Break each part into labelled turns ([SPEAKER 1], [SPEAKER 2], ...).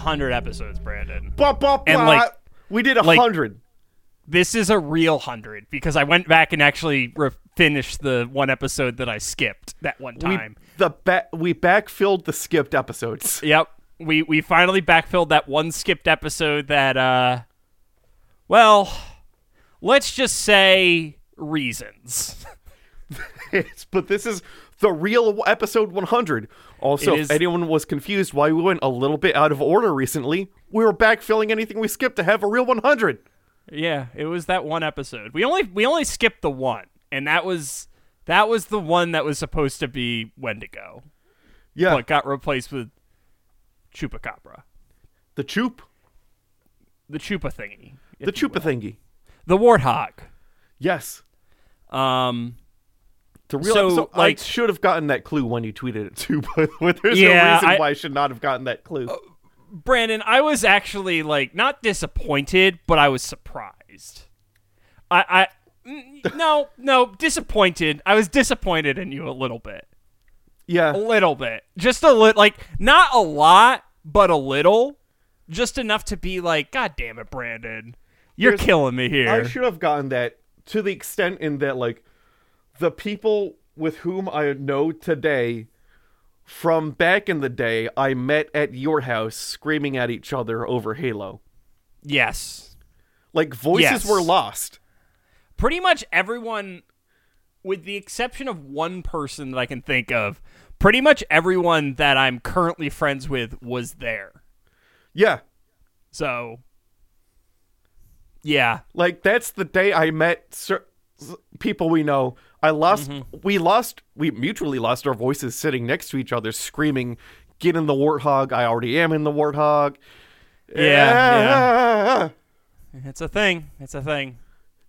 [SPEAKER 1] Hundred episodes, Brandon.
[SPEAKER 2] Blah, blah,
[SPEAKER 1] And, like-
[SPEAKER 2] we did a
[SPEAKER 1] like-
[SPEAKER 2] hundred.
[SPEAKER 1] This is a real hundred because I went back and actually re- finished the one episode that I skipped that one
[SPEAKER 2] we
[SPEAKER 1] time.
[SPEAKER 2] the ba- we backfilled the skipped episodes.
[SPEAKER 1] Yep. We we finally backfilled that one skipped episode that uh well, let's just say reasons.
[SPEAKER 2] But this is the real episode 100. Also,
[SPEAKER 1] It
[SPEAKER 2] if anyone was confused why we went a little bit out of order recently, we were backfilling anything we skipped to have a real 100.
[SPEAKER 1] yeah, it was that one episode. We only we only skipped the one, and that was that was the one that was supposed to be Wendigo,
[SPEAKER 2] Yeah,
[SPEAKER 1] but got replaced with Chupacabra,
[SPEAKER 2] the choop,
[SPEAKER 1] the Chupa thingy,
[SPEAKER 2] the chupa thingy.
[SPEAKER 1] the warthog.
[SPEAKER 2] Yes,
[SPEAKER 1] Um,
[SPEAKER 2] the real
[SPEAKER 1] So,
[SPEAKER 2] episode.
[SPEAKER 1] like-
[SPEAKER 2] I should have gotten that clue when you tweeted it too, but, there's
[SPEAKER 1] Yeah,
[SPEAKER 2] no reason
[SPEAKER 1] I-
[SPEAKER 2] why I should not have gotten that clue.
[SPEAKER 1] Brandon, I was actually like not disappointed, but I was surprised. I, I, mm, no, no, disappointed. I was disappointed in you a little bit,
[SPEAKER 2] Yeah, a
[SPEAKER 1] little bit, just a little, like not a lot, but a little, just enough to be like, God damn it, Brandon, you're
[SPEAKER 2] Here's-
[SPEAKER 1] killing me here.
[SPEAKER 2] I should have gotten that to the extent in that like the people with whom I know today from back in the day I met at your house screaming at each other over Halo.
[SPEAKER 1] yes,
[SPEAKER 2] Like voices
[SPEAKER 1] Yes.
[SPEAKER 2] were lost.
[SPEAKER 1] pretty much everyone, with the exception of one person that I can think of, pretty much everyone that I'm currently friends with was there.
[SPEAKER 2] Yeah.
[SPEAKER 1] So, yeah,
[SPEAKER 2] Like that's the day I met cer- s- people we know. I lost
[SPEAKER 1] Mm-hmm.
[SPEAKER 2] we lost we mutually lost our voices sitting next to each other screaming get in the warthog. I already am in the warthog.
[SPEAKER 1] Yeah, it's a thing. It's a thing.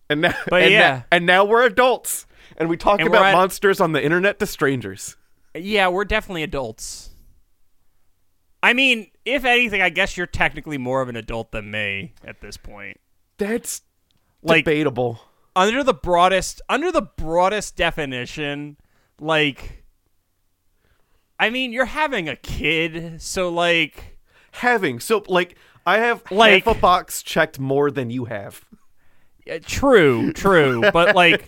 [SPEAKER 2] And now,
[SPEAKER 1] But
[SPEAKER 2] and
[SPEAKER 1] yeah.
[SPEAKER 2] now, and now we're adults, and we talk
[SPEAKER 1] And
[SPEAKER 2] about
[SPEAKER 1] at-
[SPEAKER 2] monsters on the internet to strangers.
[SPEAKER 1] Yeah, we're definitely adults. I mean, if anything, I guess you're technically more of an adult than me at this point.
[SPEAKER 2] That's
[SPEAKER 1] Like-
[SPEAKER 2] debatable.
[SPEAKER 1] Under the broadest, under the broadest definition, like, I mean, you're having a kid, so like,
[SPEAKER 2] Having so like I have
[SPEAKER 1] Like-
[SPEAKER 2] half a box checked more than you have.
[SPEAKER 1] yeah, true, true, but like,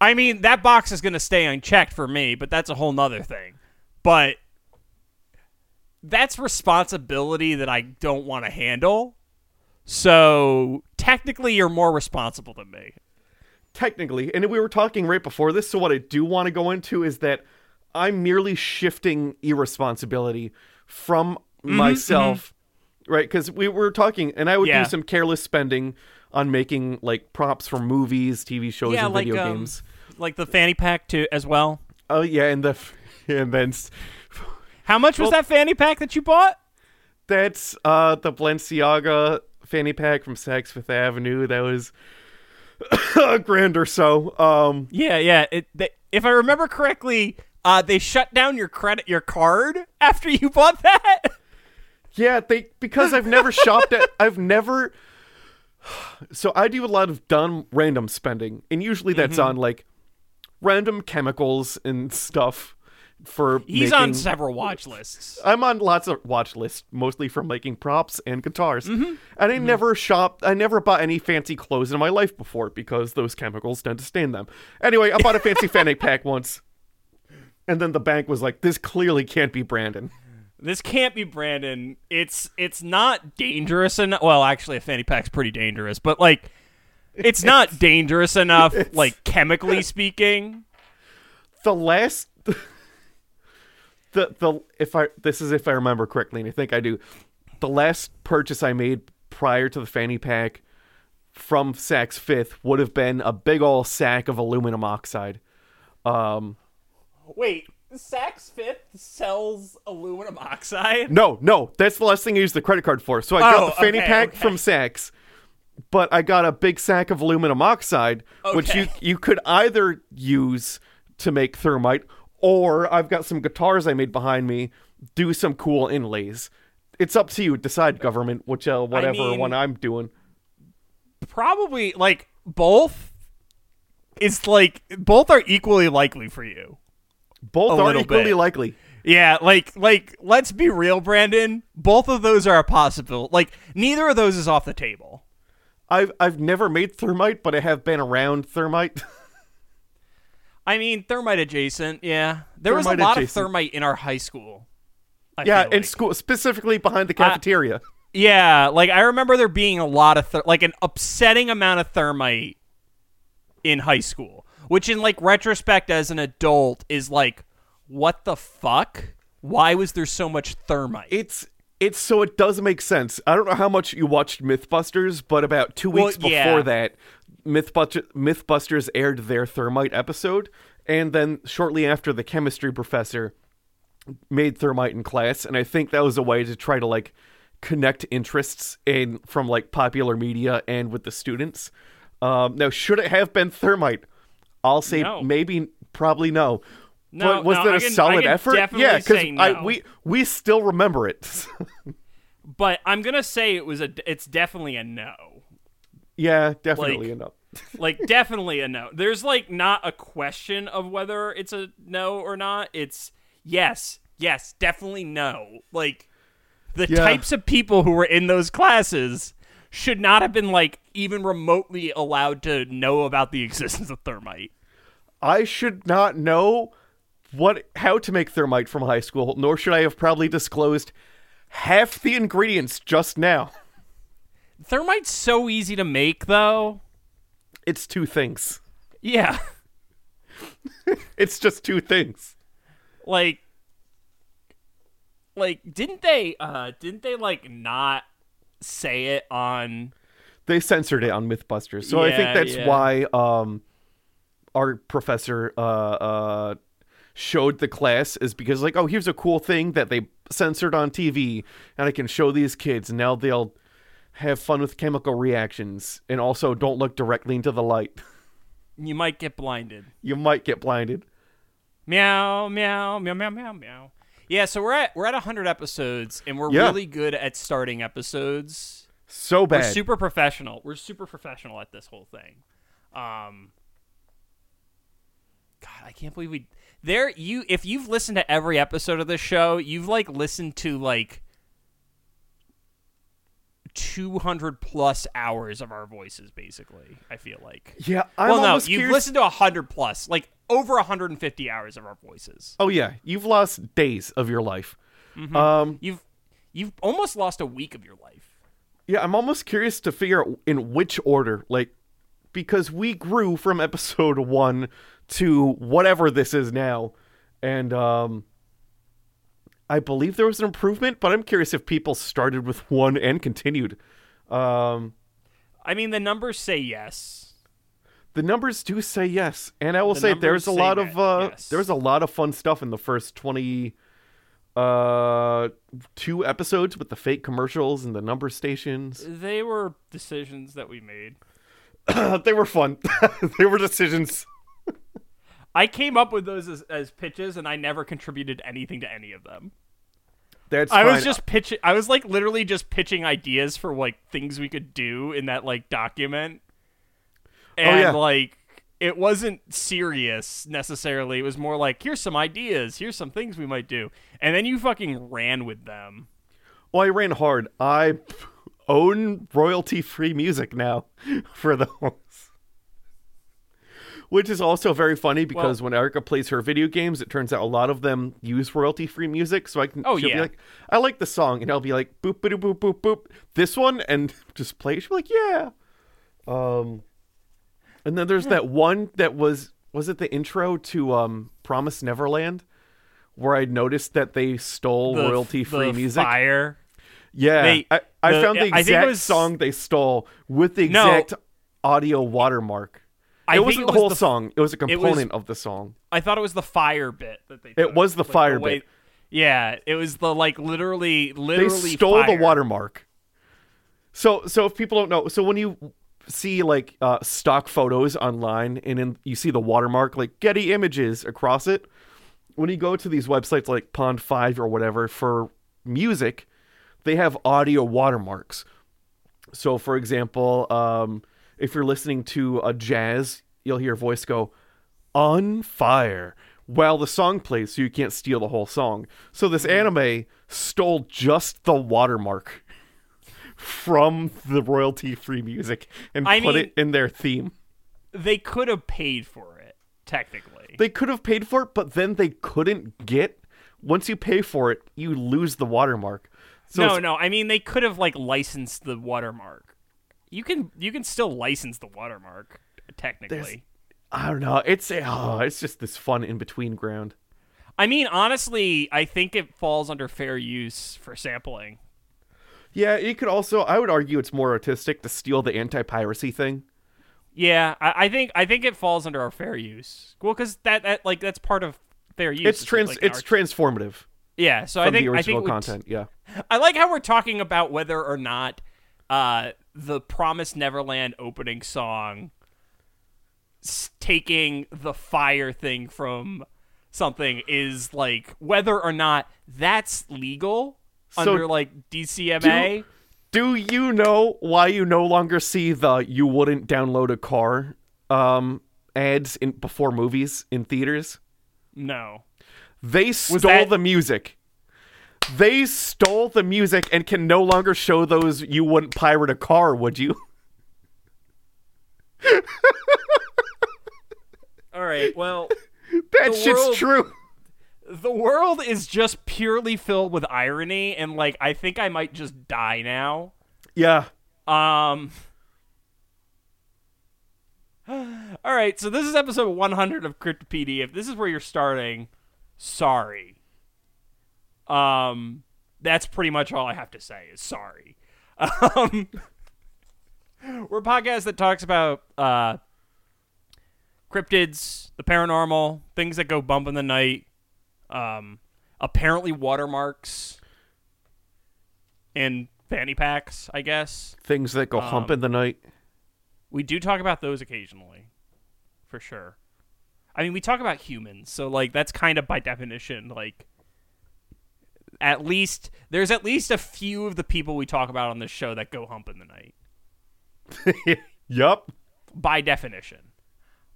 [SPEAKER 1] I mean, that box is gonna stay unchecked for me, but that's a whole nother thing. But that's responsibility that I don't want to handle. So technically, you're more responsible than me.
[SPEAKER 2] technically, and we were talking right before this. So what I do want to go into is that I'm merely shifting irresponsibility from
[SPEAKER 1] Mm-hmm,
[SPEAKER 2] myself, right? Because we were talking, and I would
[SPEAKER 1] Yeah.
[SPEAKER 2] do some careless spending on making like props for movies, TV shows,
[SPEAKER 1] yeah,
[SPEAKER 2] and
[SPEAKER 1] like
[SPEAKER 2] video
[SPEAKER 1] um,
[SPEAKER 2] games.
[SPEAKER 1] like the fanny pack too as well.
[SPEAKER 2] Oh yeah, and the and then s-
[SPEAKER 1] How much was that fanny pack that you bought?
[SPEAKER 2] that's uh the Balenciaga fanny pack from Saks Fifth Avenue. That was a grand or so. Um,
[SPEAKER 1] Yeah, yeah. It, they, if I remember correctly, uh, they shut down your credit, your card after you bought that.
[SPEAKER 2] Yeah, they because I've never shopped at I've never so I do a lot of dumb random spending and usually that's
[SPEAKER 1] Mm-hmm.
[SPEAKER 2] on like random chemicals and stuff for
[SPEAKER 1] He's
[SPEAKER 2] making,
[SPEAKER 1] on several watch lists.
[SPEAKER 2] I'm on lots of watch lists mostly for making props and guitars.
[SPEAKER 1] Mm-hmm.
[SPEAKER 2] And I never shopped I never bought any fancy clothes in my life before because those chemicals tend to stain them. Anyway, I bought a fancy fanny pack once. And then the bank was like, this clearly can't be Brandon.
[SPEAKER 1] This can't be Brandon. It's it's not dangerous enough. Well, actually, a fanny pack's pretty dangerous, but like, it's not dangerous enough, like chemically speaking.
[SPEAKER 2] the last the the if I this is if I remember correctly, and I think I do. The last purchase I made prior to the fanny pack from Saks Fifth would have been a big ol' sack of aluminum oxide. Um,
[SPEAKER 1] Wait, Saks Fifth sells aluminum oxide.
[SPEAKER 2] No, no, that's the last thing I used the credit card for. So I got
[SPEAKER 1] Oh,
[SPEAKER 2] the fanny
[SPEAKER 1] okay,
[SPEAKER 2] pack
[SPEAKER 1] okay.
[SPEAKER 2] from Saks, but I got a big sack of aluminum oxide, which you you could either use to make thermite, or I've got some guitars I made behind me. Do some cool inlays. It's up to you. Decide, government, which uh, whatever
[SPEAKER 1] mean-
[SPEAKER 2] one I'm doing.
[SPEAKER 1] Probably like both. It's like both are equally likely for you.
[SPEAKER 2] Both are equally
[SPEAKER 1] bit.
[SPEAKER 2] likely.
[SPEAKER 1] Yeah, like like let's be real, Brandon. Both of those are a possible. Like neither of those is off the table.
[SPEAKER 2] I've I've never made thermite, but I have been around thermite.
[SPEAKER 1] I mean, thermite adjacent. Yeah, there was a lot
[SPEAKER 2] adjacent.
[SPEAKER 1] of thermite in our high school. I
[SPEAKER 2] yeah, in
[SPEAKER 1] like.
[SPEAKER 2] school, specifically behind the cafeteria.
[SPEAKER 1] Uh, yeah, like I remember there being a lot of ther- like an upsetting amount of thermite in high school, which in like retrospect as an adult is like what the fuck? Why was there so much thermite?
[SPEAKER 2] It's it's so it does make sense. I don't know how much you watched MythBusters, but about two
[SPEAKER 1] Well,
[SPEAKER 2] weeks before
[SPEAKER 1] yeah.
[SPEAKER 2] that, MythBusters, MythBusters aired their thermite episode, and then shortly after, the chemistry professor made thermite in class, and I think that was a way to try to like connect interests in from like popular media and with the students. Um, now, should it have been thermite? I'll say
[SPEAKER 1] No.
[SPEAKER 2] maybe, probably no.
[SPEAKER 1] No,
[SPEAKER 2] but was
[SPEAKER 1] no,
[SPEAKER 2] that a
[SPEAKER 1] can-
[SPEAKER 2] solid effort?
[SPEAKER 1] definitely
[SPEAKER 2] Yeah, because
[SPEAKER 1] no.
[SPEAKER 2] we we still remember it.
[SPEAKER 1] but I'm gonna say it was a. It's definitely a no.
[SPEAKER 2] Yeah, definitely
[SPEAKER 1] Like-
[SPEAKER 2] no.
[SPEAKER 1] Like definitely a no. There's like not a question of whether it's a no or not. It's yes, yes, definitely no. Like the
[SPEAKER 2] Yeah.
[SPEAKER 1] types of people who were in those classes should not have been like even remotely allowed to know about the existence of thermite.
[SPEAKER 2] I should not know what how to make thermite from high school, nor should I have probably disclosed half the ingredients just now.
[SPEAKER 1] Thermite's so easy to make though.
[SPEAKER 2] It's two things.
[SPEAKER 1] Yeah.
[SPEAKER 2] It's just two things.
[SPEAKER 1] like like didn't they uh didn't they like not say it on
[SPEAKER 2] They censored it on MythBusters, so I think that's
[SPEAKER 1] yeah.
[SPEAKER 2] why um our professor uh uh showed the class is because like oh here's a cool thing that they censored on TV and I can show these kids and now they'll have fun with chemical reactions and also don't look directly into the light.
[SPEAKER 1] you might get blinded.
[SPEAKER 2] you might get blinded.
[SPEAKER 1] Meow meow meow meow meow meow. Yeah, so we're at we're at 100 episodes and we're
[SPEAKER 2] Yeah.
[SPEAKER 1] really good at starting episodes.
[SPEAKER 2] So bad.
[SPEAKER 1] We're super professional. We're super professional at this whole thing. Um God, I can't believe we there you if you've listened to every episode of this show, you've like listened to like 200 plus hours of our voices basically, I feel like.
[SPEAKER 2] Yeah, I'm
[SPEAKER 1] well, no, you've
[SPEAKER 2] curious-
[SPEAKER 1] listened to 100 plus, like over 150 hours of our voices.
[SPEAKER 2] Oh yeah, you've lost days of your life.
[SPEAKER 1] Mm-hmm.
[SPEAKER 2] Um,
[SPEAKER 1] You've you've almost lost a week of your life.
[SPEAKER 2] yeah, I'm almost curious to figure out in which order, like, because we grew from episode one to whatever this is now, and um, I believe there was an improvement, but I'm curious if people started with one and continued. Um,
[SPEAKER 1] I mean, the numbers say yes.
[SPEAKER 2] the numbers do say yes, and I will
[SPEAKER 1] The
[SPEAKER 2] say there's a
[SPEAKER 1] say
[SPEAKER 2] lot
[SPEAKER 1] that,
[SPEAKER 2] of uh,
[SPEAKER 1] yes.
[SPEAKER 2] there's a lot of fun stuff in the first twenty uh two episodes with the fake commercials and the number stations.
[SPEAKER 1] They were decisions that we made.
[SPEAKER 2] they were fun. they were decisions.
[SPEAKER 1] I came up with those as, as pitches, and I never contributed anything to any of them.
[SPEAKER 2] That's
[SPEAKER 1] I was just pitching. I was like literally just pitching ideas for like things we could do in that like document, oh, and
[SPEAKER 2] Oh, yeah.
[SPEAKER 1] like it wasn't serious necessarily. It was more like here's some ideas, here's some things we might do, and then you fucking ran with them.
[SPEAKER 2] Well, I ran hard. I own royalty free music now for those. Which is also very funny because when Erica plays her video games, it turns out a lot of them use royalty free music. So I can
[SPEAKER 1] Oh,
[SPEAKER 2] she'll
[SPEAKER 1] yeah.
[SPEAKER 2] be like, I like the song, and I'll be like, boop boop boop boop boop. This one and just play it. She'll be like, Yeah. Um and then there's that one that was was it the intro to um Promise Neverland? Where I noticed that they stole
[SPEAKER 1] The-
[SPEAKER 2] royalty free music.
[SPEAKER 1] Fire.
[SPEAKER 2] Yeah,
[SPEAKER 1] They-
[SPEAKER 2] I, I
[SPEAKER 1] the-
[SPEAKER 2] found the
[SPEAKER 1] I think it
[SPEAKER 2] exact
[SPEAKER 1] was-
[SPEAKER 2] song they stole with the
[SPEAKER 1] No.
[SPEAKER 2] exact audio watermark.
[SPEAKER 1] I
[SPEAKER 2] it wasn't
[SPEAKER 1] it
[SPEAKER 2] the
[SPEAKER 1] was
[SPEAKER 2] whole
[SPEAKER 1] the-
[SPEAKER 2] song. It was a
[SPEAKER 1] was-
[SPEAKER 2] component of the song.
[SPEAKER 1] I thought it was the fire bit that they.
[SPEAKER 2] It was the
[SPEAKER 1] like,
[SPEAKER 2] fire
[SPEAKER 1] way-
[SPEAKER 2] bit.
[SPEAKER 1] Yeah, it was the like literally,
[SPEAKER 2] They
[SPEAKER 1] literally.
[SPEAKER 2] stole the watermark. So so if people don't know, so when you see like uh, stock photos online and you see the watermark like Getty Images across it, when you go to these websites like Pond Five or whatever for music, they have audio watermarks. So for example, um, if you're listening to a jazz, you'll hear a voice go on fire while the song plays so you can't steal the whole song. So this mm-hmm. anime stole just the watermark from the royalty free music and
[SPEAKER 1] I
[SPEAKER 2] put
[SPEAKER 1] mean-
[SPEAKER 2] it in their theme.
[SPEAKER 1] They could have paid for it technically.
[SPEAKER 2] They could have paid for it, but then they couldn't get once you pay for it, you lose the watermark. So
[SPEAKER 1] no, no. I mean, they could have like licensed the watermark. You can you can still license the watermark technically.
[SPEAKER 2] I don't know. It's oh, it's just this fun in between ground.
[SPEAKER 1] I mean, honestly, I think it falls under fair use for sampling.
[SPEAKER 2] Yeah, you could also I would argue it's more artistic to steal the anti piracy thing.
[SPEAKER 1] Yeah, I, I think I think it falls under our fair use. Well, because that, that like that's part of fair use.
[SPEAKER 2] It's trans
[SPEAKER 1] like,
[SPEAKER 2] it's
[SPEAKER 1] art-
[SPEAKER 2] transformative
[SPEAKER 1] yeah. So I think
[SPEAKER 2] the
[SPEAKER 1] I
[SPEAKER 2] original
[SPEAKER 1] think we-
[SPEAKER 2] content. Yeah.
[SPEAKER 1] I like how we're talking about whether or not uh, the Promised Neverland opening song taking the fire thing from something is like whether or not that's legal
[SPEAKER 2] So
[SPEAKER 1] under like DCMA.
[SPEAKER 2] Do you know why you no longer see the "you wouldn't download a car" um, ads in before movies in theaters?
[SPEAKER 1] no.
[SPEAKER 2] They stole
[SPEAKER 1] that-
[SPEAKER 2] the music. They stole the music and can no longer show those "you wouldn't pirate a car," would you?
[SPEAKER 1] All right. Well,
[SPEAKER 2] that shit's
[SPEAKER 1] world-
[SPEAKER 2] true.
[SPEAKER 1] the world is just purely filled with irony, and like I think I might just die now.
[SPEAKER 2] Yeah.
[SPEAKER 1] Um. All right, so this is episode 100 of Cryptopedia. If this is where you're starting, sorry. Um, that's pretty much all I have to say. Is sorry. Um, we're a podcast that talks about uh, cryptids, the paranormal, things that go bump in the night, um, apparently watermarks, and fanny packs. I guess.
[SPEAKER 2] Things that go hump
[SPEAKER 1] Um,
[SPEAKER 2] in the night.
[SPEAKER 1] We do talk about those occasionally, for sure. I mean, we talk about humans, so like that's kind of by definition like at least there's at least a few of the people we talk about on this show that go hump in the night
[SPEAKER 2] yup.
[SPEAKER 1] by definition.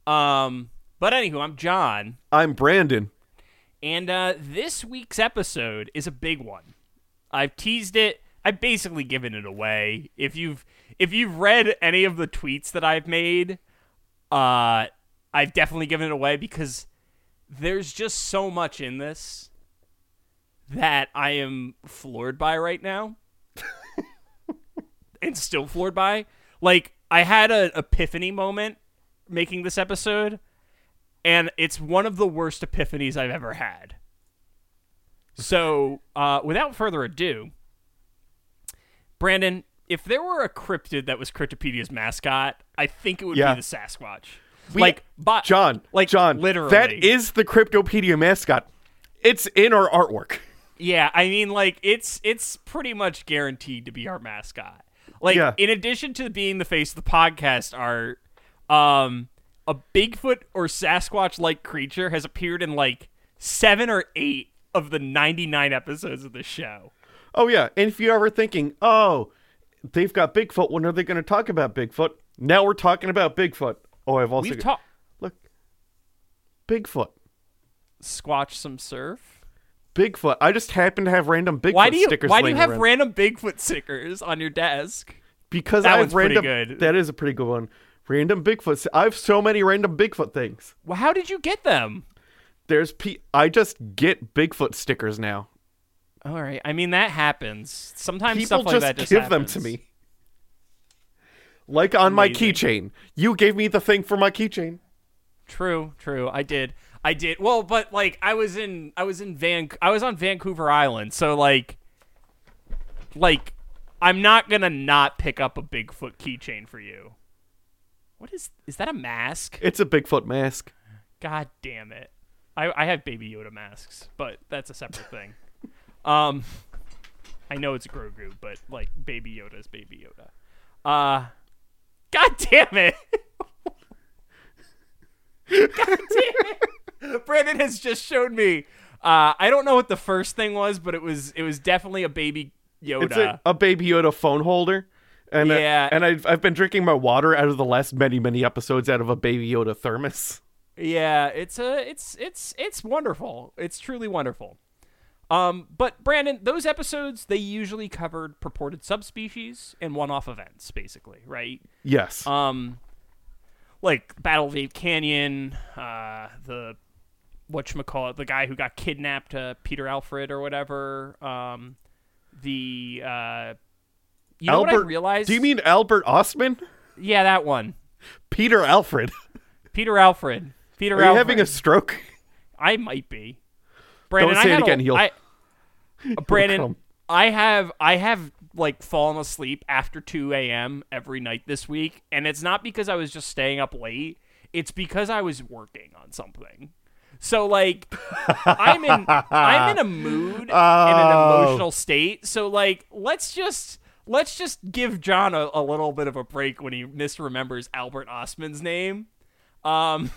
[SPEAKER 1] Um, but anywho, I'm John,
[SPEAKER 2] I'm Brandon.
[SPEAKER 1] and uh, this week's episode is a big one. I've teased it. I've basically given it away. If you've if you've read any of the tweets that I've made, uh, I've definitely given it away because there's just so much in this that I am floored by right now, and still floored by. Like I had an epiphany moment making this episode, and it's one of the worst epiphanies I've ever had. So, uh, without further ado, Brandon, if there were a cryptid that was Cryptopedia's mascot, I think it would
[SPEAKER 2] Yeah.
[SPEAKER 1] be the Sasquatch.
[SPEAKER 2] We-
[SPEAKER 1] like, but
[SPEAKER 2] John,
[SPEAKER 1] like
[SPEAKER 2] John,
[SPEAKER 1] literally,
[SPEAKER 2] that is the Cryptopedia mascot. It's in our artwork.
[SPEAKER 1] Yeah, I mean, like it's it's pretty much guaranteed to be our mascot. Like,
[SPEAKER 2] Yeah.
[SPEAKER 1] in addition to being the face of the podcast art, um, a Bigfoot or Sasquatch-like creature has appeared in like seven or eight of the ninety-nine episodes of the show.
[SPEAKER 2] Oh yeah, and if you're ever thinking, oh, they've got Bigfoot, when are they going to talk about Bigfoot? Now we're talking about Bigfoot. Oh, I've also got-
[SPEAKER 1] talked
[SPEAKER 2] look, Bigfoot,
[SPEAKER 1] Squatch some surf.
[SPEAKER 2] Bigfoot. I just happen to have random Bigfoot
[SPEAKER 1] Why do you
[SPEAKER 2] stickers.
[SPEAKER 1] why do you have
[SPEAKER 2] around.
[SPEAKER 1] random Bigfoot stickers on your desk?
[SPEAKER 2] Because
[SPEAKER 1] That
[SPEAKER 2] I have random.
[SPEAKER 1] good.
[SPEAKER 2] That is a pretty good one. Random Bigfoot. I have so many random Bigfoot things.
[SPEAKER 1] Well, how did you get them?
[SPEAKER 2] There's P. I just get Bigfoot stickers now.
[SPEAKER 1] All right, I mean that happens. Sometimes
[SPEAKER 2] People
[SPEAKER 1] stuff like
[SPEAKER 2] just
[SPEAKER 1] that just
[SPEAKER 2] give them to me. Like on my keychain. You gave me the thing for my keychain.
[SPEAKER 1] True, true. I did. I did. Well, but like I was in I was in Van I was on Vancouver Island, so like like I'm not going to not pick up a Bigfoot keychain for you. What is is that a mask?
[SPEAKER 2] It's a Bigfoot mask.
[SPEAKER 1] God damn it. I I have baby Yoda masks, but that's a separate thing. Um I know it's Grogu, but like baby Yoda is baby Yoda. Uh God damn it. God damn it. Brandon has just showed me uh I don't know what the first thing was, but it was it was definitely a baby Yoda.
[SPEAKER 2] It's a, a Baby Yoda phone holder. And uh,
[SPEAKER 1] Yeah.
[SPEAKER 2] and I've I've been drinking my water out of the last many many episodes out of a Baby Yoda thermos.
[SPEAKER 1] Yeah, it's a it's it's it's wonderful. It's truly wonderful. Um, but Brandon, those episodes they usually covered purported subspecies and one-off events, basically, right?
[SPEAKER 2] Yes.
[SPEAKER 1] Um, like Battle of Ape Canyon, uh, the whatchamacallit, the guy who got kidnapped, uh, Peter Alfred or whatever. Um, the uh, you know what I realized?
[SPEAKER 2] Do you mean Albert Ostman?
[SPEAKER 1] yeah, that one,
[SPEAKER 2] Peter Alfred.
[SPEAKER 1] Peter Alfred. Peter
[SPEAKER 2] Are you
[SPEAKER 1] Alfred.
[SPEAKER 2] having a stroke?
[SPEAKER 1] I might be. Brandon,
[SPEAKER 2] Don't say
[SPEAKER 1] I
[SPEAKER 2] it again,
[SPEAKER 1] A,
[SPEAKER 2] he'll-
[SPEAKER 1] I, Brandon,
[SPEAKER 2] come.
[SPEAKER 1] I have I have like fallen asleep after 2 a.m. every night this week, and it's not because I was just staying up late. It's because I was working on something. So like, I'm in I'm in a mood in an
[SPEAKER 2] Oh.
[SPEAKER 1] emotional state. So like, let's just let's just give John a, a little bit of a break when he misremembers Albert Ostman's name. Um,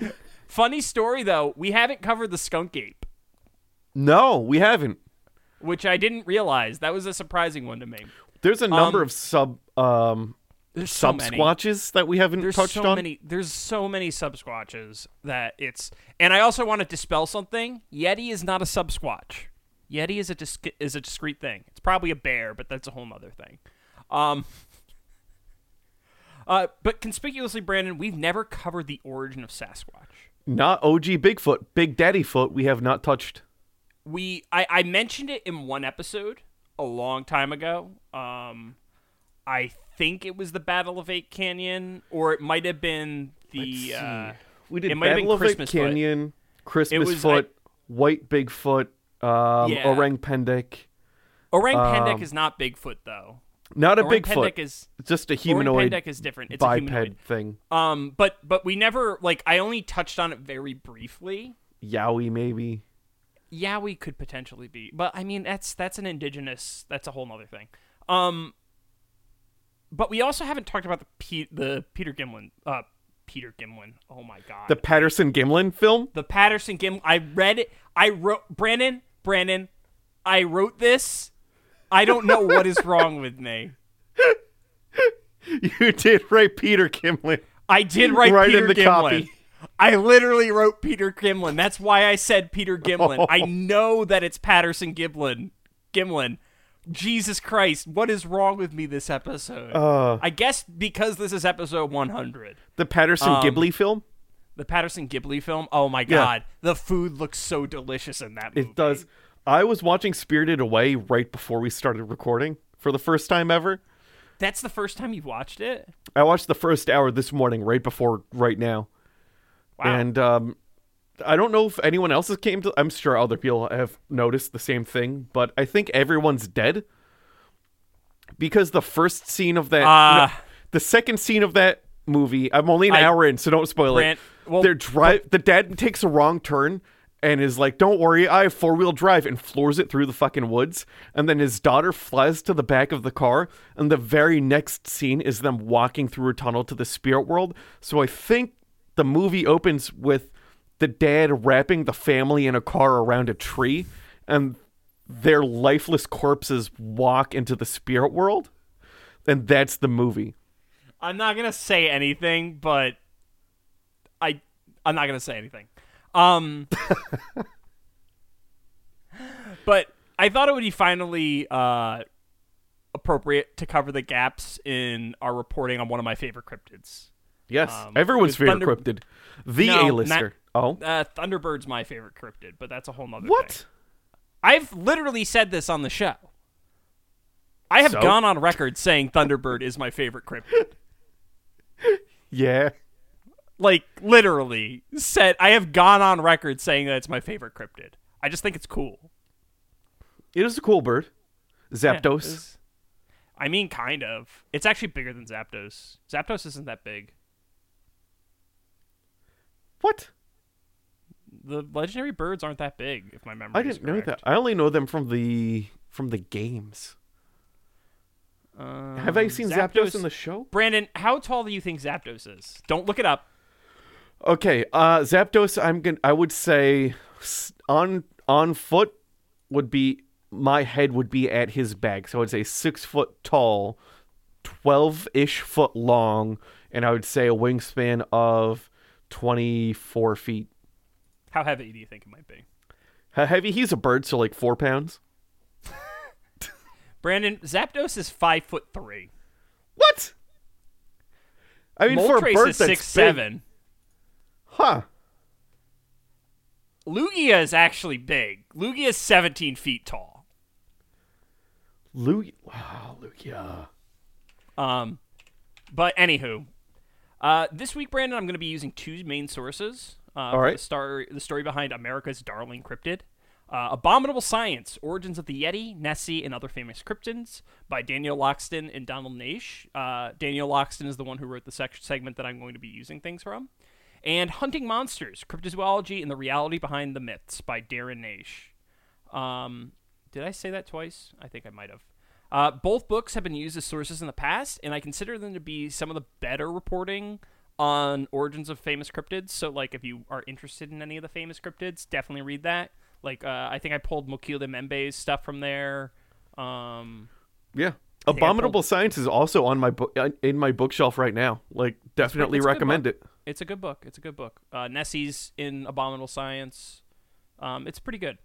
[SPEAKER 1] funny story though, we haven't covered the skunk ape,
[SPEAKER 2] No, we haven't.
[SPEAKER 1] which I didn't realize. That was a surprising one to me.
[SPEAKER 2] There's a number
[SPEAKER 1] Um,
[SPEAKER 2] of sub um
[SPEAKER 1] There's so
[SPEAKER 2] squatches that we haven't
[SPEAKER 1] There's
[SPEAKER 2] touched
[SPEAKER 1] so
[SPEAKER 2] on.
[SPEAKER 1] many. There's so many sub squatches that it's. And I also want to dispel something. Yeti is not a sub squatch. Yeti is a dis- is a discrete thing. It's probably a bear, but that's a whole other thing. Um. Uh, but conspicuously, Brandon, we've never covered the origin of Sasquatch.
[SPEAKER 2] Not OG Bigfoot, Big Daddy Foot. We have not touched.
[SPEAKER 1] we I, I mentioned it in one episode a long time ago. Um, I think it was the Battle of Ape Canyon, or it might have been the. Uh,
[SPEAKER 2] We did
[SPEAKER 1] it might have been
[SPEAKER 2] Battle of It
[SPEAKER 1] Christmas Foot.
[SPEAKER 2] Canyon, Christmas
[SPEAKER 1] was-
[SPEAKER 2] Foot, White Bigfoot, um,
[SPEAKER 1] Yeah.
[SPEAKER 2] Orang Pendek.
[SPEAKER 1] Orang Pendek
[SPEAKER 2] Um,
[SPEAKER 1] is not Bigfoot though.
[SPEAKER 2] Not a
[SPEAKER 1] Orang
[SPEAKER 2] Bigfoot.
[SPEAKER 1] Pendek is
[SPEAKER 2] just a humanoid.
[SPEAKER 1] Orang Pendek is different. It's a
[SPEAKER 2] biped
[SPEAKER 1] humanoid.
[SPEAKER 2] thing.
[SPEAKER 1] Um, but but we never like I only touched on it very briefly.
[SPEAKER 2] Yowie, maybe.
[SPEAKER 1] Yowie could potentially be, but I mean that's that's an indigenous. That's a whole other thing. Um, but we also haven't talked about the Pe- the Peter Gimlin. Uh, Peter Gimlin. Oh my god.
[SPEAKER 2] The Patterson Gimlin film.
[SPEAKER 1] the Patterson Gimlin. I read it. I wrote Brandon. Brandon. I wrote this. I don't know what is wrong with me.
[SPEAKER 2] You did write Peter Gimlin.
[SPEAKER 1] I did write
[SPEAKER 2] Right
[SPEAKER 1] Peter
[SPEAKER 2] in the
[SPEAKER 1] Gimlin.
[SPEAKER 2] copy.
[SPEAKER 1] I literally wrote Peter Gimlin. That's why I said Peter Gimlin. I
[SPEAKER 2] Oh.
[SPEAKER 1] know that it's Patterson Gimlin. Gimlin. Jesus Christ, what is wrong with me this episode?
[SPEAKER 2] Uh.
[SPEAKER 1] I guess because this is episode 100.
[SPEAKER 2] The Patterson
[SPEAKER 1] Um,
[SPEAKER 2] Ghibli film.
[SPEAKER 1] The Patterson Ghibli film. Oh my
[SPEAKER 2] Yeah.
[SPEAKER 1] god, the food looks so delicious in that movie.
[SPEAKER 2] It does. I was watching Spirited Away right before we started recording for the first time ever.
[SPEAKER 1] That's the first time you've watched it.
[SPEAKER 2] I watched the first hour this morning, right before right now,
[SPEAKER 1] Wow.
[SPEAKER 2] and um, I don't know if anyone else has came to. I'm sure other people have noticed the same thing, but I think everyone's dead because the first scene of that,
[SPEAKER 1] Uh,
[SPEAKER 2] no, the second scene of that movie. I'm only an
[SPEAKER 1] I-
[SPEAKER 2] hour in, so don't spoil
[SPEAKER 1] Brant-
[SPEAKER 2] it.
[SPEAKER 1] well,
[SPEAKER 2] They're drive. The dad takes a wrong turn. And is like, don't worry, I have four wheel drive, and floors it through the fucking woods. And then his daughter flies to the back of the car, and the very next scene is them walking through a tunnel to the spirit world. So I think the movie opens with the dad wrapping the family in a car around a tree, and their lifeless corpses walk into the spirit world. And that's the movie.
[SPEAKER 1] I'm not gonna say anything, but I I'm not gonna say anything. Um, but I thought it would be finally uh, appropriate to cover the gaps in our reporting on one of my favorite cryptids.
[SPEAKER 2] Yes,
[SPEAKER 1] Um,
[SPEAKER 2] everyone's favorite
[SPEAKER 1] Thunder-
[SPEAKER 2] cryptid, the
[SPEAKER 1] No,
[SPEAKER 2] A-lister. Oh,
[SPEAKER 1] Uh, Thunderbird's my favorite cryptid, but that's a whole nother
[SPEAKER 2] what?
[SPEAKER 1] thing. I've literally said this on the show. I have
[SPEAKER 2] So?
[SPEAKER 1] gone on record saying Thunderbird is my favorite cryptid.
[SPEAKER 2] Yeah,
[SPEAKER 1] like literally said I have gone on record saying that it's my favorite cryptid. I just think it's cool.
[SPEAKER 2] it is a cool bird.
[SPEAKER 1] Yeah,
[SPEAKER 2] Zapdos.
[SPEAKER 1] it's- I mean, kind of. It's actually bigger than Zapdos. Zapdos isn't that big.
[SPEAKER 2] What?
[SPEAKER 1] The legendary birds aren't that big, if my memory.
[SPEAKER 2] I didn't know that. I only know them from the from the games. Have I
[SPEAKER 1] Um,
[SPEAKER 2] seen Zapdos, in the show?
[SPEAKER 1] Brandon, how tall do you think Zapdos is? Don't look it up.
[SPEAKER 2] Okay, uh Zapdos I'm to I would say on on foot would be my head would be at his back. So I would say 6 foot tall, 12ish foot long, and I would say a wingspan of 24 feet.
[SPEAKER 1] How heavy do you think it might be?
[SPEAKER 2] How heavy? He's a bird, so like 4 pounds.
[SPEAKER 1] Brandon, Zapdos is five foot three.
[SPEAKER 2] What? I mean for a bird
[SPEAKER 1] is
[SPEAKER 2] that's
[SPEAKER 1] six
[SPEAKER 2] big-
[SPEAKER 1] seven.
[SPEAKER 2] Huh.
[SPEAKER 1] Lugia is actually big. Lugia is seventeen feet tall.
[SPEAKER 2] Lugia. Wow, Lugia.
[SPEAKER 1] Um, but anywho, uh, this week, Brandon, I'm going to be using two main sources. Uh, for
[SPEAKER 2] right.
[SPEAKER 1] The, star, the story behind America's Darling Cryptid. Uh, Abominable Science, Origins of the Yeti, Nessie, and Other Famous Cryptids by Daniel Loxton and Donald Naish. Uh, Daniel Loxton is the one who wrote the sec- segment that I'm going to be using things from. And Hunting Monsters, Cryptozoology and the Reality Behind the Myths by Darren Naish. Um, did I say that twice? I think I might have. Uh, both books have been used as sources in the past, and I consider them to be some of the better reporting on origins of famous cryptids. So, like, if you are interested in any of the famous cryptids, definitely read that. Like, uh, I think I pulled Mokele-mbembe's stuff from there. Um,
[SPEAKER 2] Yeah. Abominable
[SPEAKER 1] pulled-
[SPEAKER 2] Science is also on my book in my bookshelf right now. Like definitely
[SPEAKER 1] it's good
[SPEAKER 2] recommend it.
[SPEAKER 1] It's a good book. It's a good book. Uh, Nessie's in Abominable Science. Um, it's pretty good.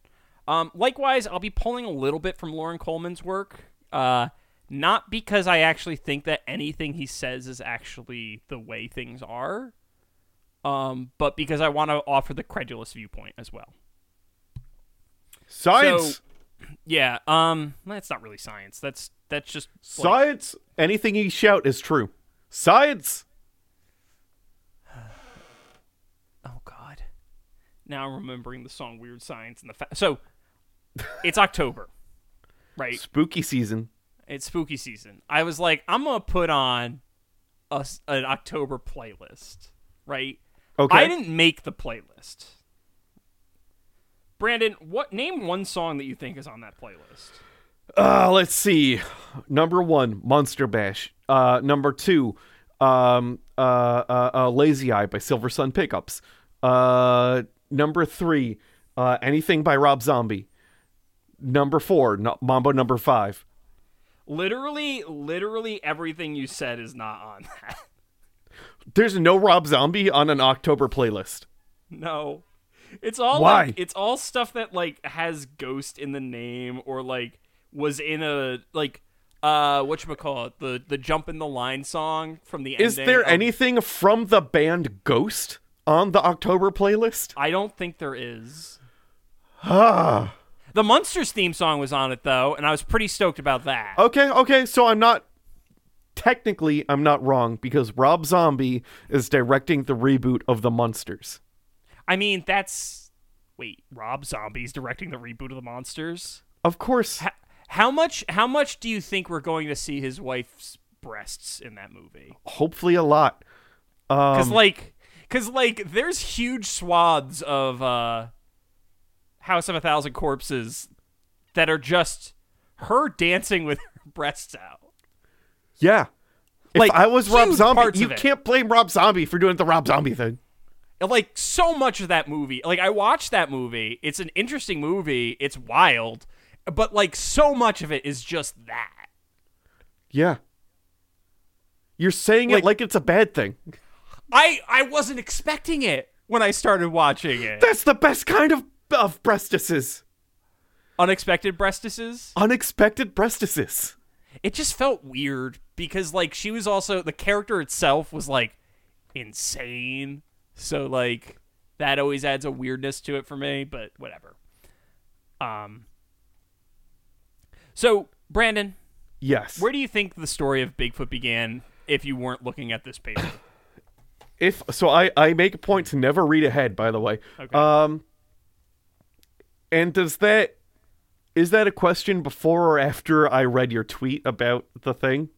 [SPEAKER 1] Um, likewise, I'll be pulling a little bit from Loren Coleman's work. Uh, not because I actually think that anything he says is actually the way things are, um, but because I want to offer the credulous viewpoint as well.
[SPEAKER 2] Science.
[SPEAKER 1] So- Yeah. Um, that's not really science. That's that's just like,
[SPEAKER 2] Science. Anything you shout is true. Science.
[SPEAKER 1] Oh God! Now I'm remembering the song "Weird Science" and the fa- so it's October, right?
[SPEAKER 2] Spooky season.
[SPEAKER 1] It's spooky season. I was like, I'm gonna put on a an October playlist, right?
[SPEAKER 2] Okay.
[SPEAKER 1] I didn't make the playlist. Brandon, what name one song that you think is on that playlist?
[SPEAKER 2] Uh, let's see. Number one, Monster Mash. Uh, number two, um, uh, uh, uh, Lazy Eye by Silver Sun Pickups. Uh, number three, uh, anything by Rob Zombie. Number four, no- Mambo number five.
[SPEAKER 1] Literally, literally everything you said is not on that.
[SPEAKER 2] There's no Rob Zombie on an October playlist.
[SPEAKER 1] No. It's all
[SPEAKER 2] Why?
[SPEAKER 1] like it's all stuff that like has ghost in the name or like was in a like uh whatchamacallit, the the jump in the line song from the
[SPEAKER 2] Is there
[SPEAKER 1] of-
[SPEAKER 2] anything from the band Ghost on the October playlist?
[SPEAKER 1] I don't think there is.
[SPEAKER 2] Ah.
[SPEAKER 1] The Munsters theme song was on it though, and I was pretty stoked about that.
[SPEAKER 2] Okay, okay, so I'm not technically I'm not wrong because Rob Zombie is directing the reboot of The Munsters.
[SPEAKER 1] I mean, that's wait, Rob Zombie's directing the reboot of the Munsters.
[SPEAKER 2] Of course.
[SPEAKER 1] H- how much? How much do you think we're going to see his wife's breasts in that movie?
[SPEAKER 2] Hopefully a lot.
[SPEAKER 1] Because
[SPEAKER 2] Um,
[SPEAKER 1] like, because like, there's huge swaths of uh, House of a Thousand Corpses that are just her dancing with her breasts out.
[SPEAKER 2] yeah. If
[SPEAKER 1] like,
[SPEAKER 2] I was Rob Zombie, you can't blame Rob Zombie for doing the Rob Zombie thing.
[SPEAKER 1] Like so much of that movie like i watched that movie it's an interesting movie it's wild but like so much of it is just that
[SPEAKER 2] Yeah. You're saying
[SPEAKER 1] Like-
[SPEAKER 2] it like it's a bad thing.
[SPEAKER 1] i i wasn't expecting it when i started watching it
[SPEAKER 2] That's the best kind of of breastises.
[SPEAKER 1] unexpected breastises
[SPEAKER 2] Unexpected breastises.
[SPEAKER 1] it just felt weird because like she was also the character itself was like insane so like that always adds a weirdness to it for me but whatever um so brandon
[SPEAKER 2] Yes.
[SPEAKER 1] Where do you think the story of Bigfoot began if you weren't looking at this paper?
[SPEAKER 2] if so I, I make a point to never read ahead by the way
[SPEAKER 1] Okay.
[SPEAKER 2] um and does that Is that a question before or after I read your tweet about the thing?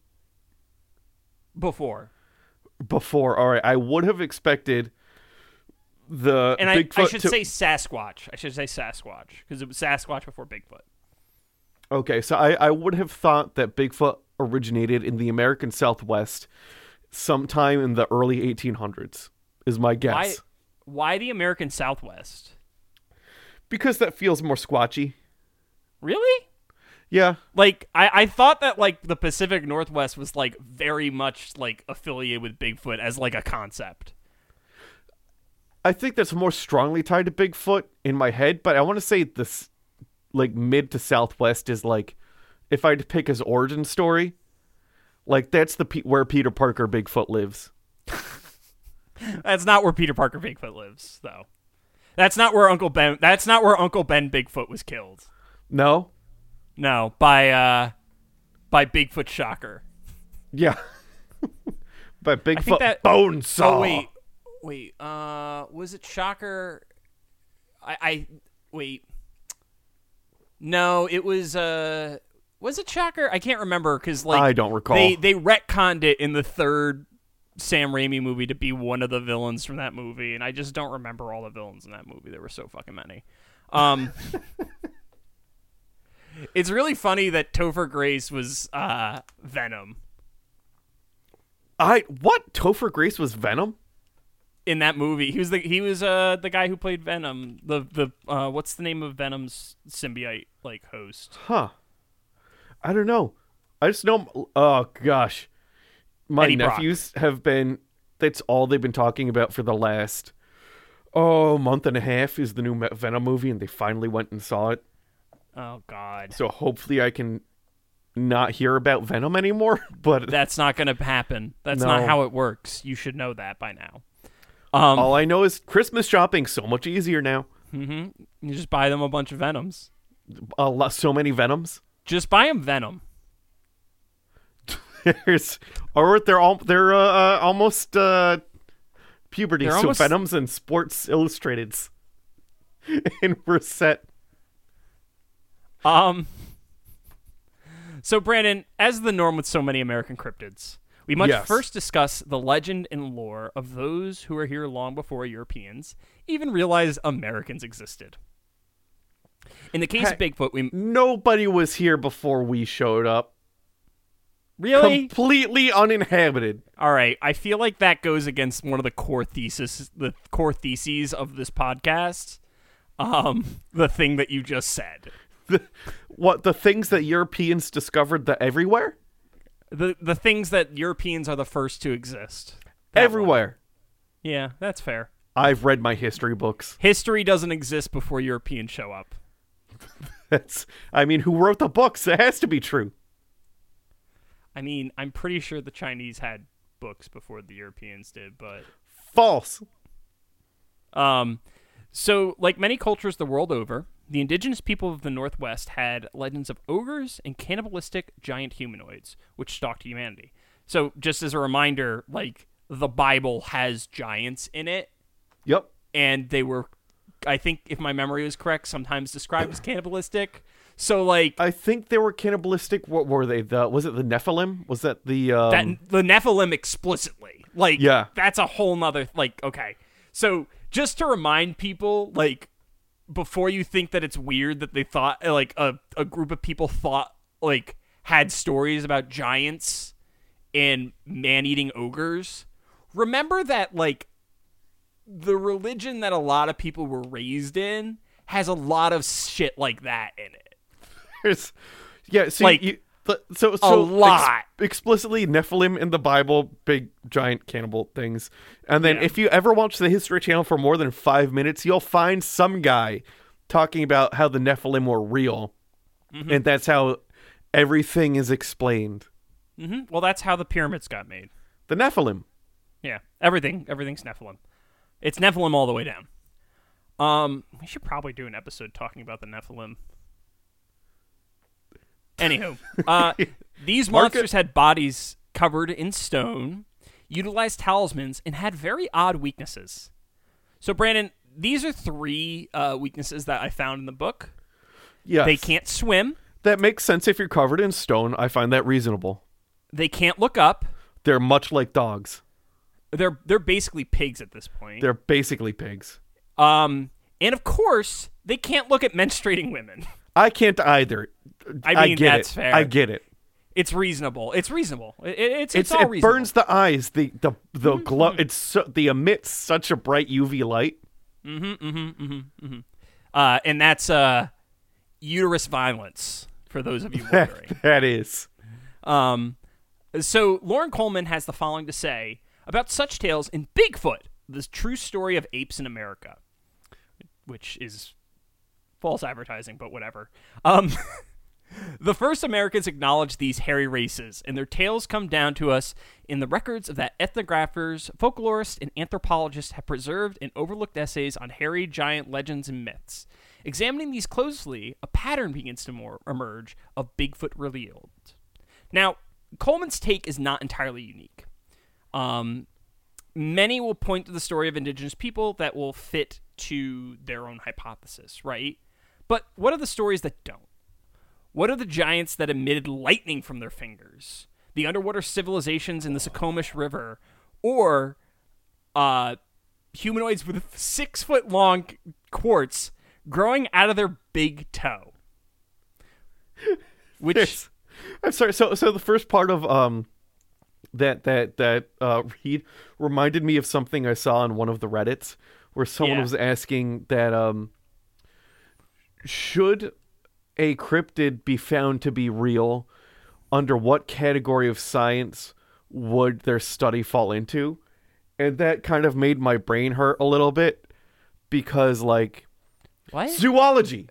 [SPEAKER 1] Before.
[SPEAKER 2] Before. All right. I would have expected the
[SPEAKER 1] And I, I should
[SPEAKER 2] to-
[SPEAKER 1] say Sasquatch. I should say Sasquatch because it was Sasquatch before Bigfoot.
[SPEAKER 2] Okay, so I, I would have thought that Bigfoot originated in the American Southwest sometime in the early 1800s, is my guess.
[SPEAKER 1] Why? Why the American Southwest?
[SPEAKER 2] Because that feels more squatchy.
[SPEAKER 1] Really?
[SPEAKER 2] Yeah.
[SPEAKER 1] Like I, I thought that like the Pacific Northwest was like very much like affiliated with Bigfoot as like a concept.
[SPEAKER 2] I think that's more strongly tied to Bigfoot in my head, but I want to say this like mid to southwest is like if I had to pick his origin story, like that's the Pe- where Peter Parker Bigfoot lives.
[SPEAKER 1] That's not where Peter Parker Bigfoot lives, though. That's not where Uncle Ben. That's not where Uncle Ben Bigfoot was killed.
[SPEAKER 2] No?
[SPEAKER 1] No, by uh, by Bigfoot Shocker.
[SPEAKER 2] Yeah.
[SPEAKER 1] think
[SPEAKER 2] Bigfoot
[SPEAKER 1] that
[SPEAKER 2] bone saw.
[SPEAKER 1] Oh wait, wait. Uh, was it Shocker? I, I wait. No, it was. Uh, was it Shocker? I can't remember because like
[SPEAKER 2] I don't recall.
[SPEAKER 1] They they retconned it in the third Sam Raimi movie to be one of the villains from that movie, and I just don't remember all the villains in that movie. There were so fucking many. Um, it's really funny that Topher Grace was uh, Venom
[SPEAKER 2] I what? Topher Grace was Venom?
[SPEAKER 1] in that movie. He was the he was uh the guy who played Venom. The the uh what's the name of Venom's symbiote like host?
[SPEAKER 2] Huh. I don't know. I just know. Oh gosh, my
[SPEAKER 1] Eddie Brock.
[SPEAKER 2] nephews have been. That's all they've been talking about for the last oh month and a half is the new Venom movie, and they finally went and saw it.
[SPEAKER 1] Oh God,
[SPEAKER 2] So hopefully, I can not hear about Venom anymore. But
[SPEAKER 1] that's not gonna happen. That's not how it works. You should know that by now. Um,
[SPEAKER 2] all I know is Christmas shopping so much easier now.
[SPEAKER 1] you just buy them a bunch of Venoms.
[SPEAKER 2] A lot, so many Venoms.
[SPEAKER 1] Just buy them Venom.
[SPEAKER 2] There's, or they're all they're uh, uh, almost uh, puberty.
[SPEAKER 1] They're
[SPEAKER 2] so
[SPEAKER 1] almost-
[SPEAKER 2] Venoms and Sports Illustrateds, and we're set.
[SPEAKER 1] Um. So, Brandon, as the norm with so many American cryptids, we must
[SPEAKER 2] Yes.
[SPEAKER 1] first discuss the legend and lore of those who were here long before Europeans even realized Americans existed. In the case of Bigfoot, we
[SPEAKER 2] Nobody was here before we showed up.
[SPEAKER 1] Really
[SPEAKER 2] Completely uninhabited.
[SPEAKER 1] all right. I feel like that goes against one of the core thesis, the core theses of this podcast. Um, the thing that you just said.
[SPEAKER 2] The, what the things that Europeans discovered that everywhere,
[SPEAKER 1] The the things that Europeans are the first to exist. That one.
[SPEAKER 2] everywhere.
[SPEAKER 1] Yeah, that's fair.
[SPEAKER 2] I've read my history books.
[SPEAKER 1] History doesn't exist before Europeans show up.
[SPEAKER 2] That's. I mean, who wrote the books? It has to be true.
[SPEAKER 1] I mean, I'm pretty sure the Chinese had books before the Europeans did, but
[SPEAKER 2] False.
[SPEAKER 1] um so like many cultures the world over, the indigenous people of the Northwest had legends of ogres and cannibalistic giant humanoids which stalked humanity. So just as a reminder, like the Bible has giants in it
[SPEAKER 2] Yep.
[SPEAKER 1] and they were I think if my memory is correct, sometimes described as cannibalistic. So like
[SPEAKER 2] I think they were cannibalistic. What were they? The was it the Nephilim? Was that the um,
[SPEAKER 1] that the Nephilim explicitly. Like,
[SPEAKER 2] Yeah.
[SPEAKER 1] that's a whole nother like. Okay, so just to remind people, like, before you think that it's weird that they thought like a a group of people thought like had stories about giants and man eating ogres. Remember that like the religion that a lot of people were raised in has a lot of shit like that in it.
[SPEAKER 2] There's- yeah, see,
[SPEAKER 1] Like,
[SPEAKER 2] you, so so
[SPEAKER 1] lot.
[SPEAKER 2] explicitly Nephilim in the Bible, big giant cannibal things. And then
[SPEAKER 1] Yeah.
[SPEAKER 2] if you ever watch the History Channel for more than five minutes, you'll find some guy talking about how the Nephilim were real,
[SPEAKER 1] Mm-hmm.
[SPEAKER 2] and that's how everything is explained.
[SPEAKER 1] hmm Well, that's how the pyramids got made.
[SPEAKER 2] The Nephilim.
[SPEAKER 1] Yeah, everything, everything's Nephilim. It's Nephilim all the way down. Um, we should probably do an episode talking about the Nephilim. Anywho, uh, these monsters had bodies covered in stone, utilized talismans, and had very odd weaknesses. So, Brandon, these are three uh, weaknesses that I found in the book.
[SPEAKER 2] Yes.
[SPEAKER 1] They can't swim.
[SPEAKER 2] That makes sense if you're covered in stone. I find that reasonable.
[SPEAKER 1] They can't look up.
[SPEAKER 2] They're much like dogs.
[SPEAKER 1] They're they're basically pigs at this point.
[SPEAKER 2] They're basically pigs.
[SPEAKER 1] um, and of course, they can't look at menstruating women.
[SPEAKER 2] I can't either.
[SPEAKER 1] I mean,
[SPEAKER 2] get
[SPEAKER 1] that's
[SPEAKER 2] it.
[SPEAKER 1] fair.
[SPEAKER 2] I get it.
[SPEAKER 1] It's reasonable. It's reasonable. It, it- it's, it's
[SPEAKER 2] It's,
[SPEAKER 1] all
[SPEAKER 2] it
[SPEAKER 1] reasonable.
[SPEAKER 2] burns the eyes. The the the
[SPEAKER 1] Mm-hmm.
[SPEAKER 2] glow. It's so, they emit such a bright UV light. Mm-hmm. Mm-hmm. Mm-hmm. mm-hmm.
[SPEAKER 1] Uh, and that's uh, uterus violence for those of you wondering.
[SPEAKER 2] that is.
[SPEAKER 1] Um, so Loren Coleman has the following to say about such tales in Bigfoot, the true story of apes in America, which is false advertising, but whatever. Um, the first Americans acknowledged these hairy races, and their tales come down to us in the records of that ethnographers, folklorists, and anthropologists have preserved and overlooked essays on hairy giant legends and myths. Examining these closely, a pattern begins to more emerge of Bigfoot revealed. Now, Coleman's take is not entirely unique. Um, many will point to the story of indigenous people that will fit to their own hypothesis, right? But what are the stories that don't? What are the giants that emitted lightning from their fingers? The underwater civilizations in the Suquamish River, or uh, humanoids with six foot long quartz growing out of their big toe? Which.
[SPEAKER 2] I'm sorry. So so the first part of um that that that uh read reminded me of something I saw on one of the Reddits where someone
[SPEAKER 1] Yeah.
[SPEAKER 2] was asking that um should a cryptid be found to be real under what category of science would their study fall into? And that kind of made my brain hurt a little bit because like
[SPEAKER 1] what?
[SPEAKER 2] zoology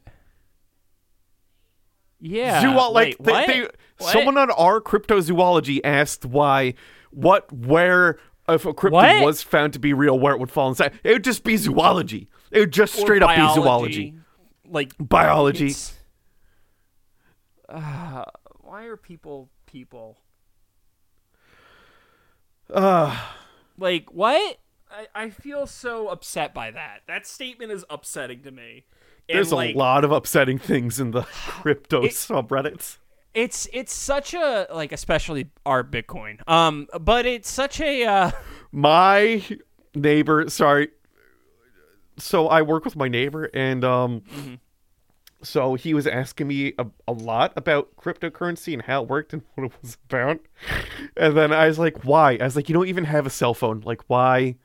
[SPEAKER 1] yeah.
[SPEAKER 2] Zool- like they,
[SPEAKER 1] what?
[SPEAKER 2] they,
[SPEAKER 1] What?
[SPEAKER 2] someone on our cryptozoology asked why what where if a cryptid
[SPEAKER 1] What?
[SPEAKER 2] was found to be real where it would fall inside it would just be zoology it would just straight up be zoology
[SPEAKER 1] Like
[SPEAKER 2] biology
[SPEAKER 1] Uh, why are people people?
[SPEAKER 2] uh,
[SPEAKER 1] Like what? I, I feel so upset by that. That statement is upsetting to me. And,
[SPEAKER 2] there's
[SPEAKER 1] like,
[SPEAKER 2] a lot of upsetting things in the crypto subreddits
[SPEAKER 1] It's it's such a like especially our Bitcoin. Um, but it's such a uh,
[SPEAKER 2] my neighbor sorry so i work with my neighbor and um
[SPEAKER 1] Mm-hmm.
[SPEAKER 2] so he was asking me a, a lot about cryptocurrency and how it worked and what it was about and then i was like why i was like you don't even have a cell phone like why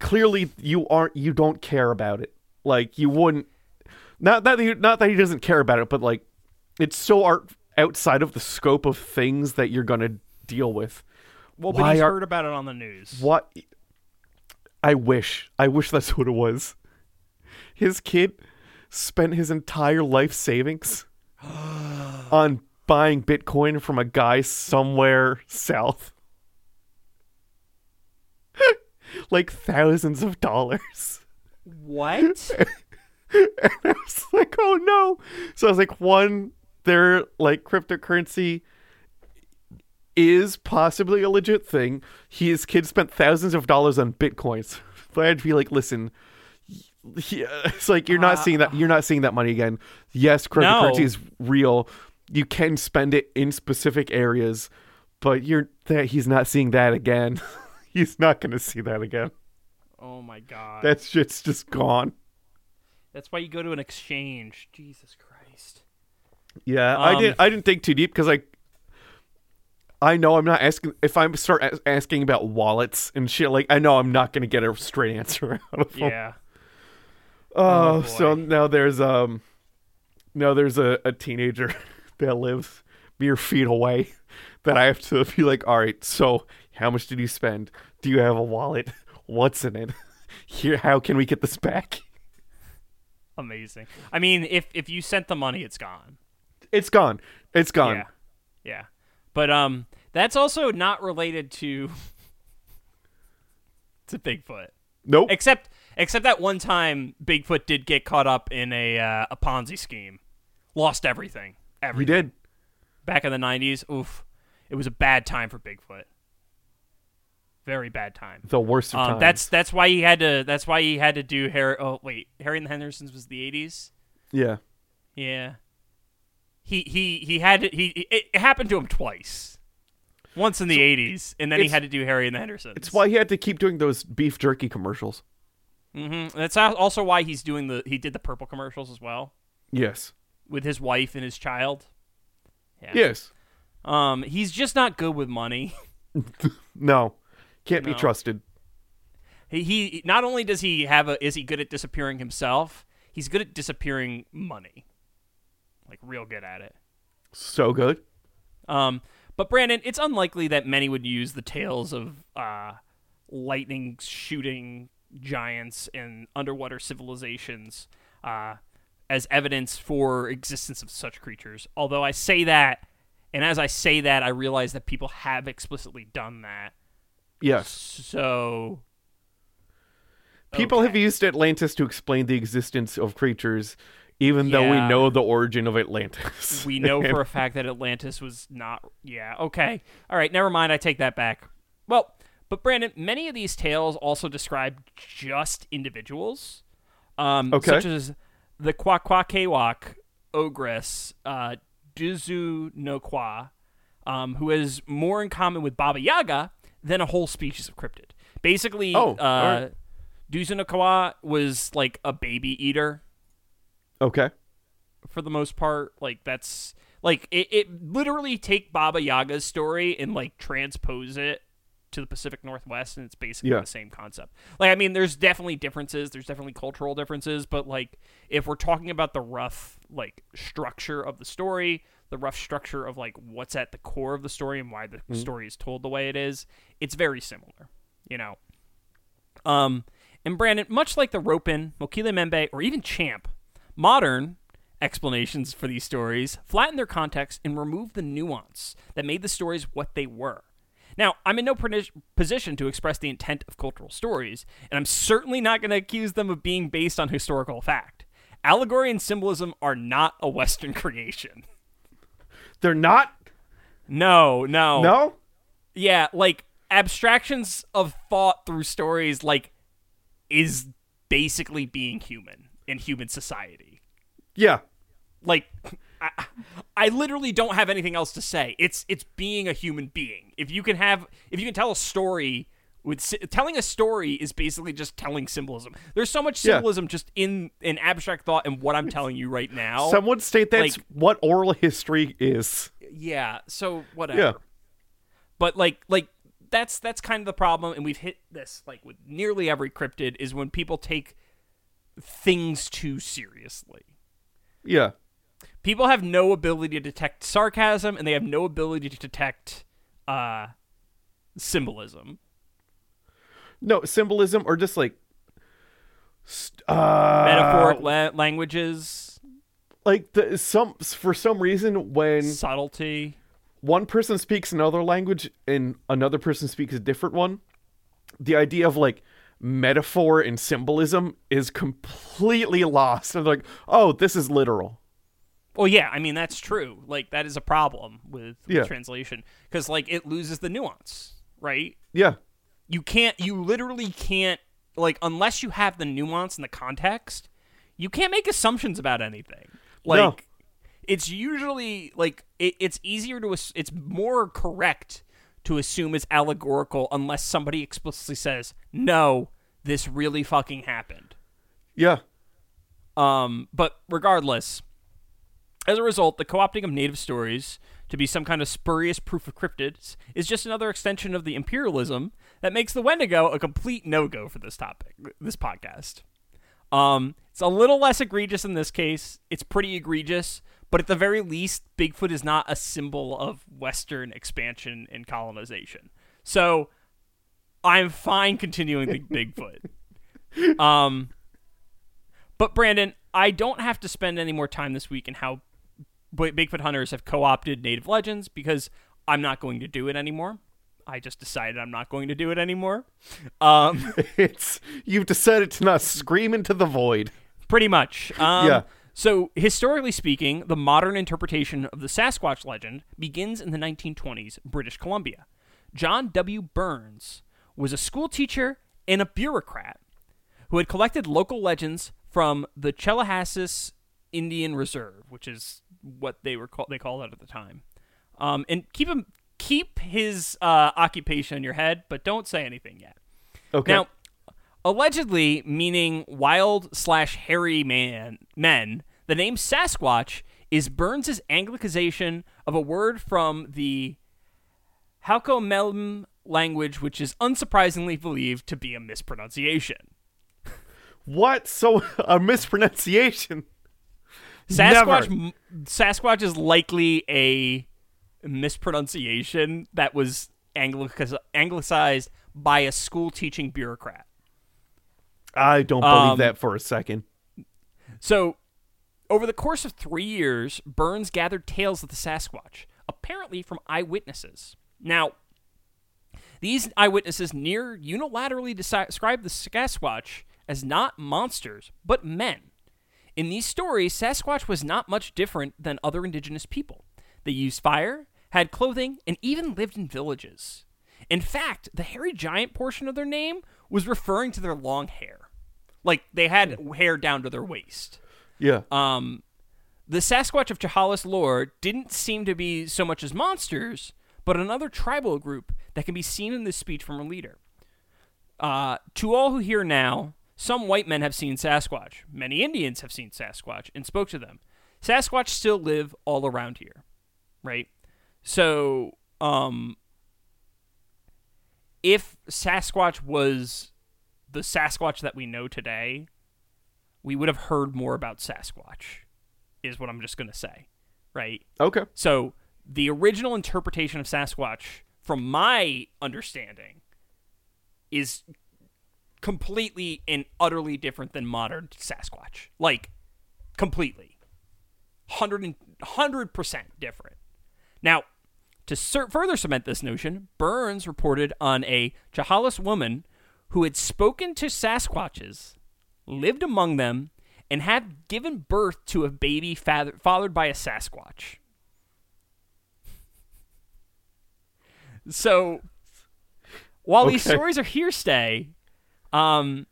[SPEAKER 2] clearly you aren't you don't care about it like you wouldn't not that he, not that he doesn't care about it but like it's so art outside of the scope of things that you're gonna deal with
[SPEAKER 1] well, but
[SPEAKER 2] Why
[SPEAKER 1] he's
[SPEAKER 2] are-
[SPEAKER 1] heard about it on the news.
[SPEAKER 2] what? I wish. I wish that's what it was. His kid spent his entire life savings on buying Bitcoin from a guy somewhere south. like thousands of dollars.
[SPEAKER 1] What?
[SPEAKER 2] And I was like, oh no. So I was like, one, they're like cryptocurrency is possibly a legit thing. His kid spent thousands of dollars on bitcoins. But I'd be like, listen, yeah, it's like you're not seeing that you're not seeing that money again. Yes, cryptocurrency
[SPEAKER 1] No.
[SPEAKER 2] is real. You can spend it in specific areas, but you're that he's not seeing that again. he's not gonna see that again.
[SPEAKER 1] oh my god.
[SPEAKER 2] That shit's just gone.
[SPEAKER 1] That's why you go to an exchange. Jesus Christ.
[SPEAKER 2] Yeah, I
[SPEAKER 1] Um,
[SPEAKER 2] didn't. I didn't think too deep because I, I know I'm not asking. If I start as- asking about wallets and shit, like I know I'm not gonna get a straight answer out of them.
[SPEAKER 1] Yeah.
[SPEAKER 2] Oh,
[SPEAKER 1] Oh,
[SPEAKER 2] so now there's um, now there's a, a teenager that lives mere feet away that I have to be like, all right, so how much did you spend? Do you have a wallet? What's in it? Here, how can we get this back?
[SPEAKER 1] Amazing. I mean, if if you sent the money, it's gone.
[SPEAKER 2] It's gone. It's gone.
[SPEAKER 1] Yeah. Yeah. But um that's also not related to to Bigfoot.
[SPEAKER 2] Nope.
[SPEAKER 1] Except except that one time Bigfoot did get caught up in a uh, a Ponzi scheme. Lost everything. Everything.
[SPEAKER 2] we did.
[SPEAKER 1] Back in the 90s. Oof. It was a bad time for Bigfoot. Very bad time.
[SPEAKER 2] The worst of
[SPEAKER 1] Um,
[SPEAKER 2] times.
[SPEAKER 1] that's that's why he had to that's why he had to do Harry oh wait, Harry and the Hendersons was the 80s.
[SPEAKER 2] yeah.
[SPEAKER 1] Yeah. He he he had to, he it happened to him twice. Once in the '80s, and then he had to do Harry and the Hendersons.
[SPEAKER 2] It's why he had to keep doing those beef jerky commercials.
[SPEAKER 1] hmm That's also why he's doing the he did the purple commercials as well
[SPEAKER 2] Yes.
[SPEAKER 1] with his wife and his child. Yeah.
[SPEAKER 2] Yes.
[SPEAKER 1] Um, he's just not good with money.
[SPEAKER 2] No. Can't be trusted.
[SPEAKER 1] He, he not only does he have a is he good at disappearing himself, he's good at disappearing money. Like real good at it.
[SPEAKER 2] So good.
[SPEAKER 1] Um, but Brandon, it's unlikely that many would use the tales of uh, lightning shooting giants and underwater civilizations uh, as evidence for existence of such creatures. Although I say that, and as I say that, I realize that people have explicitly done that.
[SPEAKER 2] Yes.
[SPEAKER 1] So
[SPEAKER 2] People have used Atlantis to explain the existence of creatures, even though we know the origin of Atlantis.
[SPEAKER 1] we know for a fact that Atlantis was not. Yeah, okay. All right, never mind. I take that back. Well, but Brandon, many of these tales also describe just individuals, um,
[SPEAKER 2] Okay.
[SPEAKER 1] such as the Kwakwaka'wakw ogress, uh, Dzunukwa, um, who has more in common with Baba Yaga than a whole species of cryptid. Basically,
[SPEAKER 2] Oh,
[SPEAKER 1] uh,
[SPEAKER 2] alright.
[SPEAKER 1] Dzunukwa was like a baby eater
[SPEAKER 2] Okay.
[SPEAKER 1] for the most part. Like that's like it, it literally take Baba Yaga's story and like transpose it to the Pacific Northwest and it's basically
[SPEAKER 2] Yeah.
[SPEAKER 1] the same concept. Like I mean there's definitely differences, there's definitely cultural differences, but like if we're talking about the rough like structure of the story, the rough structure of like what's at the core of the story and why the story is told the way it is, it's very similar, you know. Um, and Brandon, much like the Ropen, Mokile Membe, or even Champ, modern explanations for these stories flatten their context and remove the nuance that made the stories what they were. Now, I'm in no position to express the intent of cultural stories, and I'm certainly not going to accuse them of being based on historical fact. Allegory and symbolism are not a Western creation.
[SPEAKER 2] They're not.
[SPEAKER 1] No, no.
[SPEAKER 2] No.
[SPEAKER 1] Yeah, like abstractions of thought through stories like is basically being human in human society.
[SPEAKER 2] Yeah.
[SPEAKER 1] Like I, I literally don't have anything else to say. It's it's being a human being. If you can have if you can tell a story with telling a story is basically just telling symbolism. There's so much
[SPEAKER 2] Yeah.
[SPEAKER 1] symbolism just in in abstract thought and what I'm telling you right now.
[SPEAKER 2] Someone state that's
[SPEAKER 1] like-
[SPEAKER 2] what oral history is.
[SPEAKER 1] yeah, so whatever.
[SPEAKER 2] Yeah.
[SPEAKER 1] But like like that's that's kind of the problem and we've hit this like with nearly every cryptid is when people take things too seriously.
[SPEAKER 2] Yeah.
[SPEAKER 1] People have no ability to detect sarcasm and they have no ability to detect uh symbolism.
[SPEAKER 2] No symbolism or just like st- uh,
[SPEAKER 1] Metaphoric la- languages,
[SPEAKER 2] like the some for some reason when
[SPEAKER 1] subtlety.
[SPEAKER 2] one person speaks another language and another person speaks a different one, the idea of like metaphor and symbolism is completely lost. And like, oh, this is literal.
[SPEAKER 1] Well, yeah, I mean that's true. Like that is a problem with, with
[SPEAKER 2] Yeah.
[SPEAKER 1] translation because like it loses the nuance, right?
[SPEAKER 2] Yeah.
[SPEAKER 1] you can't you literally can't like unless you have the nuance and the context you can't make assumptions about anything like
[SPEAKER 2] No.
[SPEAKER 1] it's usually like it, it's easier to it's more correct to assume is allegorical unless somebody explicitly says no this really fucking happened
[SPEAKER 2] Yeah.
[SPEAKER 1] um, but regardless, as a result, the co-opting of native stories to be some kind of spurious proof of cryptids is just another extension of the imperialism that makes the Wendigo a complete no-go for this topic, this podcast. Um, it's a little less egregious in this case. It's pretty egregious, but at the very least, Bigfoot is not a symbol of Western expansion and colonization. So I'm fine continuing the Bigfoot. Um, but Brandon, I don't have to spend any more time this week in how Bigfoot hunters have co-opted native legends because I'm not going to do it anymore. I just decided I'm not going to do it anymore. Um,
[SPEAKER 2] It's you've decided to not scream into the void.
[SPEAKER 1] pretty much. Um,
[SPEAKER 2] Yeah.
[SPEAKER 1] So, historically speaking, the modern interpretation of the Sasquatch legend begins in the 1920s, British Columbia. John W. Burns was a schoolteacher and a bureaucrat who had collected local legends from the Chehalis Indian Reserve, which is what they were called. They called it at the time. Um, and keep him keep his uh, occupation in your head, but don't say anything yet.
[SPEAKER 2] Okay.
[SPEAKER 1] Now, allegedly meaning wild slash hairy man men, the name Sasquatch is Burns's Anglicization of a word from the Halkomelem language, which is unsurprisingly believed to be a mispronunciation.
[SPEAKER 2] what? So a mispronunciation?
[SPEAKER 1] Sasquatch,
[SPEAKER 2] Never.
[SPEAKER 1] m- Sasquatch is likely a mispronunciation that was Anglic- anglicized by a school teaching bureaucrat.
[SPEAKER 2] I don't believe
[SPEAKER 1] Um,
[SPEAKER 2] that for a second.
[SPEAKER 1] So, over the course of three years, Burns gathered tales of the Sasquatch, apparently from eyewitnesses. Now, these eyewitnesses near unilaterally described the Sasquatch as not monsters, but men. In these stories, Sasquatch was not much different than other indigenous people. They used fire, had clothing, and even lived in villages. In fact, the hairy giant portion of their name was referring to their long hair. Like they had hair down to their waist.
[SPEAKER 2] Yeah.
[SPEAKER 1] Um, the Sasquatch of Chehalis lore didn't seem to be so much as monsters, but another tribal group that can be seen in this speech from a leader. Uh, to all who hear now, some white men have seen Sasquatch. Many Indians have seen Sasquatch and spoke to them. Sasquatch still live all around here, right? So, um, if Sasquatch was the Sasquatch that we know today, we would have heard more about Sasquatch, is what I'm just going to say, right?
[SPEAKER 2] okay.
[SPEAKER 1] So, the original interpretation of Sasquatch, from my understanding, is completely and utterly different than modern Sasquatch. Like, completely. 100, 100% different. Now, to further cement this notion, Burns reported on a Chehalis woman who had spoken to Sasquatches, lived among them, and had given birth to a baby father- fathered by a Sasquatch. So, while these stories are hearsay, um,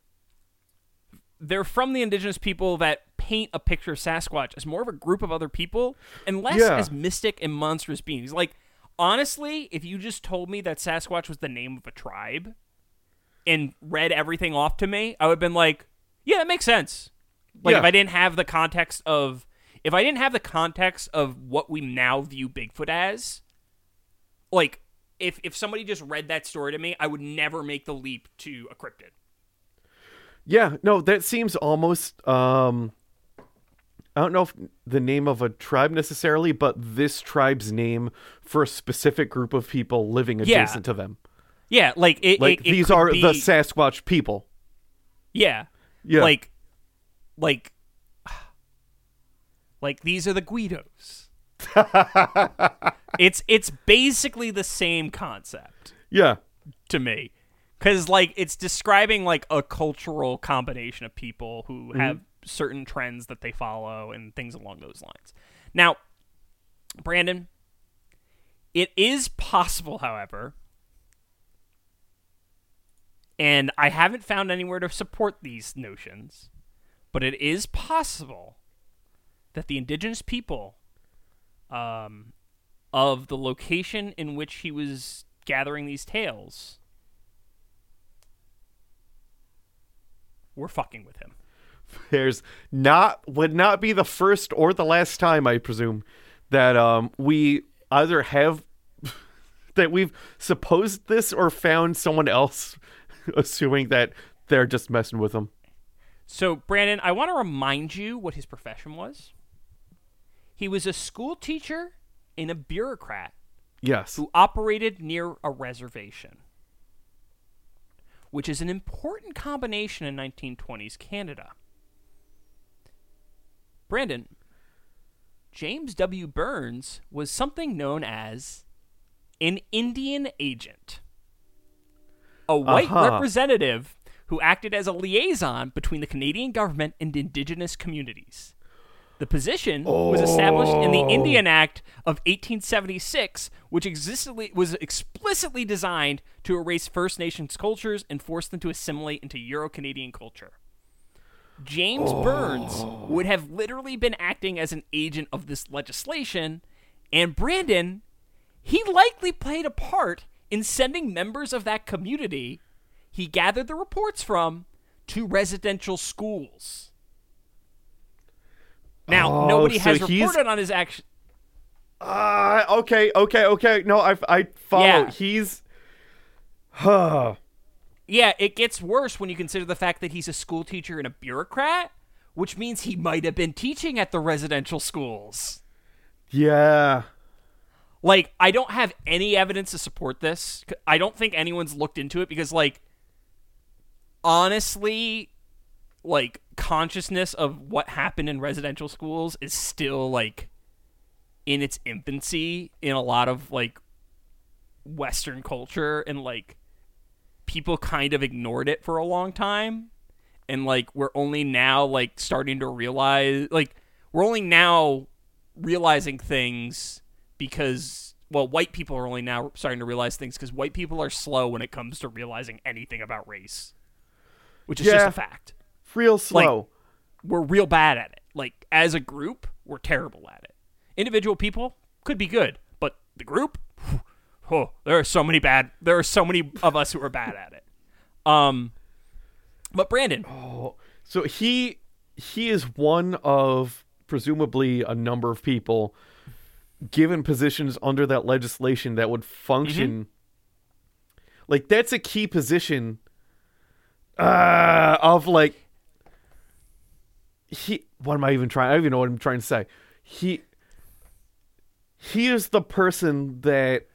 [SPEAKER 1] they're from the indigenous people that paint a picture of Sasquatch as more of a group of other people and less
[SPEAKER 2] Yeah.
[SPEAKER 1] as mystic and monstrous beings. Like, honestly, if you just told me that Sasquatch was the name of a tribe and read everything off to me, I would have been like, yeah, that makes sense. Like,
[SPEAKER 2] Yeah.
[SPEAKER 1] if I didn't have the context of. If I didn't have the context of what we now view Bigfoot as, like if if somebody just read that story to me, I would never make the leap to a cryptid.
[SPEAKER 2] Yeah, no, that seems almost um I don't know if the name of a tribe necessarily, but this tribe's name for a specific group of people living
[SPEAKER 1] Yeah.
[SPEAKER 2] adjacent to them.
[SPEAKER 1] Yeah, like it.
[SPEAKER 2] Like
[SPEAKER 1] it- it
[SPEAKER 2] these are
[SPEAKER 1] be-
[SPEAKER 2] the Sasquatch people.
[SPEAKER 1] yeah,
[SPEAKER 2] Yeah.
[SPEAKER 1] like like like these are the Guidos. it's it's basically the same concept
[SPEAKER 2] yeah.
[SPEAKER 1] to me because like it's describing like a cultural combination of people who mm-hmm. have certain trends that they follow and things along those lines now brandon it is possible however and i haven't found anywhere to support these notions but it is possible that the indigenous people um, of the location in which he was gathering these tales were fucking with him.
[SPEAKER 2] There's not would not be the first or the last time, I presume, that um we either have that we've supposed this or found someone else assuming that they're just messing with them.
[SPEAKER 1] So, Brandon, I want to remind you what his profession was. He was a school teacher and a bureaucrat
[SPEAKER 2] Yes.
[SPEAKER 1] who operated near a reservation, which is an important combination in 1920s Canada. Brandon, James W. Burns was something known as an Indian agent, a white
[SPEAKER 2] Uh-huh.
[SPEAKER 1] representative who acted as a liaison between the Canadian government and indigenous communities. The position was established in the Indian Act of 1876, which was explicitly designed to erase First Nations cultures and force them to assimilate into Euro Canadian culture. James Burns would have literally been acting as an agent of this legislation, and Brandon, he likely played a part in sending members of that community he gathered the reports from to residential schools. Now,
[SPEAKER 2] Oh,
[SPEAKER 1] nobody
[SPEAKER 2] so
[SPEAKER 1] has reported on his action.
[SPEAKER 2] Uh, okay, okay, okay. No, I, I follow.
[SPEAKER 1] Yeah.
[SPEAKER 2] He's. Huh.
[SPEAKER 1] Yeah, it gets worse when you consider the fact that he's a school teacher and a bureaucrat, which means he might have been teaching at the residential schools.
[SPEAKER 2] Yeah.
[SPEAKER 1] Like, I don't have any evidence to support this. I don't think anyone's looked into it because, like, honestly, like, consciousness of what happened in residential schools is still, like, in its infancy in a lot of, like, Western culture. And, like, people kind of ignored it for a long time. And, like, we're only now, like, starting to realize, like, we're only now realizing things because well white people are only now starting to realize things because white people are slow when it comes to realizing anything about race which is just a fact.
[SPEAKER 2] Real slow.
[SPEAKER 1] we're real bad at it. Like as a group we're terrible at it. Individual people could be good but the group oh there are so many bad there are so many of us who are bad at it. Um but brandon oh,
[SPEAKER 2] So he he is one of presumably a number of people given positions under that legislation that would function like that's a key position uh of like he what am I even trying I don't even know what I'm trying to say. He he is the person that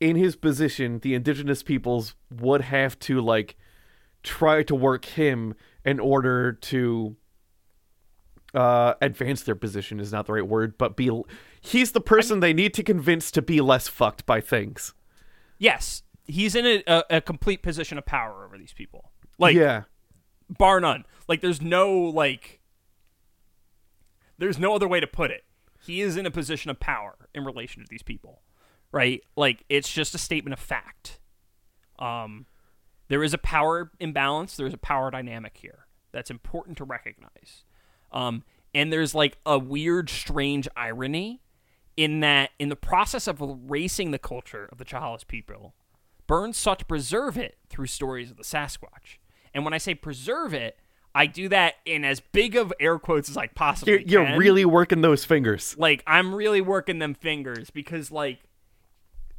[SPEAKER 2] in his position the indigenous peoples would have to like try to work him in order to uh advance their position is not the right word but be he's the person they need to convince to be less fucked by things
[SPEAKER 1] yes he's in a, a, a complete position of power over these people like
[SPEAKER 2] yeah
[SPEAKER 1] bar none. Like there's no like there's no other way to put it. He is in a position of power in relation to these people. Right? Like it's just a statement of fact. Um there is a power imbalance, there's a power dynamic here that's important to recognize. Um and there's like a weird strange irony in that in the process of erasing the culture of the Chehalis people, Burns sought to preserve it through stories of the Sasquatch. And when I say preserve it, I do that in as big of air quotes as I possibly
[SPEAKER 2] you're, you're
[SPEAKER 1] can.
[SPEAKER 2] really working those fingers
[SPEAKER 1] like I'm really working them fingers because like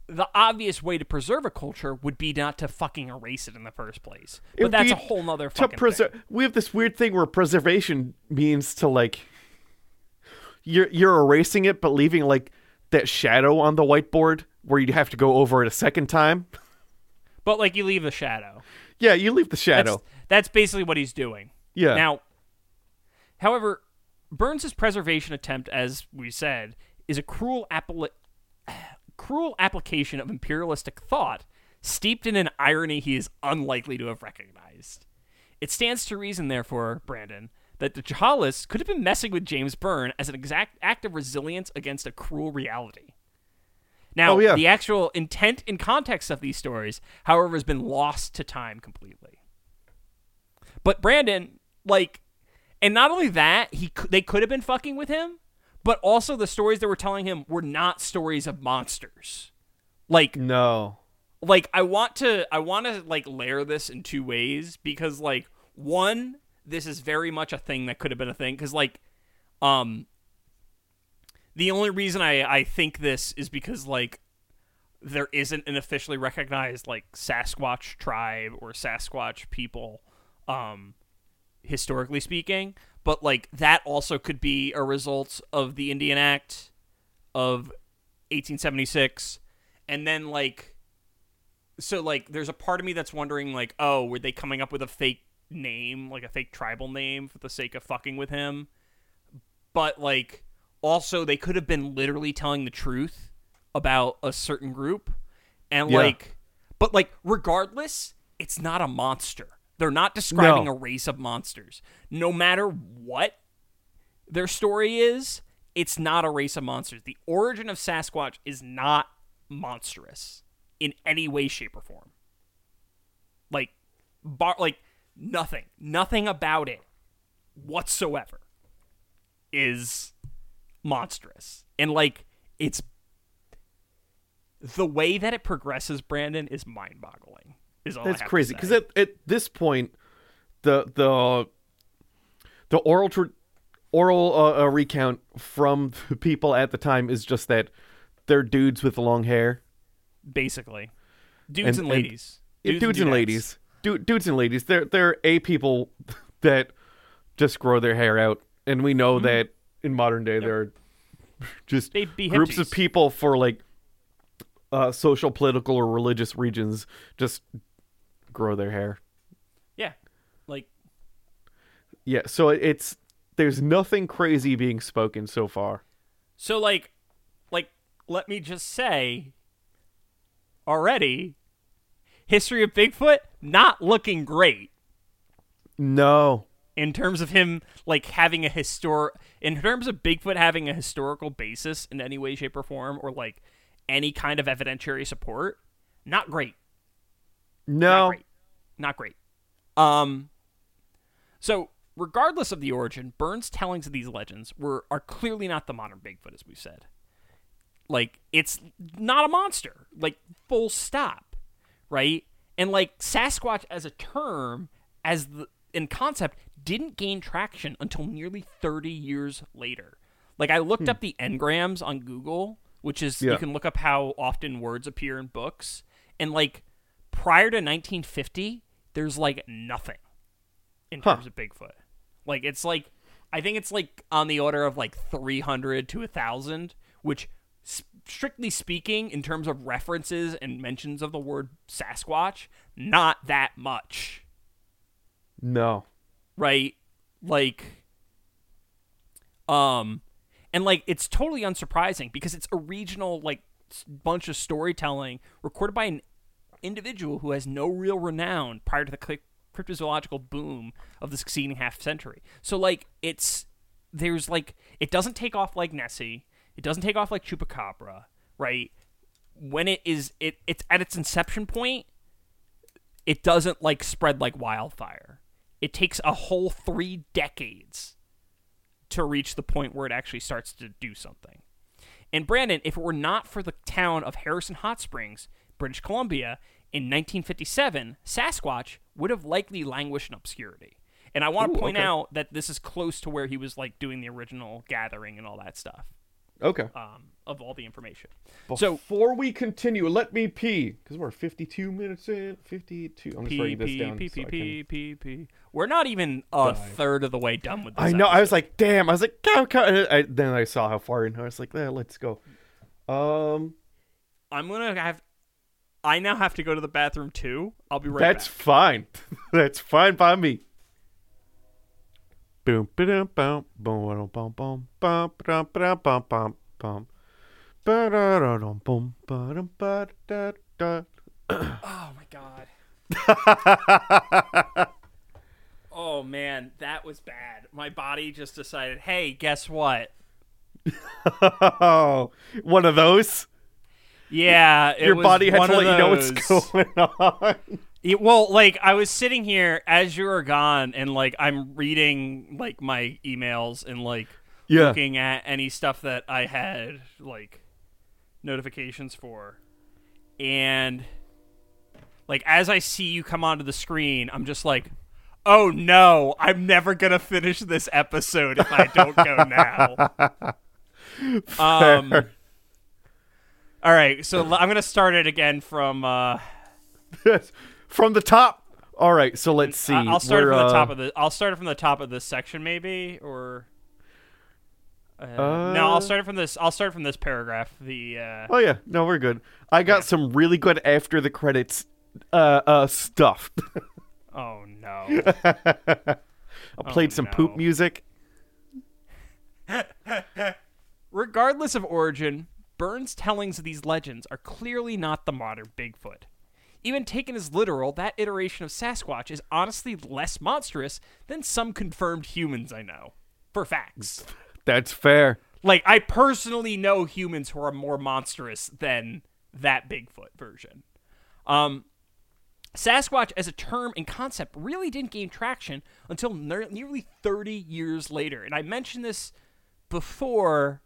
[SPEAKER 1] the obvious way to preserve a culture would be not to fucking erase it in the first place. But
[SPEAKER 2] would
[SPEAKER 1] that's a whole nother
[SPEAKER 2] to
[SPEAKER 1] fucking
[SPEAKER 2] preserve
[SPEAKER 1] thing.
[SPEAKER 2] we have this weird thing where preservation means to like you're you're erasing it but leaving like that shadow on the whiteboard where you'd have to go over it a second time
[SPEAKER 1] But like you leave the shadow.
[SPEAKER 2] yeah you leave the
[SPEAKER 1] That's,
[SPEAKER 2] shadow
[SPEAKER 1] that's basically what he's doing.
[SPEAKER 2] yeah
[SPEAKER 1] Now, however, Burns's preservation attempt, as we said, is a cruel appli- cruel application of imperialistic thought, steeped in an irony he is unlikely to have recognized. It stands to reason, therefore, Brandon, that the Chehalis could have been messing with James Byrne as an exact act of resilience against a cruel reality. Now,
[SPEAKER 2] Oh, yeah.
[SPEAKER 1] the actual intent and context of these stories, however, has been lost to time completely. But Brandon, like, and not only that, he they could have been fucking with him, but also the stories they were telling him were not stories of monsters. Like,
[SPEAKER 2] no
[SPEAKER 1] like I want to I want to like layer this in two ways because like one, this is very much a thing that could have been a thing because like, um, the only reason I I think this is because like there isn't an officially recognized like Sasquatch tribe or Sasquatch people, um, historically speaking. But like that also could be a result of the Indian Act of 1876, and then like, so like there's a part of me that's wondering like, oh, were they coming up with a fake name, like a fake tribal name for the sake of fucking with him? But like, also they could have been literally telling the truth about a certain group and
[SPEAKER 2] Yeah.
[SPEAKER 1] like but like regardless it's not a monster they're not describing
[SPEAKER 2] No.
[SPEAKER 1] a race of monsters no matter what their story is it's not a race of monsters the origin of sasquatch is not monstrous in any way shape or form like bar like nothing nothing about it whatsoever is monstrous. And like it's the way that it progresses, Brandon, is mind boggling. Is all
[SPEAKER 2] That's crazy because at, at this point, the the the oral tr- oral uh, uh, recount from the people at the time is just that they're dudes with long hair,
[SPEAKER 1] basically dudes and,
[SPEAKER 2] And- and-
[SPEAKER 1] ladies.
[SPEAKER 2] dudes, and
[SPEAKER 1] dudettes.
[SPEAKER 2] ladies, du- dudes and ladies. They're they're a people that just grow their hair out, and we know that in modern day there are just
[SPEAKER 1] Mm-hmm.
[SPEAKER 2] Groups of people for like uh, social, political, or religious regions just grow their hair.
[SPEAKER 1] Yeah. Like
[SPEAKER 2] Yeah, so it's there's nothing crazy being spoken so far.
[SPEAKER 1] So like like let me just say already history of Bigfoot not looking great
[SPEAKER 2] No.
[SPEAKER 1] in terms of him like having a histor in terms of Bigfoot having a historical basis in any way shape or form or like any kind of evidentiary support not great not
[SPEAKER 2] No.
[SPEAKER 1] great. Not great. Um so regardless of the origin, Burns' tellings of these legends were are clearly not the modern Bigfoot, as we've said. Like, it's not a monster. Like, full stop. Right? And like Sasquatch as a term, as the in concept, didn't gain traction until nearly 30 years later. Like I looked hmm. up the n-grams on Google, which is
[SPEAKER 2] Yeah.
[SPEAKER 1] you can look up how often words appear in books, and like prior to 1950, there's like nothing in
[SPEAKER 2] Huh.
[SPEAKER 1] terms of Bigfoot. Like it's like I think it's like on the order of like 300 to 1000, which strictly speaking in terms of references and mentions of the word Sasquatch, not that much,
[SPEAKER 2] No.
[SPEAKER 1] right? Like um and like it's totally unsurprising because it's a regional like bunch of storytelling recorded by an individual who has no real renown prior to the cryptozoological boom of the succeeding half century. So like it's there's like it doesn't take off like Nessie, it doesn't take off like Chupacabra, right? When it is it it's at its inception point, it doesn't like spread like wildfire. It takes a whole 3 decades to reach the point where it actually starts to do something. And Brandon, if it were not for the town of Harrison Hot Springs, British Columbia, in 1957, Sasquatch would have likely languished in obscurity. And I want
[SPEAKER 2] Ooh,
[SPEAKER 1] to point
[SPEAKER 2] okay.
[SPEAKER 1] out that this is close to where he was like doing the original gathering and all that stuff
[SPEAKER 2] Okay.
[SPEAKER 1] um, of all the information. So
[SPEAKER 2] Before we continue, let me pee because we're 52 minutes in. 52. I'm just
[SPEAKER 1] P
[SPEAKER 2] writing this
[SPEAKER 1] P
[SPEAKER 2] down.
[SPEAKER 1] P
[SPEAKER 2] so
[SPEAKER 1] P
[SPEAKER 2] I can-
[SPEAKER 1] P P P. We're not even a third of the way done with this.
[SPEAKER 2] I know. I was like, damn. I was like, go. And I, then I saw how far in. I was like, let's go. Um,
[SPEAKER 1] I'm gonna have. I now have to go to the bathroom too. I'll be right
[SPEAKER 2] that's
[SPEAKER 1] back.
[SPEAKER 2] fine. that's fine by me. Boom, boom, bum, ba-dum, ba-dum, bum, bum, bum. Ba-da-da-dum, bum, ba-dum, ba-da-da.
[SPEAKER 1] Oh my god. oh man, that was bad. My body just decided, hey, guess what?
[SPEAKER 2] Oh, one of those.
[SPEAKER 1] Yeah, it
[SPEAKER 2] Your body had to let you know what's going on.
[SPEAKER 1] It- well, like I was sitting here as you were gone, and like I'm reading like my emails and like
[SPEAKER 2] Yeah.
[SPEAKER 1] looking at any stuff that I had like notifications for, and like as I see you come onto the screen, I'm just like, oh no, I'm never gonna finish this episode if I don't go now. um. All right, so I'm gonna start it again from. uh
[SPEAKER 2] From the top. All right, so let's see.
[SPEAKER 1] I'll start
[SPEAKER 2] We're,
[SPEAKER 1] from the
[SPEAKER 2] uh,
[SPEAKER 1] top of the. I'll start it from the top of this section, maybe, or. Uh, no,
[SPEAKER 2] Uh,
[SPEAKER 1] I'll start it from this. I'll start from this paragraph. The uh,
[SPEAKER 2] Oh yeah, no, we're good. I got some really good after the credits uh uh stuff.
[SPEAKER 1] oh no,
[SPEAKER 2] I played some poop
[SPEAKER 1] Oh,
[SPEAKER 2] music.
[SPEAKER 1] regardless of origin, Burns' tellings of these legends are clearly not the modern Bigfoot. Even taken as literal, that iteration of Sasquatch is honestly less monstrous than some confirmed humans I know. For facts.
[SPEAKER 2] That's fair.
[SPEAKER 1] Like, I personally know humans who are more monstrous than that Bigfoot version. Um, Sasquatch as a term and concept really didn't gain traction until ner- nearly 30 years later. And I mentioned this before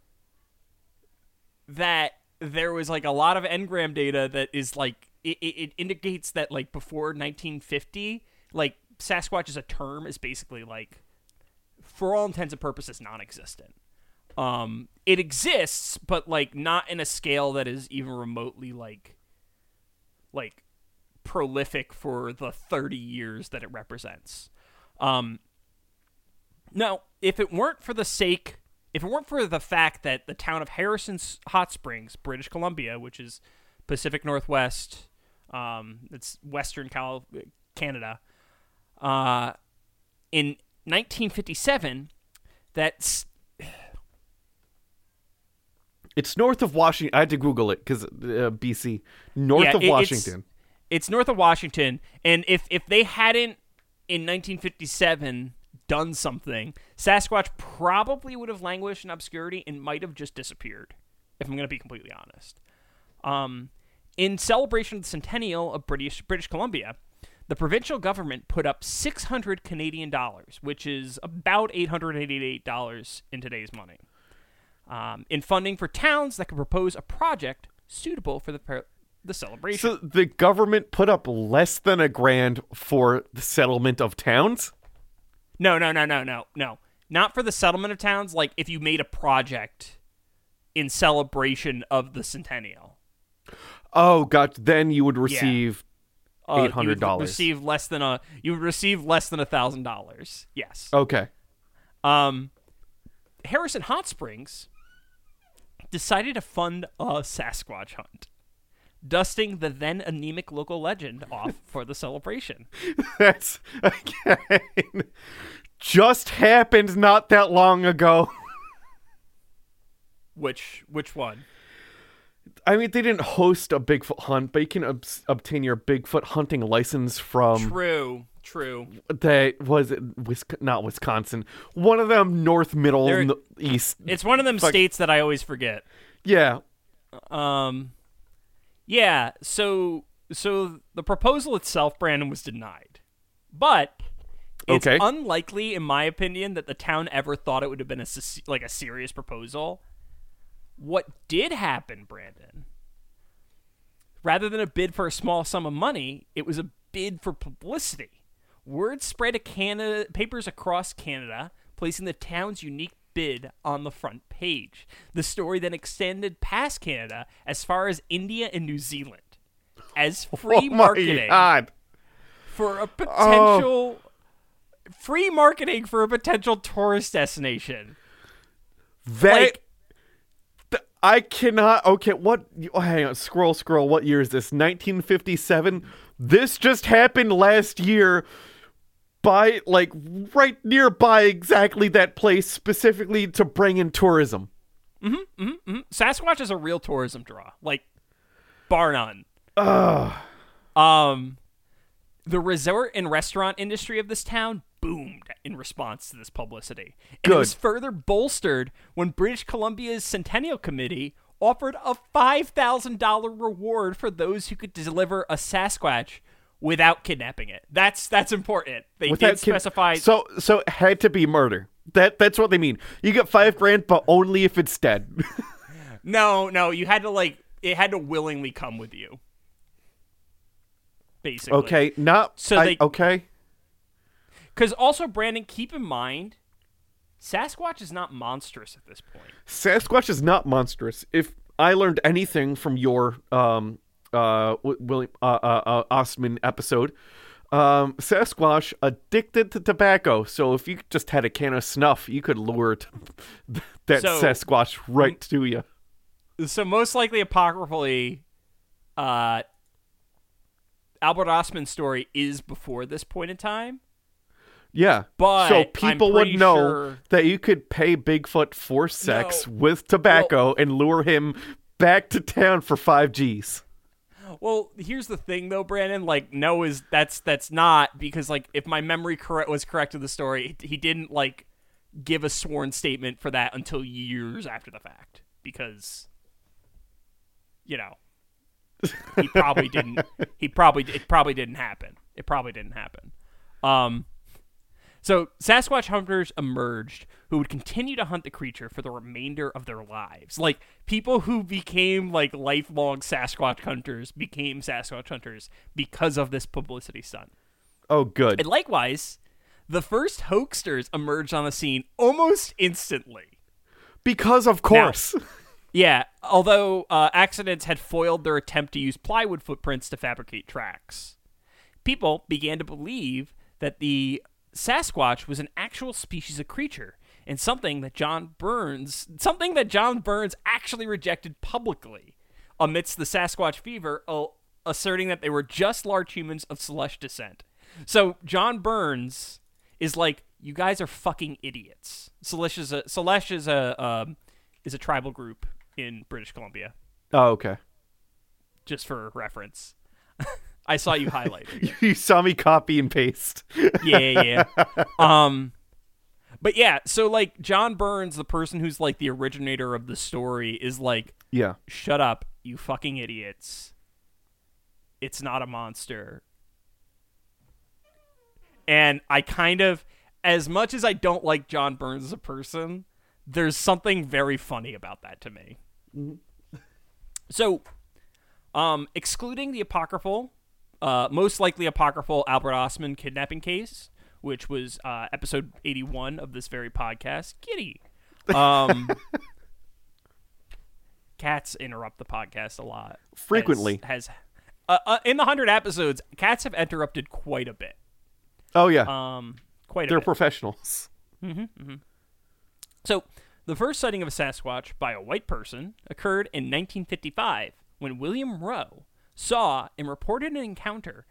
[SPEAKER 1] that there was like a lot of n-gram data that is like it, it, indicates that like before 1950 like sasquatch as a term is basically like for all intents and purposes non-existent. Um it exists but like not in a scale that is even remotely like like prolific for the 30 years that it represents. Um now if it weren't for the sake if it weren't for the fact that the town of Harrison's Hot Springs, British Columbia, which is Pacific Northwest, um, it's Western Cal- Canada, uh, in 1957, that's
[SPEAKER 2] It's north of Washington. I had to Google it because uh, BC, north
[SPEAKER 1] Yeah,
[SPEAKER 2] of
[SPEAKER 1] it- it's-
[SPEAKER 2] Washington.
[SPEAKER 1] it's north of Washington, and if if they hadn't in 1957 done something, Sasquatch probably would have languished in obscurity and might have just disappeared. If I'm going to be completely honest. Um, in celebration of the centennial of British British Columbia, the provincial government put up 600 Canadian dollars, which is about 888 dollars in today's money, um, in funding for towns that could propose a project suitable for the per- the celebration.
[SPEAKER 2] So the government put up less than a grand for the settlement of towns.
[SPEAKER 1] No, no, no, no, no, no. Not for the settlement of towns. Like if you made a project in celebration of the centennial,
[SPEAKER 2] Oh, God! Then you would receive
[SPEAKER 1] uh, you
[SPEAKER 2] eight hundred
[SPEAKER 1] would
[SPEAKER 2] dollars.
[SPEAKER 1] Receive less than a. You would receive less than a thousand dollars. Yes.
[SPEAKER 2] Okay.
[SPEAKER 1] Um, Harrison Hot Springs decided to fund a Sasquatch hunt, dusting the then anemic local legend off for the celebration.
[SPEAKER 2] That's again just happened not that long ago.
[SPEAKER 1] Which which one?
[SPEAKER 2] I mean, they didn't host a Bigfoot hunt, but you can ob- obtain your Bigfoot hunting license from
[SPEAKER 1] True. True.
[SPEAKER 2] that was it Wis- not Wisconsin. One of them, North Middle East.
[SPEAKER 1] It's one of them states that I always forget.
[SPEAKER 2] Yeah.
[SPEAKER 1] Um, yeah. So so the proposal itself, Brandon, was denied, but it's
[SPEAKER 2] Okay.
[SPEAKER 1] unlikely, in my opinion, that the town ever thought it would have been a like a serious proposal. What did happen, Brandon? Rather than a bid for a small sum of money, it was a bid for publicity. Word spread to Canada papers across Canada, placing the town's unique bid on the front page. The story then extended past Canada as far as India and New Zealand as oh free
[SPEAKER 2] oh
[SPEAKER 1] marketing
[SPEAKER 2] God.
[SPEAKER 1] for a oh. potential free marketing for a potential tourist destination.
[SPEAKER 2] That
[SPEAKER 1] Like-
[SPEAKER 2] I cannot. Okay, what? Oh, hang on. Scroll, scroll. What year is this? 1957. This just happened last year. By like right nearby, exactly that place, specifically to bring in tourism. Mm-hmm, mm-hmm, mm-hmm.
[SPEAKER 1] Sasquatch is a real tourism draw, like bar none. Ugh. Um, the resort and restaurant industry of this town in response to this publicity, and it was further bolstered when British Columbia's Centennial Committee offered a five thousand dollar reward for those who could deliver a Sasquatch without kidnapping it. That's that's important. They
[SPEAKER 2] With
[SPEAKER 1] did
[SPEAKER 2] that kid-
[SPEAKER 1] specify.
[SPEAKER 2] So, so it had to be murder. That that's what they mean. You get five grand, but only if it's dead.
[SPEAKER 1] No, no, you had to like it had to willingly come with you. Basically.
[SPEAKER 2] okay, not
[SPEAKER 1] So
[SPEAKER 2] I-
[SPEAKER 1] they-
[SPEAKER 2] okay.
[SPEAKER 1] Because also, Brandon, keep in mind, Sasquatch is not monstrous at this point.
[SPEAKER 2] Sasquatch is not monstrous. If I learned anything from your um uh William uh, uh, uh Ostman episode, um Sasquatch addicted to tobacco. So if you just had a can of snuff, you could lure t- that
[SPEAKER 1] So-
[SPEAKER 2] Sasquatch right to you.
[SPEAKER 1] So most likely, apocryphally, uh, Albert Ostman's story is before this point in time.
[SPEAKER 2] Yeah,
[SPEAKER 1] But
[SPEAKER 2] so people would know
[SPEAKER 1] sure-
[SPEAKER 2] that you could pay Bigfoot for sex
[SPEAKER 1] No.
[SPEAKER 2] with tobacco and lure him back to town for five G's.
[SPEAKER 1] Well, here's the thing, though, Brandon. Like, no, is that's that's not because like if my memory correct was correct of the story, he didn't like give a sworn statement for that until years after the fact because you know he probably didn't. He probably it probably didn't happen. It probably didn't happen. Um, so Sasquatch hunters emerged who would continue to hunt the creature for the remainder of their lives. Like people who became like lifelong Sasquatch hunters became Sasquatch hunters because of this publicity stunt.
[SPEAKER 2] Oh, good.
[SPEAKER 1] And likewise, the first hoaxsters emerged on the scene almost instantly.
[SPEAKER 2] Because of course.
[SPEAKER 1] Yeah, although uh, accidents had foiled their attempt to use plywood footprints to fabricate tracks. People began to believe that the Sasquatch was an actual species of creature and something that John Burns, something that John Burns actually rejected publicly amidst the Sasquatch fever, uh, asserting that they were just large humans of Celeste descent. So John Burns is like, you guys are fucking idiots. Celeste is a Celeste is a um, is a tribal group in British Columbia,
[SPEAKER 2] oh, okay.
[SPEAKER 1] just for reference. I saw you highlighting. it.
[SPEAKER 2] You saw me copy and paste.
[SPEAKER 1] yeah, yeah, yeah. Um, but yeah, so like John Burns, the person who's like the originator of the story, is like,
[SPEAKER 2] yeah.
[SPEAKER 1] shut up, you fucking idiots. It's not a monster. And I kind of, as much as I don't like John Burns as a person, there's something very funny about that to me. So, um, excluding the apocryphal, uh, most likely apocryphal Albert Ostman kidnapping case, which was uh, episode 81 of this very podcast, Kitty. Um, cats interrupt the podcast a lot.
[SPEAKER 2] Frequently.
[SPEAKER 1] Has, has uh, uh, in the 100 episodes, cats have interrupted quite a bit.
[SPEAKER 2] Oh, yeah.
[SPEAKER 1] Um, quite a
[SPEAKER 2] They're
[SPEAKER 1] bit.
[SPEAKER 2] professionals.
[SPEAKER 1] So, the first sighting of a Sasquatch by a white person occurred in 1955 when William Roe saw and reported an encounter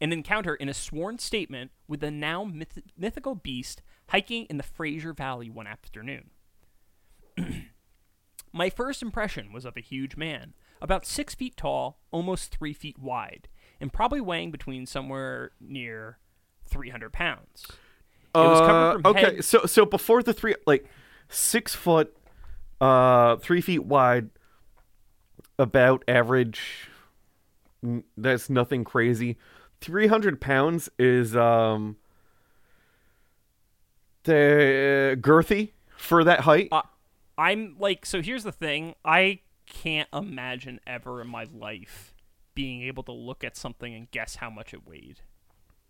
[SPEAKER 1] an encounter in a sworn statement with the now myth- mythical beast hiking in the Fraser Valley one afternoon. My first impression was of a huge man, about six feet tall, almost three feet wide, and probably weighing between somewhere near 300 pounds. It was covered
[SPEAKER 2] Uh,
[SPEAKER 1] from
[SPEAKER 2] okay,
[SPEAKER 1] head-
[SPEAKER 2] so so before the three, like six foot, uh, three feet wide, about average. That's nothing crazy. Three hundred pounds is um. The girthy for that height.
[SPEAKER 1] Uh, I'm like, so here's the thing. I can't imagine ever in my life being able to look at something and guess how much it weighed.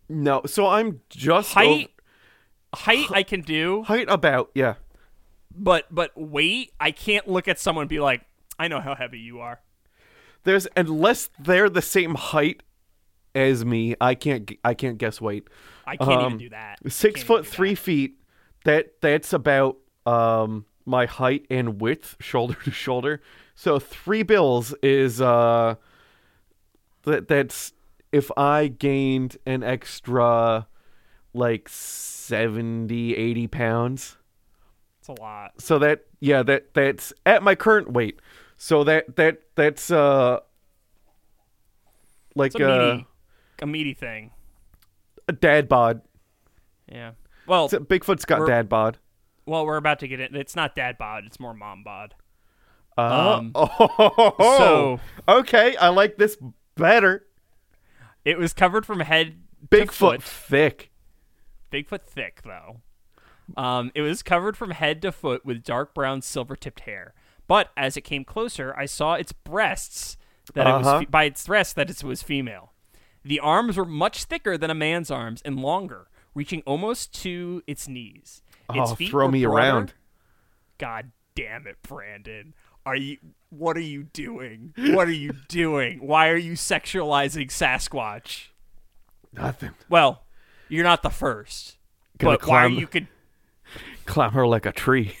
[SPEAKER 2] no, so I'm just
[SPEAKER 1] Height,
[SPEAKER 2] over-
[SPEAKER 1] height, I can do,
[SPEAKER 2] height about yeah.
[SPEAKER 1] but but weight, I can't look at someone and be like, I know how heavy you are.
[SPEAKER 2] There's unless they're the same height as me, I can't I can't guess weight.
[SPEAKER 1] I can't even
[SPEAKER 2] Um,
[SPEAKER 1] do that. I
[SPEAKER 2] Six foot three
[SPEAKER 1] that.
[SPEAKER 2] feet. That that's about um my height and width, shoulder to shoulder. So three bills is uh that that's if I gained an extra like 70, 80 pounds.
[SPEAKER 1] It's a lot.
[SPEAKER 2] So that yeah, that that's at my current weight. So that that that's uh like
[SPEAKER 1] It's a
[SPEAKER 2] uh,
[SPEAKER 1] meaty, a meaty thing.
[SPEAKER 2] a dad bod.
[SPEAKER 1] Yeah. Well,
[SPEAKER 2] Bigfoot's got dad bod.
[SPEAKER 1] well, we're about to get it. It's not dad bod. It's more mom bod.
[SPEAKER 2] Uh,
[SPEAKER 1] Um,
[SPEAKER 2] oh,
[SPEAKER 1] so-
[SPEAKER 2] okay, I like this better.
[SPEAKER 1] It was covered from head to
[SPEAKER 2] Bigfoot
[SPEAKER 1] foot.
[SPEAKER 2] thick.
[SPEAKER 1] Bigfoot thick though. Um, it was covered from head to foot with dark brown silver tipped hair. But as it came closer, I saw its breasts that
[SPEAKER 2] Uh-huh.
[SPEAKER 1] was fe- by its breasts that it was female. The arms were much thicker than a man's arms and longer, reaching almost to its knees. Its
[SPEAKER 2] Oh,
[SPEAKER 1] feet
[SPEAKER 2] throw me
[SPEAKER 1] broader-
[SPEAKER 2] around.
[SPEAKER 1] God damn it, Brandon. Are you what are you doing? What are you doing? Why are you sexualizing Sasquatch?
[SPEAKER 2] Nothing.
[SPEAKER 1] Well, you're not the first.
[SPEAKER 2] Gonna
[SPEAKER 1] but why are you could
[SPEAKER 2] Climb her like a tree.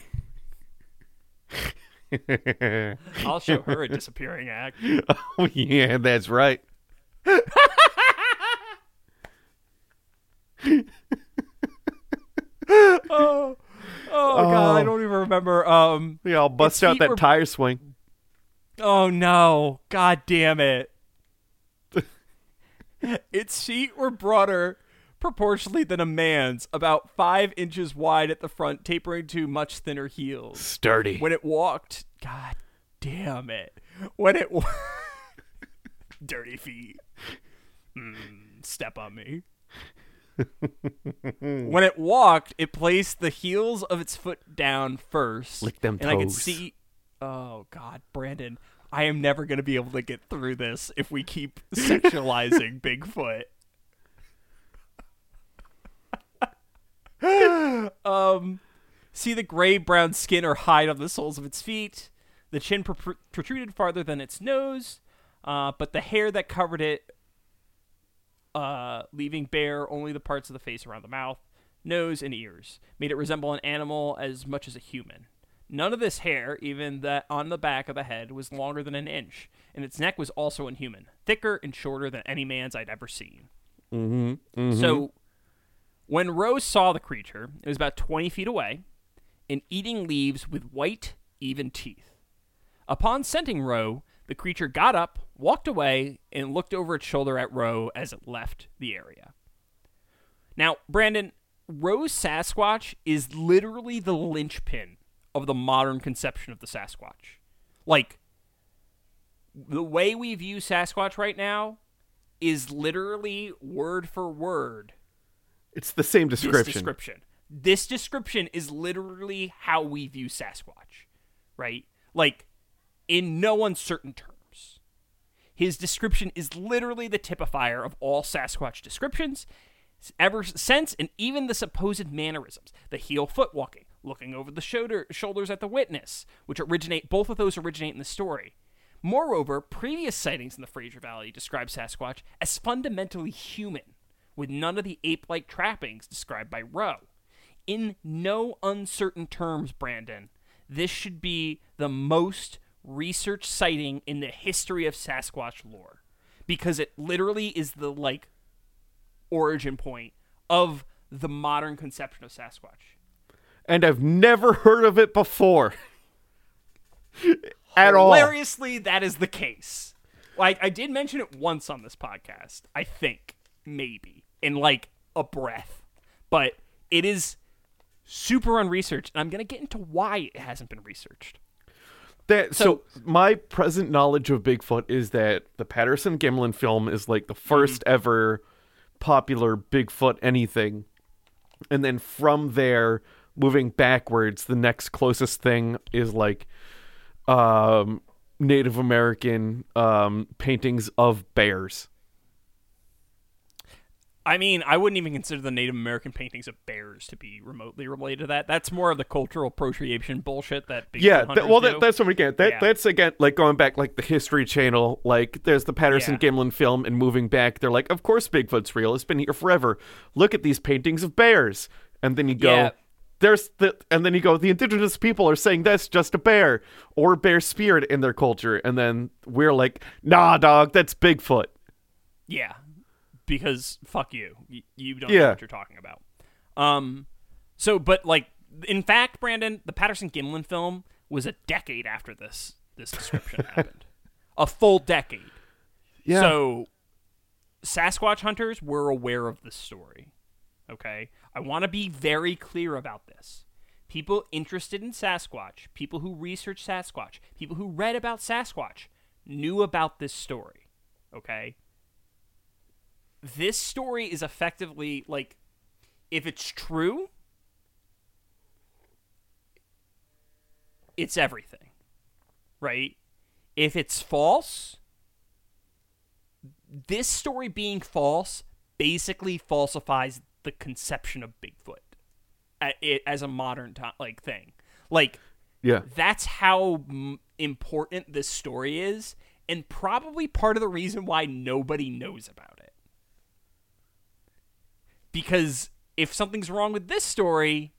[SPEAKER 1] I'll show her a disappearing act.
[SPEAKER 2] oh yeah, that's right.
[SPEAKER 1] Oh, oh god, I don't even remember. Um,
[SPEAKER 2] Yeah, I'll bust out that
[SPEAKER 1] were-
[SPEAKER 2] tire swing.
[SPEAKER 1] oh no, god damn it. its feet were broader proportionally than a man's, about five inches wide at the front, tapering to much thinner heels.
[SPEAKER 2] Sturdy.
[SPEAKER 1] When it walked, god damn it. When it wa- Dirty feet. Mm, step on me. when it walked, it placed the heels of its foot down first.
[SPEAKER 2] Lick them
[SPEAKER 1] and I could see. Oh God, Brandon, I am never gonna be able to get through this if we keep sexualizing Bigfoot. um, see the gray brown skin or hide on the soles of its feet. The chin pr- protruded farther than its nose, uh, but the hair that covered it, uh, leaving bare only the parts of the face around the mouth, nose, and ears, made it resemble an animal as much as a human. None of this hair, even that on the back of the head, was longer than an inch, and its neck was also inhuman, thicker and shorter than any man's I'd ever seen.
[SPEAKER 2] Mm-hmm.
[SPEAKER 1] So, when Rose saw the creature, it was about 20 feet away and eating leaves with white, even teeth. Upon scenting Roe, the creature got up, walked away, and looked over its shoulder at Roe as it left the area. Now, Brandon, Roe's Sasquatch is literally the linchpin of the modern conception of the Sasquatch. Like, the way we view Sasquatch right now is literally word for word
[SPEAKER 2] It's the same description.
[SPEAKER 1] this
[SPEAKER 2] description.
[SPEAKER 1] This description is literally how we view Sasquatch, right? Like, in no uncertain terms. His description is literally the typifier of all Sasquatch descriptions ever since, and even the supposed mannerisms, the heel foot walking, looking over the shoulder, shoulders at the witness, which originate, both of those originate in the story. Moreover, previous sightings in the Fraser Valley describe Sasquatch as fundamentally human, with none of the ape like trappings described by Roe. In no uncertain terms, Brandon, this should be the most research sighting in the history of Sasquatch lore. Because it literally is the like origin point of the modern conception of Sasquatch.
[SPEAKER 2] and I've never heard of it before. At all.
[SPEAKER 1] Hilariously, that is the case. Like I did mention it once on this podcast, I think, maybe, in like a breath. But it is super unresearched, and I'm gonna get into why it hasn't been researched.
[SPEAKER 2] That so, my present knowledge of Bigfoot is that the Patterson Gimlin film is like the 1st ever popular Bigfoot anything. And then from there, moving backwards, the next closest thing is like um Native American um paintings of bears.
[SPEAKER 1] I mean, I wouldn't even consider the Native American paintings of bears to be remotely related to that. That's more of the cultural appropriation bullshit that Bigfoot
[SPEAKER 2] yeah, that, well, that, that's what we get. That
[SPEAKER 1] Yeah.
[SPEAKER 2] that's again like going back like the History Channel. Like there's the Patterson
[SPEAKER 1] Yeah.
[SPEAKER 2] Gimlin film, and moving back, they're like, of course Bigfoot's real. It's been here forever. Look at these paintings of bears, and then you go.
[SPEAKER 1] Yeah.
[SPEAKER 2] There's the, and then you go. The indigenous people are saying that's just a bear or bear spirit in their culture, and then we're like, nah, dog, that's Bigfoot.
[SPEAKER 1] Yeah, because fuck you, you don't know what you're talking about. Um, so but like in fact, Brandon, the Patterson Gimlin film was a decade after this this description happened, a full decade.
[SPEAKER 2] Yeah.
[SPEAKER 1] So Sasquatch hunters were aware of this story. Okay, I want to be very clear about this. People interested in Sasquatch, people who research Sasquatch, people who read about Sasquatch knew about this story. Okay? This story is effectively like if it's true, it's everything. Right? If it's false, this story being false basically falsifies the conception of Bigfoot it as a modern time like thing. Like
[SPEAKER 2] Yeah.
[SPEAKER 1] that's how m- important this story is and probably part of the reason why nobody knows about it. Because if something's wrong with this story,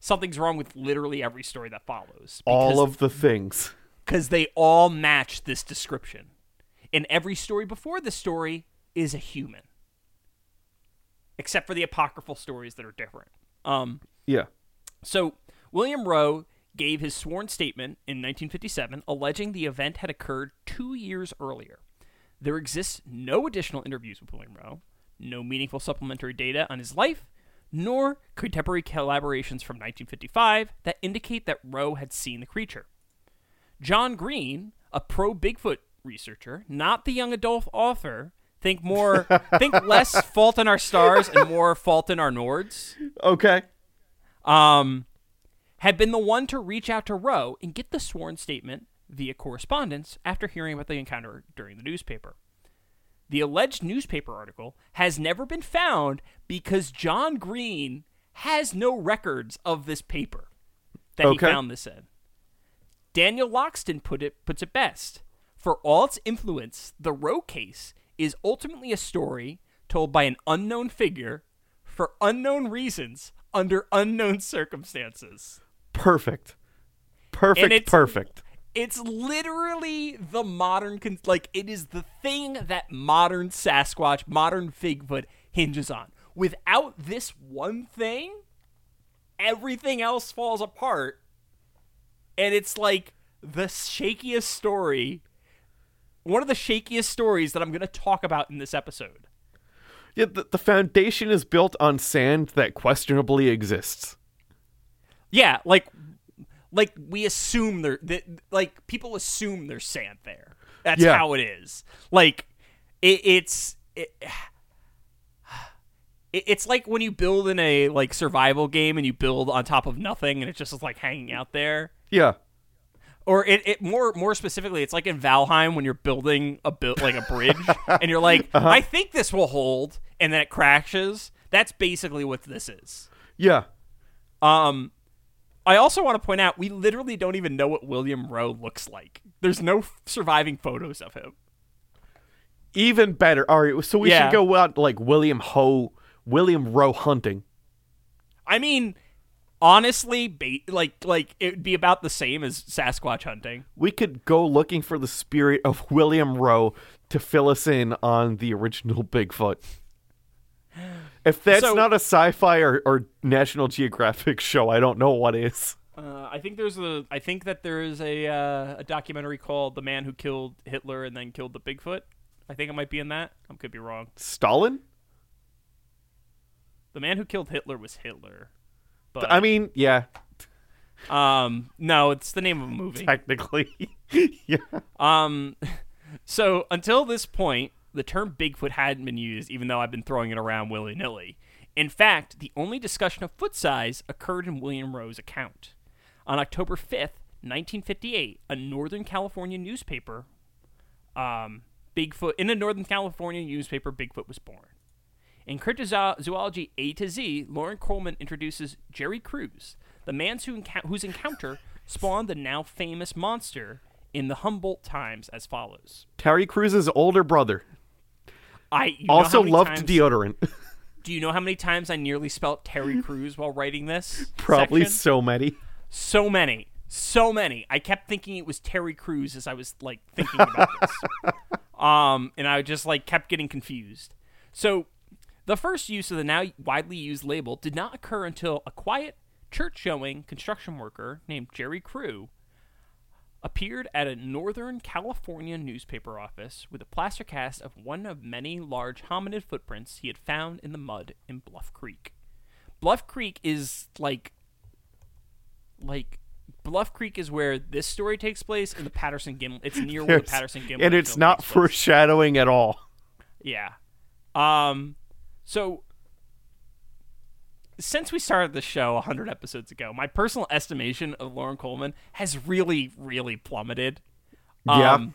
[SPEAKER 1] something's wrong with literally every story that follows.
[SPEAKER 2] All of the things.
[SPEAKER 1] because they all match this description. And every story before this story is a human. Except for the apocryphal stories that are different. Um,
[SPEAKER 2] Yeah.
[SPEAKER 1] so, William Roe gave his sworn statement in 1957 alleging the event had occurred two years earlier. There exists no additional interviews with William Roe, no meaningful supplementary data on his life, nor contemporary collaborations from 1955 that indicate that Roe had seen the creature. John Green, a pro Bigfoot researcher, not the young adult author, think more, think less Fault in Our Stars and more Fault in Our Nords,
[SPEAKER 2] Okay.
[SPEAKER 1] um, had been the one to reach out to Roe and get the sworn statement via correspondence after hearing about the encounter during the newspaper. The alleged newspaper article has never been found because John Green has no records of this paper that
[SPEAKER 2] Okay.
[SPEAKER 1] he found this in. Daniel Loxton put it puts it best. For all its influence, the Roe case is ultimately a story told by an unknown figure for unknown reasons under unknown circumstances.
[SPEAKER 2] Perfect. Perfect. Perfect.
[SPEAKER 1] It's literally the modern, con- like, it is the thing that modern Sasquatch, modern Figfoot hinges on. Without this one thing, everything else falls apart. And it's like the shakiest story, one of the shakiest stories that I'm going to talk about in this episode.
[SPEAKER 2] Yeah, the, the foundation is built on sand that questionably exists.
[SPEAKER 1] Yeah, like, like we assume there, that, like people assume there's sand there. That's
[SPEAKER 2] Yeah.
[SPEAKER 1] how it is. Like, it, it's it, it, it's like when you build in a like survival game and you build on top of nothing and it just is like hanging out there.
[SPEAKER 2] Yeah.
[SPEAKER 1] Or it, it more more specifically, it's like in Valheim when you're building a build like a bridge and you're like, I think this will hold, and then it crashes. That's basically what this is.
[SPEAKER 2] Yeah.
[SPEAKER 1] Um, I also want to point out we literally don't even know what William Roe looks like. There's no surviving photos of him.
[SPEAKER 2] Even better. All right, so we
[SPEAKER 1] Yeah.
[SPEAKER 2] should go out like William Ho, William Roe hunting.
[SPEAKER 1] I mean, honestly, ba- like like it would be about the same as Sasquatch hunting.
[SPEAKER 2] We could go looking for the spirit of William Roe to fill us in on the original Bigfoot. If that's
[SPEAKER 1] So-
[SPEAKER 2] not a sci-fi or, or National Geographic show, I don't know what is.
[SPEAKER 1] Uh, I think there's a. I think that there is a uh, a documentary called "The Man Who Killed Hitler and Then Killed the Bigfoot." I think it might be in that. I could be wrong.
[SPEAKER 2] Stalin?
[SPEAKER 1] The man who killed Hitler was Hitler. But
[SPEAKER 2] I mean, yeah,
[SPEAKER 1] um, no, it's the name of a movie.
[SPEAKER 2] technically. yeah.
[SPEAKER 1] Um, so until this point, the term Bigfoot hadn't been used, even though I've been throwing it around willy nilly. In fact, the only discussion of foot size occurred in William Roe's account. On October 5th, 1958, a Northern California newspaper, um, Bigfoot, in a Northern California newspaper, Bigfoot was born. In Cryptozoology A to Z, Loren Coleman introduces Jerry Cruz, the man who whose encounter spawned the now famous monster in the Humboldt Times as follows.
[SPEAKER 2] Terry Cruz's older brother
[SPEAKER 1] I
[SPEAKER 2] also loved
[SPEAKER 1] times-
[SPEAKER 2] deodorant.
[SPEAKER 1] Do you know how many times I nearly spelt Terry Crews while writing this?
[SPEAKER 2] Probably
[SPEAKER 1] section?
[SPEAKER 2] so many.
[SPEAKER 1] so many, so many. I kept thinking it was Terry Crews as I was like thinking about this. um, and I just like kept getting confused. So, the first use of the now widely used label did not occur until a quiet church showing construction worker named Jerry Crew appeared at a Northern California newspaper office with a plaster cast of one of many large hominid footprints he had found in the mud in Bluff Creek. Bluff Creek is like like Bluff Creek is where this story takes place in the Patterson Gimlin. It's near where the Patterson Gimlin
[SPEAKER 2] and it's not foreshadowing at all.
[SPEAKER 1] Yeah. Um so since we started the show 100 episodes ago, my personal estimation of Loren Coleman has really really plummeted.
[SPEAKER 2] Yeah.
[SPEAKER 1] Um,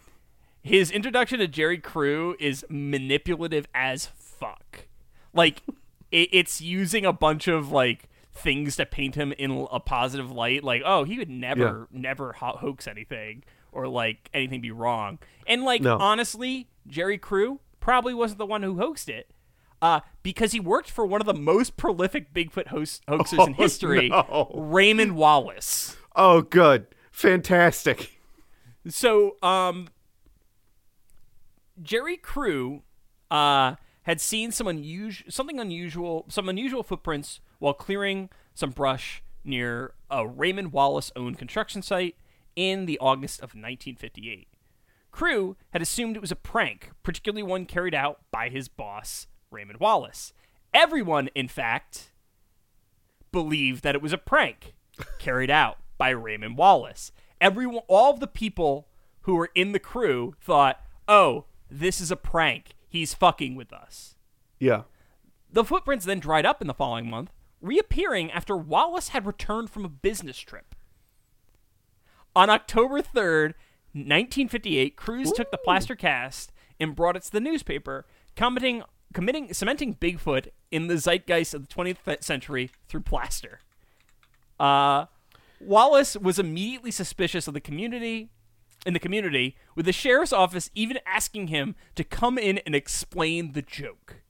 [SPEAKER 1] his introduction to Jerry Crew is manipulative as fuck. Like it, it's using a bunch of like things to paint him in a positive light like oh he would never never ho- hoax anything or like anything be wrong and like
[SPEAKER 2] No.
[SPEAKER 1] honestly jerry crew probably wasn't the one who hoaxed it uh, because he worked for one of the most prolific bigfoot host- hoaxers in
[SPEAKER 2] Oh,
[SPEAKER 1] history
[SPEAKER 2] no.
[SPEAKER 1] raymond wallace
[SPEAKER 2] Oh, good. Fantastic.
[SPEAKER 1] so um jerry crew uh had seen some unusual something unusual some unusual footprints while clearing some brush near a raymond wallace owned construction site in the august of 1958 crew had assumed it was a prank particularly one carried out by his boss raymond wallace everyone in fact believed that it was a prank carried out by Raymond Wallace. Everyone, all of the people who were in the crew thought, "Oh, this is a prank. He's fucking with us."
[SPEAKER 2] Yeah.
[SPEAKER 1] The footprints then dried up in the following month, reappearing after Wallace had returned from a business trip. On October 3rd, 1958, Cruz took the plaster cast and brought it to the newspaper, commenting, committing, cementing Bigfoot in the zeitgeist of the 20th century through plaster. Uh, Wallace was immediately suspicious of the community in the community, with the sheriff's office even asking him to come in and explain the joke.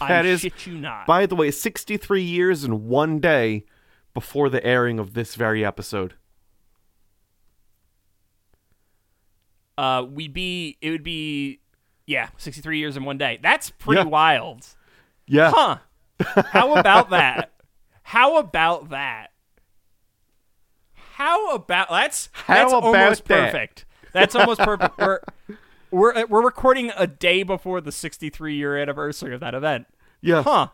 [SPEAKER 1] I
[SPEAKER 2] That is,
[SPEAKER 1] shit you not.
[SPEAKER 2] by the way, 63 years and one day before the airing of this very episode.
[SPEAKER 1] uh, we'd be it would be yeah, 63 years in one day. That's pretty
[SPEAKER 2] Yeah.
[SPEAKER 1] wild.
[SPEAKER 2] Yeah.
[SPEAKER 1] Huh. How about that? How about that? How about that's
[SPEAKER 2] How
[SPEAKER 1] that's
[SPEAKER 2] about
[SPEAKER 1] almost
[SPEAKER 2] that?
[SPEAKER 1] perfect. That's almost perfect. We're we're we're recording a day before the 63 year anniversary of that event.
[SPEAKER 2] Yeah.
[SPEAKER 1] Huh.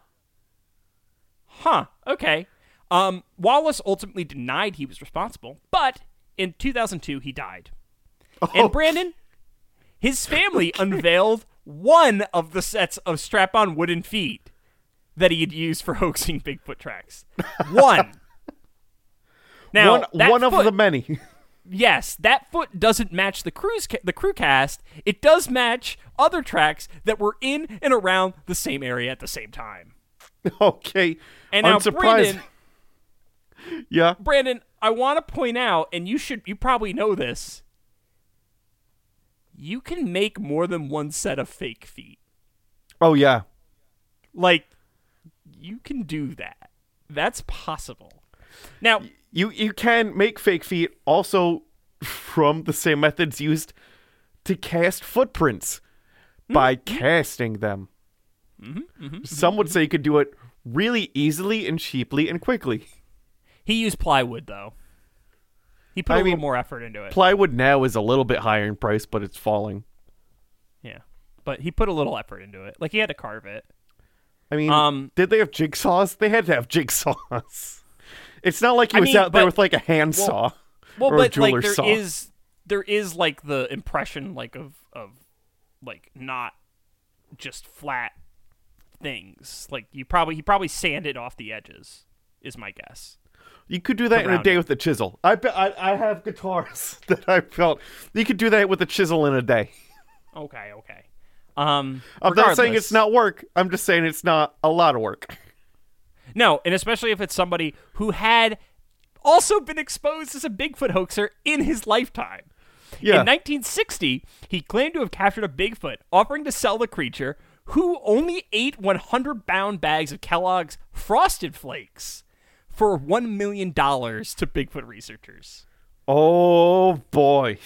[SPEAKER 1] Huh. Okay. Um, Wallace ultimately denied he was responsible, but in 2002 he died.
[SPEAKER 2] Oh.
[SPEAKER 1] And Brandon, his family unveiled one of the sets of strap-on wooden feet that he had used for hoaxing Bigfoot tracks. One. Now,
[SPEAKER 2] one one of the many.
[SPEAKER 1] yes, that foot doesn't match the cruise ca- the crew cast. It does match other tracks that were in and around the same area at the same time.
[SPEAKER 2] okay.
[SPEAKER 1] And now. Brandon,
[SPEAKER 2] yeah.
[SPEAKER 1] Brandon, I want to point out, and you should, you probably know this. You can make more than one set of fake feet.
[SPEAKER 2] Oh yeah.
[SPEAKER 1] Like, you can do that. That's possible. Now,
[SPEAKER 2] You you can make fake feet also from the same methods used to cast footprints mm-hmm. by casting them. Mm-hmm, mm-hmm, Some would say you could do it really easily and cheaply and quickly.
[SPEAKER 1] he used plywood though. He put
[SPEAKER 2] I
[SPEAKER 1] a little more effort into it.
[SPEAKER 2] Plywood now is a little bit higher in price, but it's falling.
[SPEAKER 1] yeah, but he put a little effort into it. Like he had to carve it.
[SPEAKER 2] I mean,
[SPEAKER 1] Um,
[SPEAKER 2] did they have jigsaws? They had to have jigsaws. It's not like he
[SPEAKER 1] I
[SPEAKER 2] was
[SPEAKER 1] mean,
[SPEAKER 2] out there with like a handsaw
[SPEAKER 1] Well,
[SPEAKER 2] or a
[SPEAKER 1] but like
[SPEAKER 2] jeweler's
[SPEAKER 1] there is
[SPEAKER 2] saw.
[SPEAKER 1] there is like the impression like of of like not just flat things. Like you probably he probably sanded off the edges. Is my guess.
[SPEAKER 2] You could do that in a day
[SPEAKER 1] it.
[SPEAKER 2] with a chisel. I, I I have guitars that I felt you could do that with a chisel in a day.
[SPEAKER 1] Okay, okay. Um,
[SPEAKER 2] I'm not saying it's not work. I'm just saying it's not a lot of work.
[SPEAKER 1] No, and especially if it's somebody who had also been exposed as a Bigfoot hoaxer in his lifetime.
[SPEAKER 2] Yeah.
[SPEAKER 1] In 1960, he claimed to have captured a Bigfoot, offering to sell the creature, who only ate 100 pound bags of Kellogg's Frosted Flakes for $1 million to Bigfoot researchers.
[SPEAKER 2] Oh boy.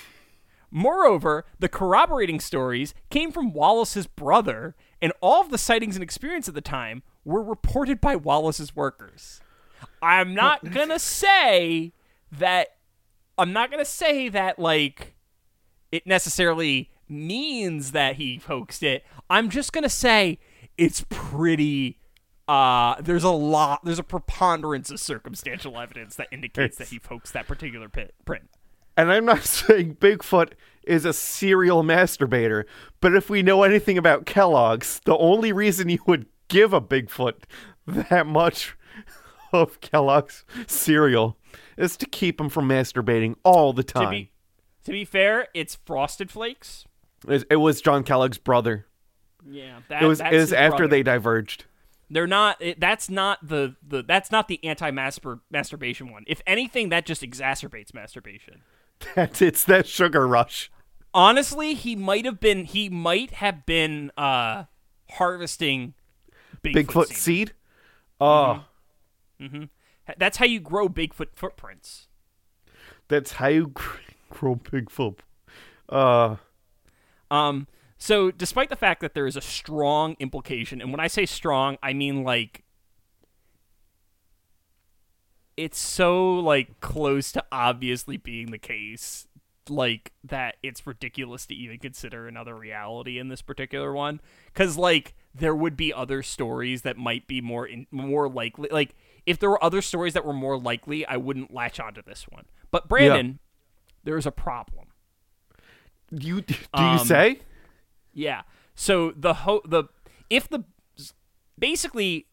[SPEAKER 1] Moreover, the corroborating stories came from Wallace's brother, and all of the sightings and experience at the time were reported by Wallace's workers. I'm not gonna say that. I'm not gonna say that like it necessarily means that he hoaxed it. I'm just gonna say it's pretty. Uh, there's a lot. There's a preponderance of circumstantial evidence that indicates that he hoaxed that particular pit, print.
[SPEAKER 2] And I'm not saying Bigfoot is a serial masturbator, but if we know anything about Kellogg's, the only reason you would give a Bigfoot that much of Kellogg's cereal is to keep him from masturbating all the
[SPEAKER 1] To
[SPEAKER 2] time.
[SPEAKER 1] be, to be fair, it's Frosted Flakes.
[SPEAKER 2] It, was John Kellogg's brother.
[SPEAKER 1] Yeah, that,
[SPEAKER 2] It was
[SPEAKER 1] that's
[SPEAKER 2] it was after
[SPEAKER 1] brother.
[SPEAKER 2] they diverged.
[SPEAKER 1] They're not. That's not the, the. That's not the anti-masturbation one. If anything, that just exacerbates masturbation.
[SPEAKER 2] That's it's that sugar rush.
[SPEAKER 1] Honestly, he might have been. He might have been uh, harvesting Bigfoot,
[SPEAKER 2] Bigfoot
[SPEAKER 1] semen.
[SPEAKER 2] seed. Oh, Mm-hmm.
[SPEAKER 1] That's how you grow Bigfoot footprints.
[SPEAKER 2] that's how you grow Bigfoot. Uh,
[SPEAKER 1] Um, so despite the fact that there is a strong implication, and when I say strong, I mean like it's so like close to obviously being the case, like that it's ridiculous to even consider another reality in this particular one. Because like there would be other stories that might be more in, more likely. Like if there were other stories that were more likely, I wouldn't latch onto this one. But Brandon, there is a problem.
[SPEAKER 2] You do
[SPEAKER 1] Um,
[SPEAKER 2] you say?
[SPEAKER 1] Yeah. So the ho- the if the basically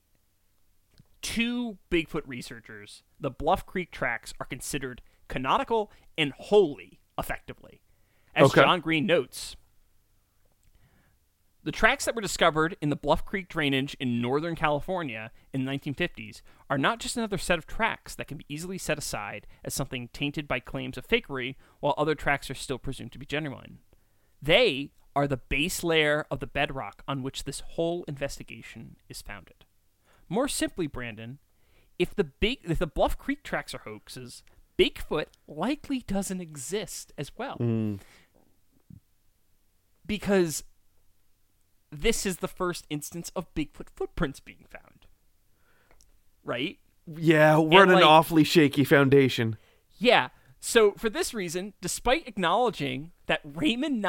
[SPEAKER 1] two Bigfoot researchers, the Bluff Creek tracks are considered canonical and holy, effectively. As
[SPEAKER 2] Okay.
[SPEAKER 1] John Green notes, the tracks that were discovered in the Bluff Creek drainage in Northern California in the 1950s are not just another set of tracks that can be easily set aside as something tainted by claims of fakery, while other tracks are still presumed to be genuine. They are the base layer of the bedrock on which this whole investigation is founded. More simply, Brandon, if the big if the Bluff Creek tracks are hoaxes, Bigfoot likely doesn't exist as well. Mm. Because this is the first instance of Bigfoot footprints being found. Right?
[SPEAKER 2] Yeah, we're
[SPEAKER 1] and,
[SPEAKER 2] in an awfully shaky foundation.
[SPEAKER 1] Yeah. So for this reason, despite acknowledging that Raymond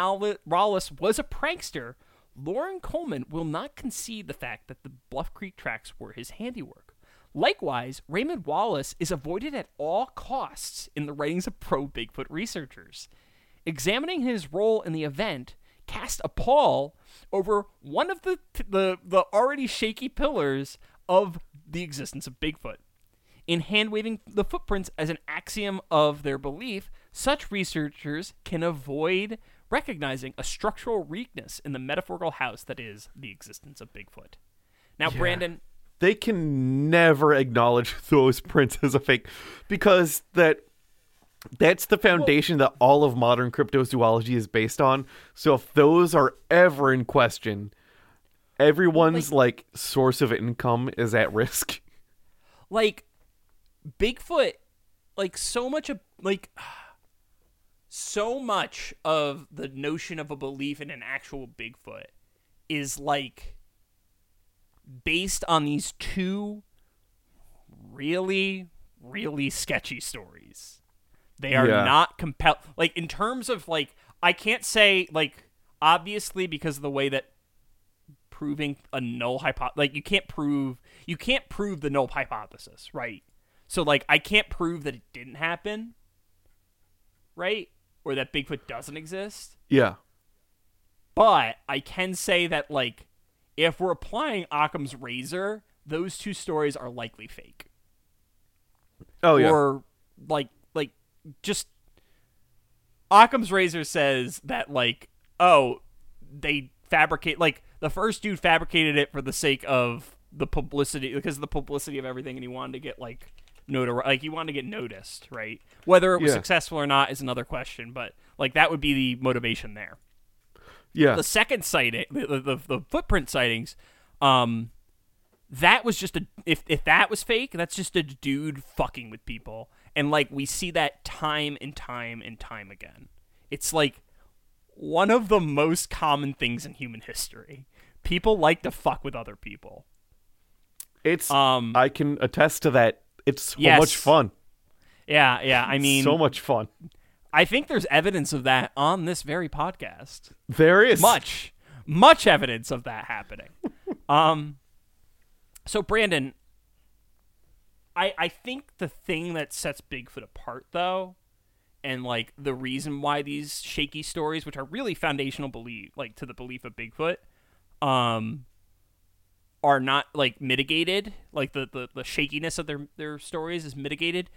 [SPEAKER 1] Wallace was a prankster, Loren Coleman will not concede the fact that the Bluff Creek tracks were his handiwork. Likewise, Raymond Wallace is avoided at all costs in the writings of pro Bigfoot researchers. Examining his role in the event cast a pall over one of the the, the already shaky pillars of the existence of Bigfoot. In hand waving the footprints as an axiom of their belief, such researchers can avoid recognizing a structural weakness in the metaphorical house that is the existence of Bigfoot. Now, Brandon,
[SPEAKER 2] They can never acknowledge those prints as a fake because that that's the foundation that all of modern cryptozoology is based on. So if those are ever in question, everyone's like source of income is at risk.
[SPEAKER 1] like Bigfoot, like so much of like so much of the notion of a belief in an actual Bigfoot is like based on these two really really sketchy stories. They are
[SPEAKER 2] Yeah.
[SPEAKER 1] not compelled like in terms of like I can't say like obviously because of the way that proving a null hypothesis like you can't prove you can't prove the null hypothesis right so like i can't prove that it didn't happen right or that bigfoot doesn't exist
[SPEAKER 2] Yeah.
[SPEAKER 1] but i can say that like if we're applying occam's razor those two stories are likely fake
[SPEAKER 2] Oh yeah.
[SPEAKER 1] or like like just Occam's razor says that like oh they fabricate like the first dude fabricated it for the sake of the publicity because of the publicity of everything and he wanted to get like like you want to get noticed right whether it was
[SPEAKER 2] Yeah.
[SPEAKER 1] successful or not is another question but like that would be the motivation there
[SPEAKER 2] yeah.
[SPEAKER 1] the second sighting, the, the, the footprint sightings, um, that was just a if if that was fake, that's just a dude fucking with people, and like we see that time and time and time again. It's like one of the most common things in human history. People like to fuck with other people.
[SPEAKER 2] It's
[SPEAKER 1] Um,
[SPEAKER 2] I can attest to that. It's so
[SPEAKER 1] Yes.
[SPEAKER 2] much fun.
[SPEAKER 1] Yeah, yeah. I mean,
[SPEAKER 2] so much fun.
[SPEAKER 1] I think there's evidence of that on this very podcast.
[SPEAKER 2] There is
[SPEAKER 1] much much evidence of that happening um so brandon i i think the thing that sets bigfoot apart though and like the reason why these shaky stories which are really foundational belief like to the belief of bigfoot um are not like mitigated like the the, the shakiness of their their stories is mitigated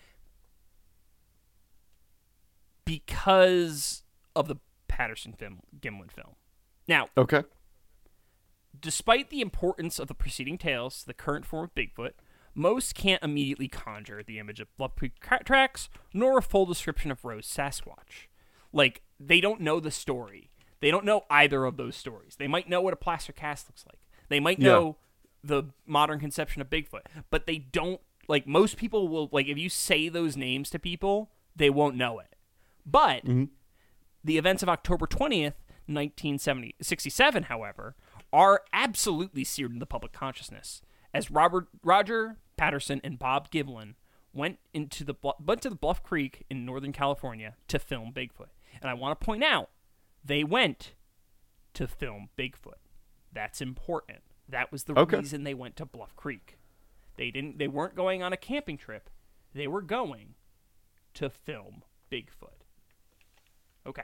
[SPEAKER 1] because of the patterson film gimlin film now
[SPEAKER 2] Okay.
[SPEAKER 1] Despite the importance of the preceding tales to the current form of Bigfoot, most can't immediately conjure the image of Bluff Creek tracks nor a full description of Roe's Sasquatch. Like, they don't know the story. They don't know either of those stories. They might know what a plaster cast looks like. They might know the modern conception of Bigfoot, but they don't like most people will like if you say those names to people, they won't know it. But mm-hmm. the events of October 20th, 1967, however, are absolutely seared in the public consciousness as Robert Roger Patterson and Bob Gimlin went into the went to the Bluff Creek in Northern California to film Bigfoot. And I want to point out they went to film Bigfoot. That's important. That was the
[SPEAKER 2] Okay.
[SPEAKER 1] reason they went to Bluff Creek. They didn't they weren't going on a camping trip. They were going to film Bigfoot. Okay.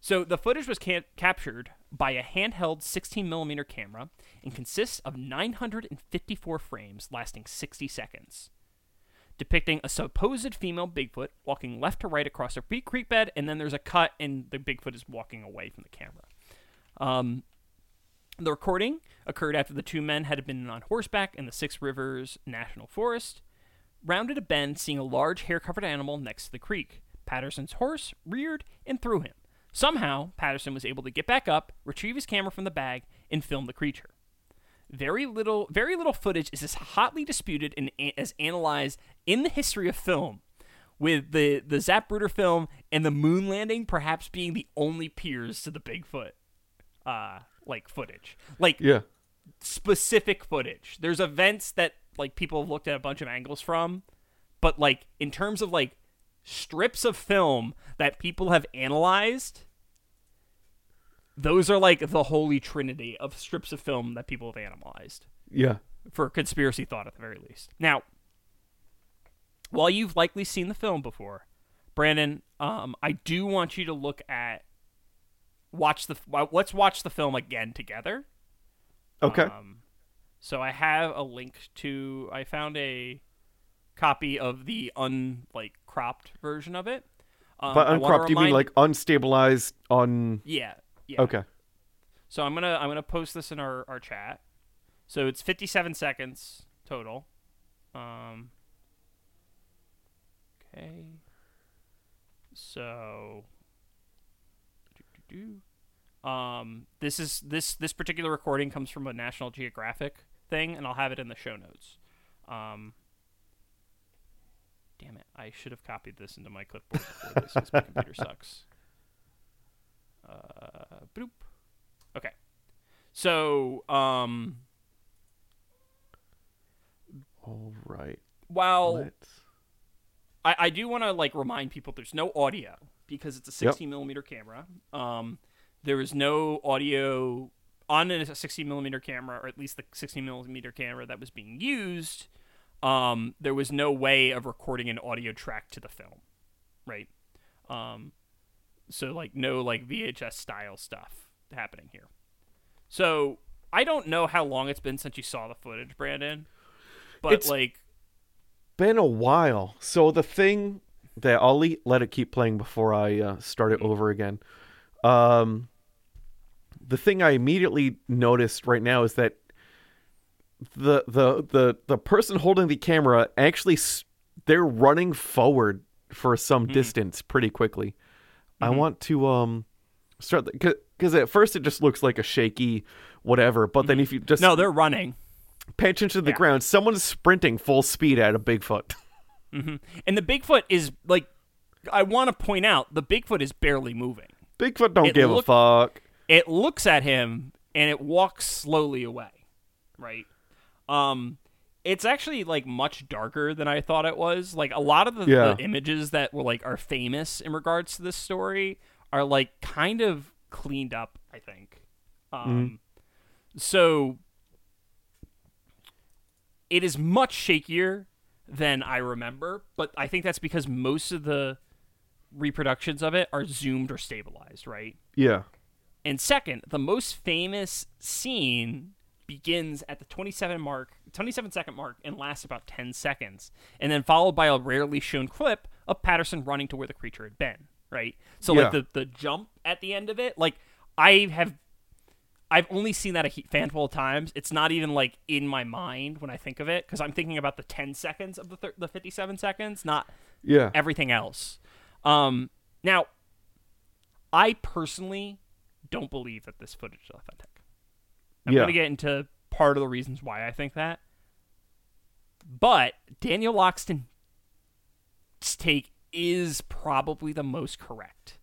[SPEAKER 1] So the footage was ca- captured by a handheld 16 millimeter camera and consists of 954 frames lasting 60 seconds, depicting a supposed female Bigfoot walking left to right across a creek creek bed, and then there's a cut and the Bigfoot is walking away from the camera. Um, the recording occurred after the two men had been on horseback in the Six Rivers National Forest, rounded a bend, seeing a large hair-covered animal next to the creek. Patterson's horse reared and threw him. Somehow, Patterson was able to get back up, retrieve his camera from the bag, and film the creature. Very little, very little footage is as hotly disputed and as analyzed in the history of film, with the the Zapruder film and the moon landing perhaps being the only peers to the Bigfoot, uh, like footage, like
[SPEAKER 2] Yeah.
[SPEAKER 1] specific footage. There's events that like people have looked at a bunch of angles from, but like in terms of like strips of film that people have analyzed, those are like the holy trinity of strips of film that people have analyzed
[SPEAKER 2] Yeah.
[SPEAKER 1] for conspiracy thought at the very least. Now, while you've likely seen the film before, Brandon, um, I do want you to look at watch the let's watch the film again together.
[SPEAKER 2] Okay.
[SPEAKER 1] Um, so I have a link to. I found a copy of the un like cropped version of it. Um, wanna
[SPEAKER 2] uncropped, you mean like unstabilized on?
[SPEAKER 1] Yeah. Yeah.
[SPEAKER 2] Okay.
[SPEAKER 1] So I'm gonna I'm gonna post this in our, our chat. So it's 57 seconds total. Um. Okay. So. Um. This is this this particular recording comes from a National Geographic thing, and I'll have it in the show notes. Um. Damn it! I should have copied this into my clipboard before this, 'cause my computer sucks. Uh, boop. Okay. So, um,
[SPEAKER 2] All right.
[SPEAKER 1] while
[SPEAKER 2] Let's.
[SPEAKER 1] I, I do want to like remind people there's no audio because it's a
[SPEAKER 2] Yep.
[SPEAKER 1] 16 millimeter camera. Um, there is no audio on a 16 millimeter camera, or at least the 16 millimeter camera that was being used. Um, there was no way of recording an audio track to the film, right? Um, so like no like VHS style stuff happening here. So I don't know how long it's been since you saw the footage, Brandon, but
[SPEAKER 2] It's-
[SPEAKER 1] like
[SPEAKER 2] Been a while. So the thing that I'll le- let it keep playing before I uh, start it over again. Um, the thing I immediately noticed right now is that the the the the person holding the camera actually s- they're running forward for some distance pretty quickly. I want to um start because at first it just looks like a shaky whatever, but then if you just
[SPEAKER 1] no, they're running.
[SPEAKER 2] pay attention to the
[SPEAKER 1] Yeah.
[SPEAKER 2] ground, someone's sprinting full speed at a Bigfoot.
[SPEAKER 1] And the Bigfoot is like, I want to point out the Bigfoot is barely moving.
[SPEAKER 2] Bigfoot don't
[SPEAKER 1] It
[SPEAKER 2] give
[SPEAKER 1] look-
[SPEAKER 2] a fuck.
[SPEAKER 1] It looks at him and it walks slowly away, right? Um, it's actually like much darker than I thought it was. Like a lot of the,
[SPEAKER 2] Yeah.
[SPEAKER 1] the images that were like are famous in regards to this story are like kind of cleaned up. I think. Um, so it is much shakier than I remember, but I think that's because most of the reproductions of it are zoomed or stabilized, right?
[SPEAKER 2] Yeah.
[SPEAKER 1] And second, the most famous scene begins at the 27 mark, 27 second mark and lasts about 10 seconds, and then followed by a rarely shown clip of Patterson running to where the creature had been, right? So like the the jump at the end of it, like I have I've only seen that a handful of times. It's not even like in my mind when I think of it because I'm thinking about the 10 seconds of the thir- the 57 seconds, not
[SPEAKER 2] Yeah.
[SPEAKER 1] everything else. Um, now, I personally don't believe that this footage is authentic. I'm
[SPEAKER 2] Yeah.
[SPEAKER 1] going to get into part of the reasons why I think that. But Daniel Loxton's take is probably the most correct.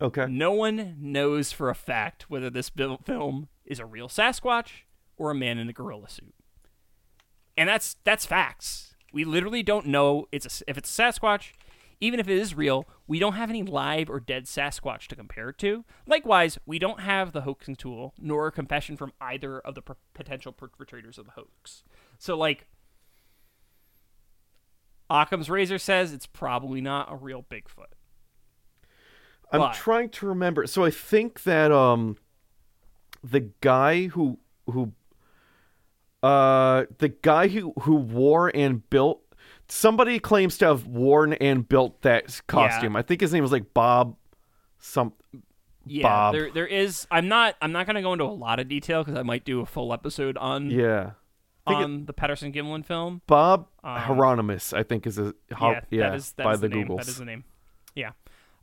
[SPEAKER 2] Okay.
[SPEAKER 1] No one knows for a fact whether this film is a real Sasquatch or a man in a gorilla suit. And that's that's facts. We literally don't know it's a, if it's a Sasquatch. Even if it is real, we don't have any live or dead Sasquatch to compare it to. Likewise, we don't have the hoaxing tool nor a confession from either of the potential perpetrators of the hoax. So, like, Occam's razor says it's probably not a real Bigfoot.
[SPEAKER 2] I'm
[SPEAKER 1] But-
[SPEAKER 2] trying to remember. So I think that um the guy who who uh the guy who who wore and built somebody claims to have worn and built that costume. I think his name was like Bob some
[SPEAKER 1] Yeah,
[SPEAKER 2] Bob.
[SPEAKER 1] there there is. I'm not. I'm not going to go into a lot of detail because I might do a full episode on
[SPEAKER 2] yeah. Think it-
[SPEAKER 1] on the Patterson Gimlin film.
[SPEAKER 2] Bob
[SPEAKER 1] Um,
[SPEAKER 2] Heironimus, I think is a how,
[SPEAKER 1] yeah,
[SPEAKER 2] yeah,
[SPEAKER 1] that is that
[SPEAKER 2] by
[SPEAKER 1] is
[SPEAKER 2] the,
[SPEAKER 1] name.
[SPEAKER 2] Googles.
[SPEAKER 1] That is the name. Yeah.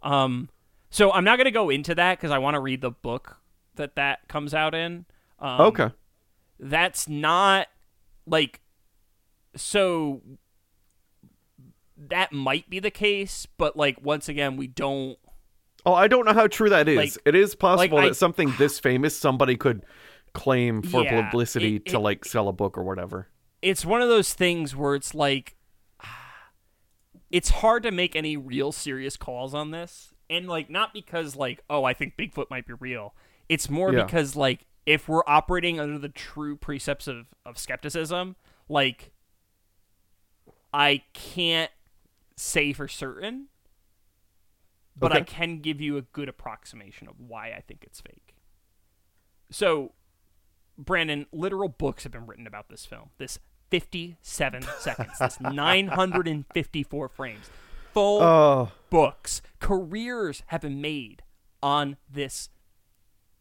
[SPEAKER 1] Um. So I'm not going to go into that because I want to read the book that that comes out in. Um,
[SPEAKER 2] okay.
[SPEAKER 1] That's not like so. That might be the case, but like once again, we don't.
[SPEAKER 2] Oh, I don't know how true that is.
[SPEAKER 1] Like-
[SPEAKER 2] it is possible
[SPEAKER 1] like, I-
[SPEAKER 2] that something this famous somebody could claim for
[SPEAKER 1] Yeah,
[SPEAKER 2] publicity
[SPEAKER 1] it-
[SPEAKER 2] to
[SPEAKER 1] it-
[SPEAKER 2] like sell a book or whatever.
[SPEAKER 1] it's one of those things where it's like it's hard to make any real serious calls on this and like not because like oh i think bigfoot might be real it's more
[SPEAKER 2] Yeah.
[SPEAKER 1] because like if we're operating under the true precepts of, of skepticism like i can't say for certain but i can give you a good approximation of why i think it's fake so Brandon, literal books have been written about this film. This 57 seconds, this 954 frames. Full
[SPEAKER 2] Oh,
[SPEAKER 1] books. Careers have been made on this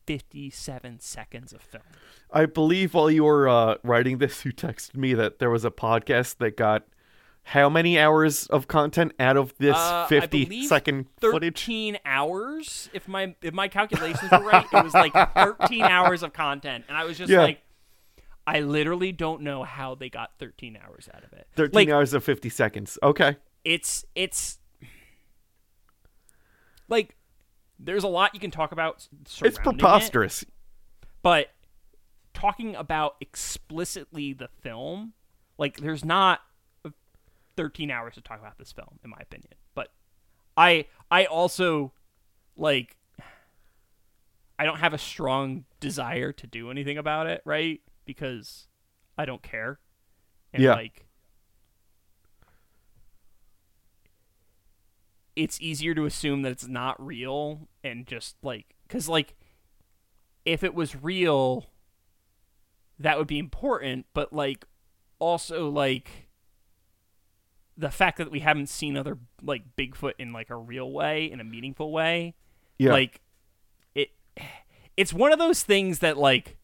[SPEAKER 1] 57 seconds of film.
[SPEAKER 2] I believe while you were uh, writing this, you texted me that there was a podcast that got how many hours of content out of this
[SPEAKER 1] Uh, I
[SPEAKER 2] 50
[SPEAKER 1] believe
[SPEAKER 2] second footage?
[SPEAKER 1] 13 hours, if my if my calculations were right. It was like 13 hours of content, and I was just
[SPEAKER 2] Yeah.
[SPEAKER 1] like, I literally don't know how they got 13 hours out of it.
[SPEAKER 2] 13
[SPEAKER 1] like,
[SPEAKER 2] hours of 50 seconds. Okay.
[SPEAKER 1] It's it's like there's a lot you can talk about
[SPEAKER 2] It's
[SPEAKER 1] surrounding it,
[SPEAKER 2] preposterous.
[SPEAKER 1] but talking about explicitly the film like there's not 13 hours to talk about this film in my opinion but i i also like i don't have a strong desire to do anything about it right because i don't care and
[SPEAKER 2] Yeah.
[SPEAKER 1] like it's easier to assume that it's not real and just like because like if it was real that would be important but like also like the fact that we haven't seen other like bigfoot in like a real way in a meaningful way
[SPEAKER 2] Yeah.
[SPEAKER 1] like it it's one of those things that like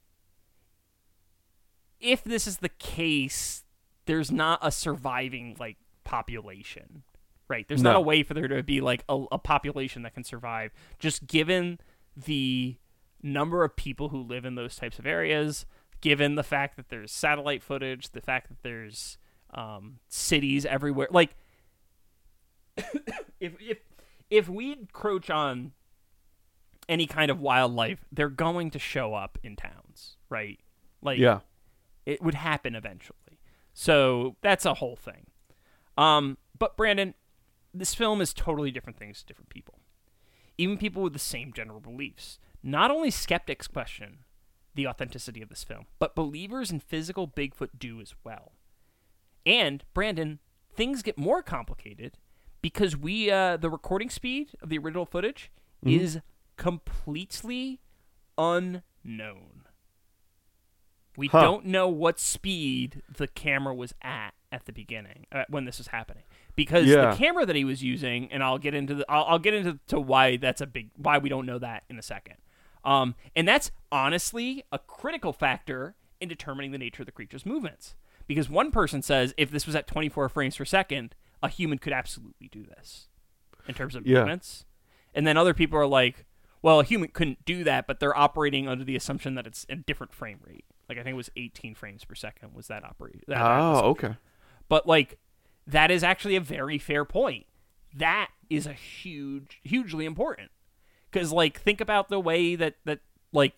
[SPEAKER 1] if this is the case there's not a surviving like population right there's not a way for there to be like a, a population that can survive just given the number of people who live in those types of areas given the fact that there's satellite footage the fact that there's um, cities everywhere like if if if we encroach on any kind of wildlife they're going to show up in towns right like
[SPEAKER 2] yeah.
[SPEAKER 1] it would happen eventually. So that's a whole thing. Um, but Brandon, this film is totally different things to different people. Even people with the same general beliefs. Not only skeptics question the authenticity of this film, but believers in physical Bigfoot do as well. And Brandon, things get more complicated because we uh, the recording speed of the original footage is completely unknown. We
[SPEAKER 2] Huh.
[SPEAKER 1] don't know what speed the camera was at at the beginning uh, when this was happening because
[SPEAKER 2] Yeah.
[SPEAKER 1] the camera that he was using, and I'll get into the I'll, I'll get into to why that's a big why we don't know that in a second. Um, and that's honestly a critical factor in determining the nature of the creature's movements because one person says if this was at 24 frames per second, a human could absolutely do this in terms of
[SPEAKER 2] Yeah.
[SPEAKER 1] movements, and then other people are like, well, a human couldn't do that, but they're operating under the assumption that it's a different frame rate. Like I think it was 18 frames per second was that operate. That that
[SPEAKER 2] Oh, okay.
[SPEAKER 1] But like that is actually a very fair point. That is a huge hugely important. Cuz like think about the way that that like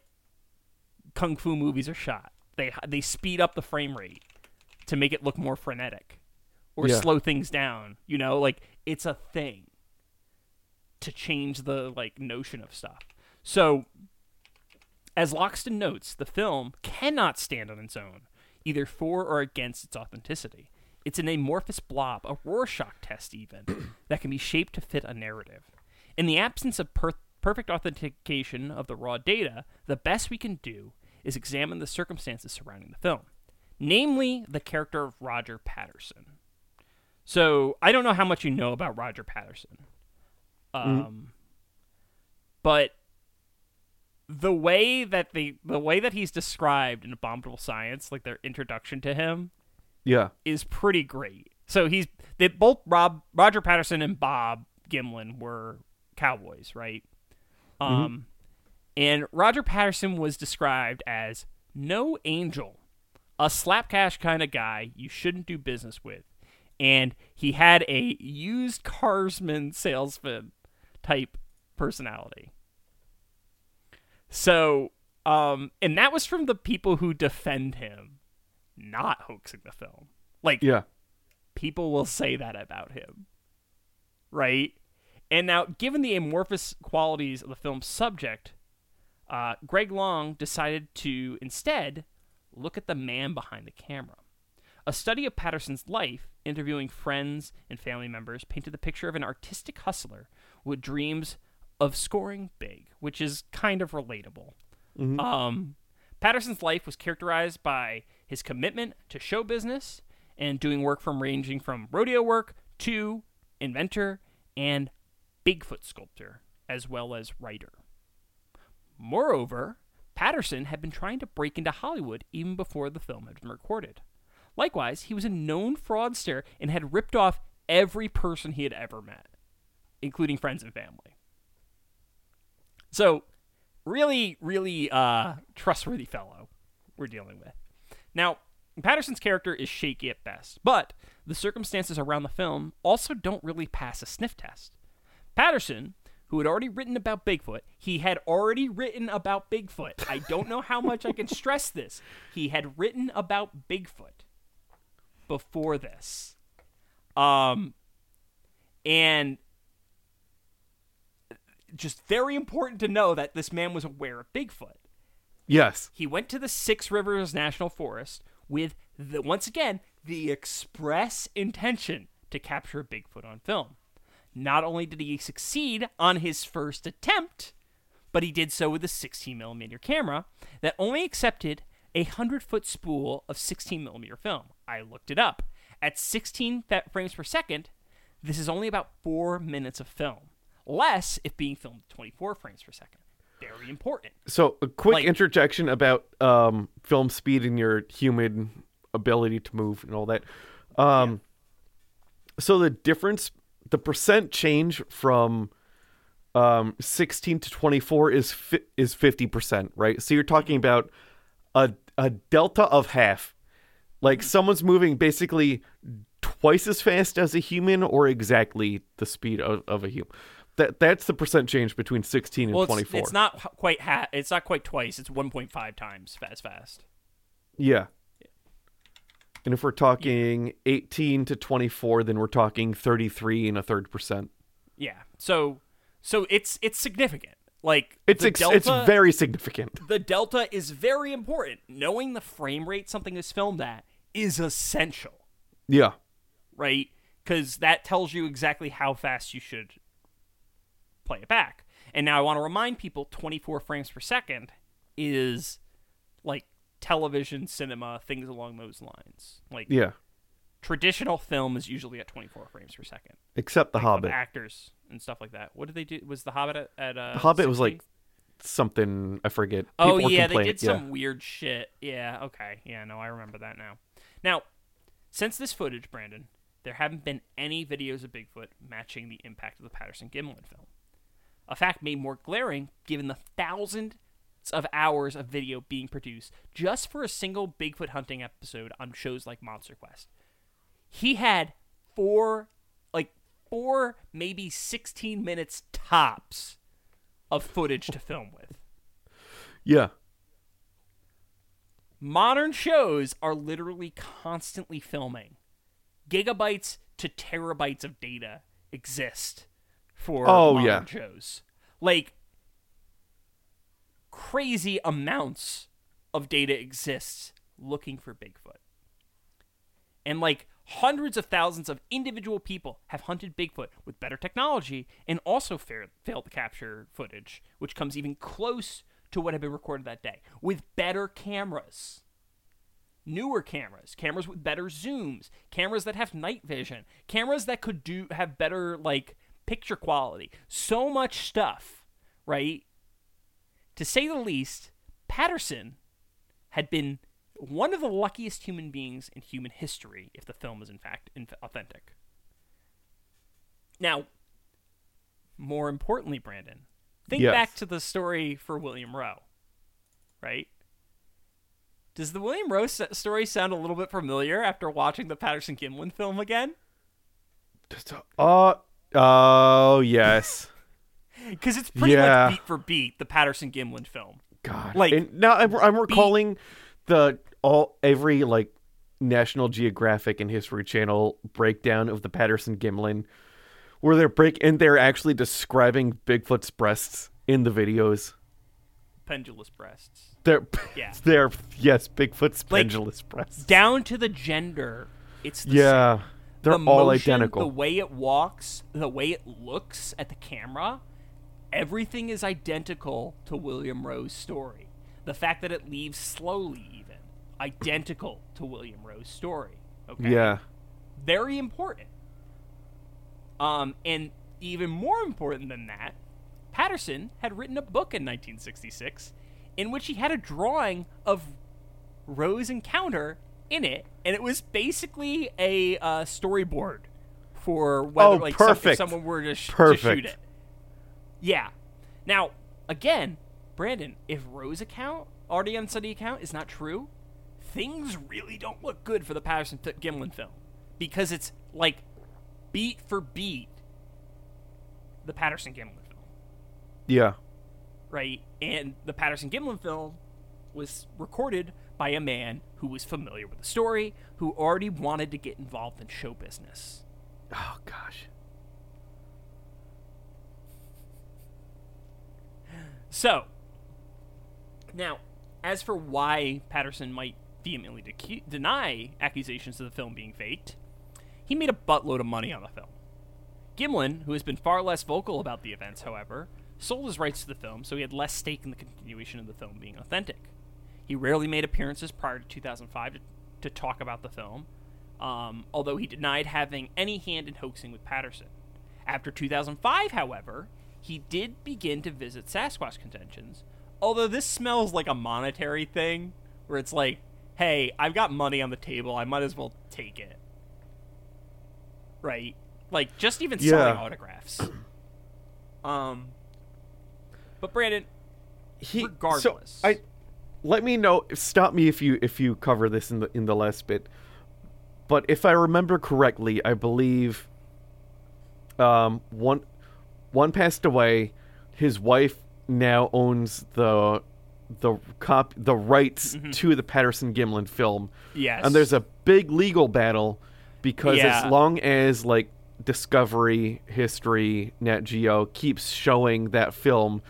[SPEAKER 1] kung fu movies are shot. They they speed up the frame rate to make it look more frenetic or
[SPEAKER 2] Yeah.
[SPEAKER 1] slow things down, you know? Like it's a thing to change the like notion of stuff. So as Loxton notes, the film cannot stand on its own, either for or against its authenticity. It's an amorphous blob, a Rorschach test even, that can be shaped to fit a narrative. In the absence of per- perfect authentication of the raw data, the best we can do is examine the circumstances surrounding the film, namely the character of Roger Patterson. So I don't know how much you know about Roger Patterson, um, but the way that the the way that he's described in Abominable Science, like their introduction to him,
[SPEAKER 2] Yeah.
[SPEAKER 1] is pretty great. So he's they both Rob Roger Patterson and Bob Gimlin were cowboys, right? Um and Roger Patterson was described as no angel, a slapcash kind of guy you shouldn't do business with. And he had a used carsman salesman type personality. So, um, and that was from the people who defend him, not hoaxing the film. Like,
[SPEAKER 2] Yeah.
[SPEAKER 1] people will say that about him. Right? And now, given the amorphous qualities of the film's subject, uh, Greg Long decided to instead look at the man behind the camera. A study of Patterson's life, interviewing friends and family members, painted the picture of an artistic hustler with dreams of scoring big, which is kind of relatable. Um, Patterson's life was characterized by his commitment to show business and doing work from ranging from rodeo work to inventor and Bigfoot sculptor, as well as writer. Moreover, Patterson had been trying to break into Hollywood even before the film had been recorded. Likewise, he was a known fraudster and had ripped off every person he had ever met, including friends and family. So, really, really uh, trustworthy fellow we're dealing with. Now, Patterson's character is shaky at best, but the circumstances around the film also don't really pass a sniff test. Patterson, who had already written about Bigfoot, he had already written about Bigfoot. I don't know how much I can stress this. He had written about Bigfoot before this. Um, and just very important to know that this man was aware of Bigfoot.
[SPEAKER 2] Yes.
[SPEAKER 1] He went to the Six Rivers National Forest with the once again the express intention to capture Bigfoot on film. Not only did he succeed on his first attempt, but he did so with a 16 millimeter camera that only accepted a 100 foot spool of 16 millimeter film. I looked it up. At 16 fa- frames per second, this is only about four minutes of film, less if being filmed at 24 frames per second. Very important.
[SPEAKER 2] So a quick
[SPEAKER 1] Like-
[SPEAKER 2] interjection about um, film speed and your human ability to move and all that. Um, So the difference, the percent change from um, 16 to 24 is fi- is 50 percent, right? So you're talking about a a delta of half. Like someone's moving basically twice as fast as a human, or exactly the speed of, of a human. That that's the percent change between 16 and
[SPEAKER 1] well, it's,
[SPEAKER 2] 24.
[SPEAKER 1] it's not quite ha- it's not quite twice. It's 1.5 times as fast.
[SPEAKER 2] Yeah. And if we're talking 18 to 24, then we're talking 33 and a third percent.
[SPEAKER 1] Yeah. So so it's it's significant. Like
[SPEAKER 2] It's ex-
[SPEAKER 1] delta,
[SPEAKER 2] it's very significant.
[SPEAKER 1] the delta is very important. Knowing the frame rate something is filmed at is essential,
[SPEAKER 2] Yeah.
[SPEAKER 1] right? Because that tells you exactly how fast you should play it back. And now I want to remind people 24 frames per second is like television, cinema, things along those lines. Like
[SPEAKER 2] Yeah.
[SPEAKER 1] traditional film is usually at 24 frames per second.
[SPEAKER 2] Except The
[SPEAKER 1] of
[SPEAKER 2] Hobbit.
[SPEAKER 1] actors and stuff like that. What did they do? Was the Hobbit at, at uh,
[SPEAKER 2] The Hobbit was like something I forget.
[SPEAKER 1] oh
[SPEAKER 2] People were
[SPEAKER 1] yeah, they did some weird shit. Yeah, okay, yeah, no, I remember that now. Now, since this footage, Brandon, there haven't been any videos of Bigfoot matching the impact of the Patterson Gimlin film. A fact made more glaring given the thousands of hours of video being produced just for a single Bigfoot hunting episode on shows like Monster Quest. He had four, like four, maybe 16 minutes tops of footage to film with.
[SPEAKER 2] Yeah.
[SPEAKER 1] Modern shows are literally constantly filming. Gigabytes to terabytes of data exist for
[SPEAKER 2] Oh,
[SPEAKER 1] modern
[SPEAKER 2] yeah.
[SPEAKER 1] shows. Like crazy amounts of data exists looking for Bigfoot. And like Hundreds of thousands of individual people have hunted Bigfoot with better technology and also fa- failed to capture footage, which comes even close to what had been recorded that day, with better cameras. Newer cameras, cameras with better zooms, cameras that have night vision, cameras that could do have better like picture quality. So much stuff, right? To say the least, Patterson had been one of the luckiest human beings in human history if the film is in fact authentic. Now, more importantly, Brandon, think
[SPEAKER 2] Yes.
[SPEAKER 1] back to the story for William Roe, right? Does the William Roe story sound a little bit familiar after watching the Patterson Gimlin film again?
[SPEAKER 2] Uh, oh yes.
[SPEAKER 1] Because it's pretty
[SPEAKER 2] Yeah.
[SPEAKER 1] much beat for beat the Patterson Gimlin film.
[SPEAKER 2] God.
[SPEAKER 1] Like,
[SPEAKER 2] and now I'm, I'm recalling the all every like National Geographic and History Channel breakdown of the Patterson Gimlin, where they're break and they're actually describing Bigfoot's breasts in the videos.
[SPEAKER 1] Pendulous breasts.
[SPEAKER 2] They're
[SPEAKER 1] Yeah.
[SPEAKER 2] they're yes, Bigfoot's
[SPEAKER 1] Like,
[SPEAKER 2] pendulous breasts.
[SPEAKER 1] Down to the gender, it's the
[SPEAKER 2] yeah, they're
[SPEAKER 1] the
[SPEAKER 2] all
[SPEAKER 1] motion,
[SPEAKER 2] identical.
[SPEAKER 1] The way it walks, the way it looks at the camera, everything is identical to William Roe's story. The fact that it leaves slowly, even identical to William Roe's story. Okay.
[SPEAKER 2] Yeah,
[SPEAKER 1] Very important. Um, and even more important than that, Patterson had written a book in 1966 in which he had a drawing of Roe's encounter in it, and it was basically a uh, storyboard for whether
[SPEAKER 2] Oh,
[SPEAKER 1] like some- if someone were to, sh- to
[SPEAKER 2] Perfect.
[SPEAKER 1] shoot it. Yeah. Now, again, Brandon, if Roe's account, already unstudied account, is not true, things really don't look good for the Patterson Gimlin film because it's like beat for beat the Patterson Gimlin film,
[SPEAKER 2] yeah,
[SPEAKER 1] right? And the Patterson Gimlin film was recorded by a man who was familiar with the story, who already wanted to get involved in show business.
[SPEAKER 2] Oh gosh.
[SPEAKER 1] So, now, as for why Patterson might vehemently decu- deny accusations of the film being faked, he made a buttload of money on the film. Gimlin, who has been far less vocal about the events, however, sold his rights to the film, so he had less stake in the continuation of the film being authentic. He rarely made appearances prior to 2005 to, to talk about the film, um, although he denied having any hand in hoaxing with Patterson. After 2005, however, he did begin to visit Sasquatch conventions, although this smells like a monetary thing, where it's like, hey, I've got money on the table, I might as well take it. Right? Like, just even selling
[SPEAKER 2] Yeah.
[SPEAKER 1] autographs. Um, but Brandon,
[SPEAKER 2] He,
[SPEAKER 1] Regardless.
[SPEAKER 2] So I let me know. Stop me if you if you cover this in the in the last bit. But if I remember correctly, I believe um one one passed away. His wife now owns the the cop the rights to the Patterson Gimlin film.
[SPEAKER 1] Yes.
[SPEAKER 2] And there's a big legal battle because
[SPEAKER 1] Yeah.
[SPEAKER 2] as long as like Discovery, History, Nat Geo keeps showing that film,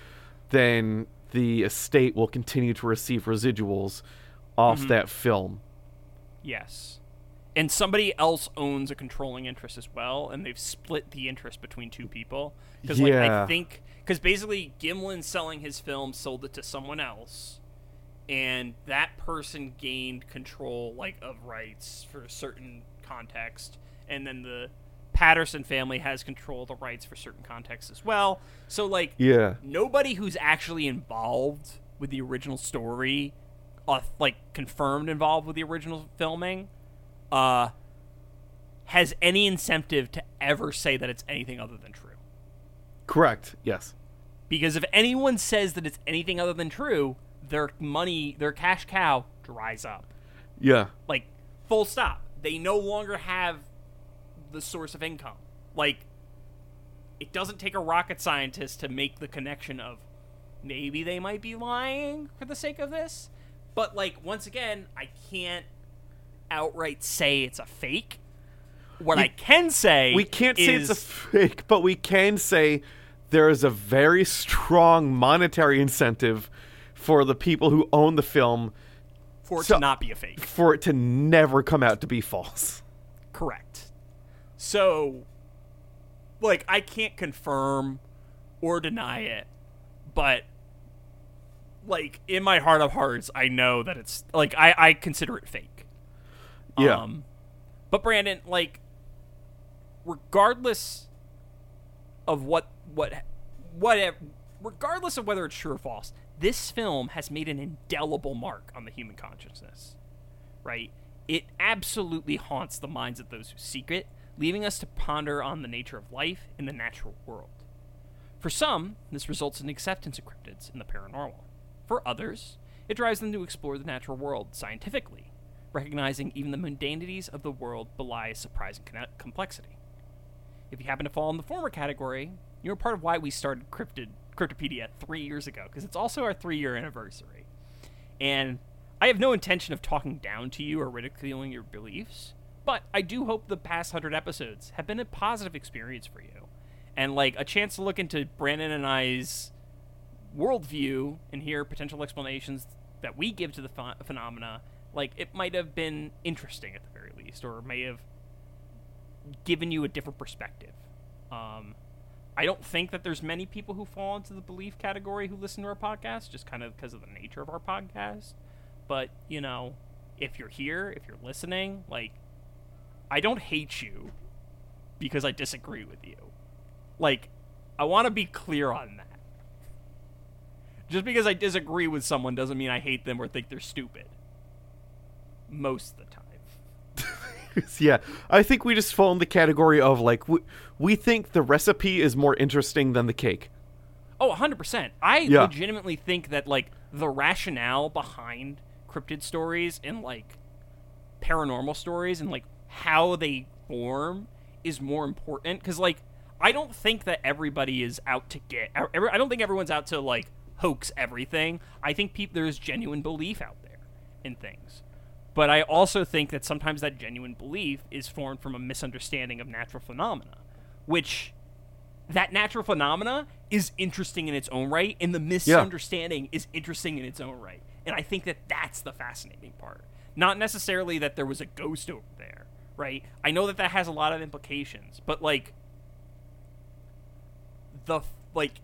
[SPEAKER 2] then the estate will continue to receive residuals off
[SPEAKER 1] Mm-hmm.
[SPEAKER 2] that film.
[SPEAKER 1] Yes. And somebody else owns a controlling interest as well, and they've split the interest between two people. Because, like, I think, because basically Gimlin selling his film sold it to someone else, and that person gained control, like, of rights for a certain context, and then the Patterson family has control of the rights for certain contexts as well. So, like,
[SPEAKER 2] Yeah.
[SPEAKER 1] nobody who's actually involved with the original story, uh, like confirmed involved with the original filming, uh, has any incentive to ever say that it's anything other than true.
[SPEAKER 2] Correct. Yes.
[SPEAKER 1] Because if anyone says that it's anything other than true, their money, their cash cow dries up.
[SPEAKER 2] Yeah.
[SPEAKER 1] Like, full stop. They no longer have the source of income. Like, it doesn't take a rocket scientist to make the connection of maybe they might be lying for the sake of this. But, like, once again, I can't outright say it's a fake. What I can say
[SPEAKER 2] We can't say it's a fake, but we can say there is a very strong monetary incentive for the people who own the film
[SPEAKER 1] for it
[SPEAKER 2] so-
[SPEAKER 1] to not be a fake.
[SPEAKER 2] for it to never come out to be false.
[SPEAKER 1] Correct. So, like, I can't confirm or deny it, but like in my heart of hearts, I know that it's like I I consider it fake.
[SPEAKER 2] Yeah.
[SPEAKER 1] Um, but Brandon, like, regardless of what what what regardless of whether it's true or false, this film has made an indelible mark on the human consciousness. Right? It absolutely haunts the minds of those who seek it, leaving us to ponder on the nature of life in the natural world. For some, this results in acceptance of cryptids in the paranormal. For others, it drives them to explore the natural world scientifically, recognizing even the mundanities of the world belie surprising complexity. If you happen to fall in the former category, you're part of why we started Cryptid, Cryptopedia three years ago, because it's also our three year anniversary. And I have no intention of talking down to you or ridiculing your beliefs, but I do hope the past 100 episodes have been a positive experience for you. And like a chance to look into Brandon and I's worldview and hear potential explanations that we give to the ph- phenomena, like it might have been interesting at the very least, or may have given you a different perspective. Um, I don't think that there's many people who fall into the belief category who listen to our podcast, just kind of because of the nature of our podcast. But you know, if you're here, if you're listening, like, I don't hate you because I disagree with you. Like, I want to be clear on that. Just because I disagree with someone doesn't mean I hate them or think they're stupid. Most of the time.
[SPEAKER 2] yeah, I think we just fall in the category of like we, we think the recipe is more interesting than the cake.
[SPEAKER 1] Oh, 100%. I
[SPEAKER 2] Yeah.
[SPEAKER 1] legitimately think that, like, the rationale behind cryptid stories and, like, paranormal stories and, like, how they form is more important. Because, like, I don't think that everybody is out to get. I don't think everyone's out to, like, hoax everything. I think peop there's genuine belief out there in things. But I also think that sometimes that genuine belief is formed from a misunderstanding of natural phenomena, which that natural phenomena is interesting in its own right, and the misunderstanding is interesting in its own right. And I think that that's the fascinating part. Not necessarily that there was a ghost over there, right? I know that that has a lot of implications, but like the like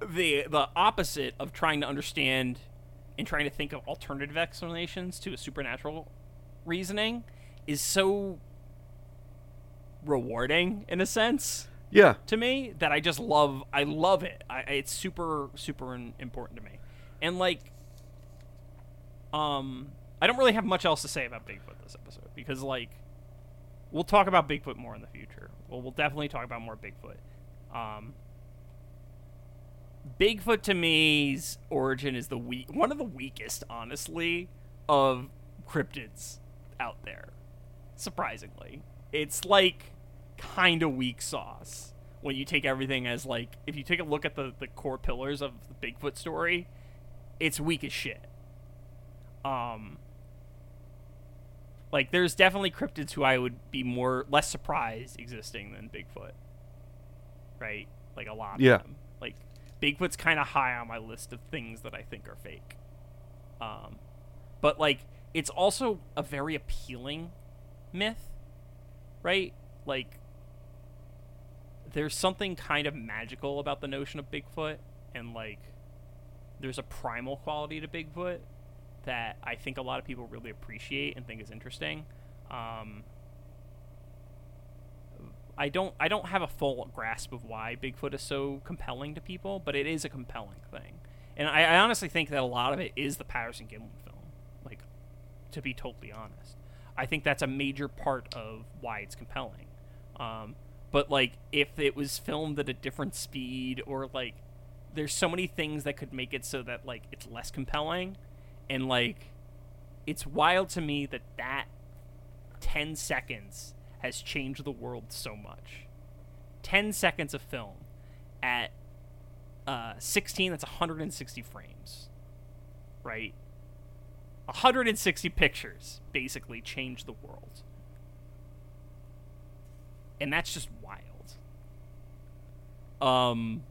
[SPEAKER 1] the the opposite of trying to understand and trying to think of alternative explanations to a supernatural reasoning is so rewarding in a sense
[SPEAKER 2] Yeah.
[SPEAKER 1] to me that I just love. I love it. I, it's super super important to me, and like, um, I don't really have much else to say about Bigfoot this episode because like, we'll talk about Bigfoot more in the future. Well, we'll definitely talk about more Bigfoot. Um, Bigfoot to me's origin is the weak, one of the weakest, honestly, of cryptids out there. Surprisingly, it's like kind of weak sauce when you take everything as like if you take a look at the the core pillars of the Bigfoot story, it's weak as shit. Um, like there's definitely cryptids who I would be more less surprised existing than Bigfoot. Right? Like a lot
[SPEAKER 2] Yeah.
[SPEAKER 1] of them. Like Bigfoot's kind of high on my list of things that I think are fake. Um, but like it's also a very appealing myth, right? Like there's something kind of magical about the notion of Bigfoot and like there's a primal quality to Bigfoot that I think a lot of people really appreciate and think is interesting. Um, I don't I don't have a full grasp of why Bigfoot is so compelling to people, but it is a compelling thing. And I, I honestly think that a lot of it is the Patterson Gimlin film. Like, to be totally honest, I think that's a major part of why it's compelling. Um, but like, if it was filmed at a different speed, or like, there's so many things that could make it so that like it's less compelling, and like, it's wild to me that that 10 seconds has changed the world so much. 10 seconds of film at uh, 16, that's 160 frames. Right? 160 pictures basically changed the world. And that's just wild. Um,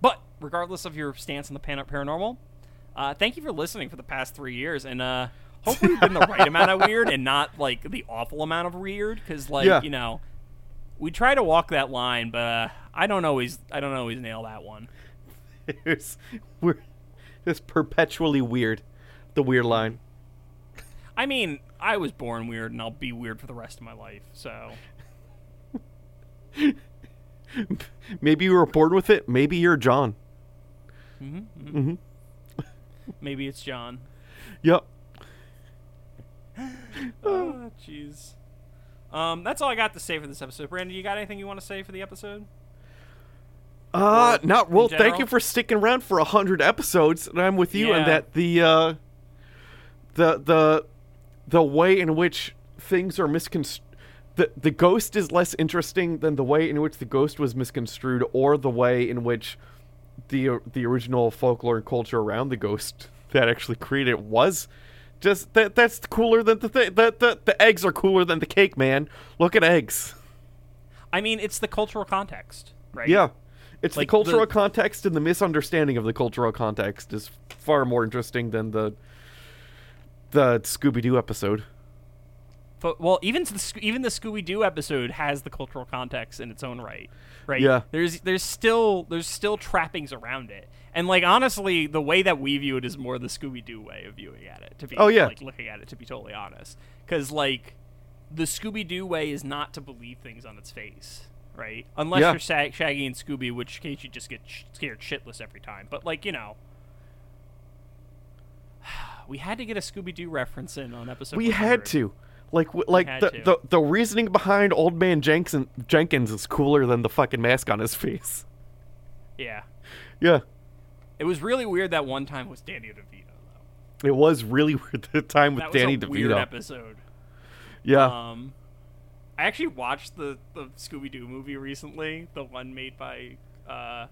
[SPEAKER 1] but regardless of your stance on the pan- paranormal, uh, thank you for listening for the past three years. And uh, hopefully been the right amount of weird and not like the awful amount of weird because like
[SPEAKER 2] Yeah.
[SPEAKER 1] you know we try to walk that line but uh, i don't always i don't always nail that one
[SPEAKER 2] it's we're it's perpetually weird. The weird line.
[SPEAKER 1] i mean i was born weird and i'll be weird for the rest of my life so
[SPEAKER 2] Maybe you were born with it. Maybe you're John.
[SPEAKER 1] Maybe it's john
[SPEAKER 2] Yep.
[SPEAKER 1] oh jeez um that's all i got to say for this episode brandon you got anything you want to say for the episode
[SPEAKER 2] Uh,
[SPEAKER 1] Or
[SPEAKER 2] not well. Thank you for sticking around for a hundred episodes, and I'm with you
[SPEAKER 1] Yeah.
[SPEAKER 2] that the uh, the the the way in which things are misconstrued. The, the ghost is less interesting than the way in which the ghost was misconstrued, or the way in which the the original folklore and culture around the ghost that actually created it was. Just that that's cooler than the thing. The, the the eggs are cooler than the cake, man. Look at eggs.
[SPEAKER 1] i mean it's the cultural context right
[SPEAKER 2] Yeah. It's
[SPEAKER 1] Like
[SPEAKER 2] the cultural
[SPEAKER 1] the-
[SPEAKER 2] context and the misunderstanding of the cultural context is far more interesting than the the Scooby Doo episode.
[SPEAKER 1] Well, even the even the Scooby Doo episode has the cultural context in its own right, right?
[SPEAKER 2] Yeah.
[SPEAKER 1] There's there's still there's still trappings around it, and like honestly, the way that we view it is more the Scooby Doo way of viewing at it. To be
[SPEAKER 2] Oh, yeah.
[SPEAKER 1] like looking at it to be totally honest, because like the Scooby Doo way is not to believe things on its face, right? Unless
[SPEAKER 2] Yeah.
[SPEAKER 1] you're Shag- Shaggy and Scooby, which in case you just get sh- scared shitless every time. But like you know. We had to get a Scooby Doo reference in on episode.
[SPEAKER 2] we had to. Like like the,
[SPEAKER 1] to.
[SPEAKER 2] the the reasoning behind Old Man Jenkins Jenkins is cooler than the fucking mask on his face.
[SPEAKER 1] Yeah.
[SPEAKER 2] Yeah.
[SPEAKER 1] It was really weird that one time was Danny DeVito though.
[SPEAKER 2] It was really weird the time with
[SPEAKER 1] That was
[SPEAKER 2] Danny
[SPEAKER 1] a
[SPEAKER 2] DeVito.
[SPEAKER 1] weird episode.
[SPEAKER 2] yeah.
[SPEAKER 1] Um, I actually watched the the Scooby Doo movie recently, the one made by uh,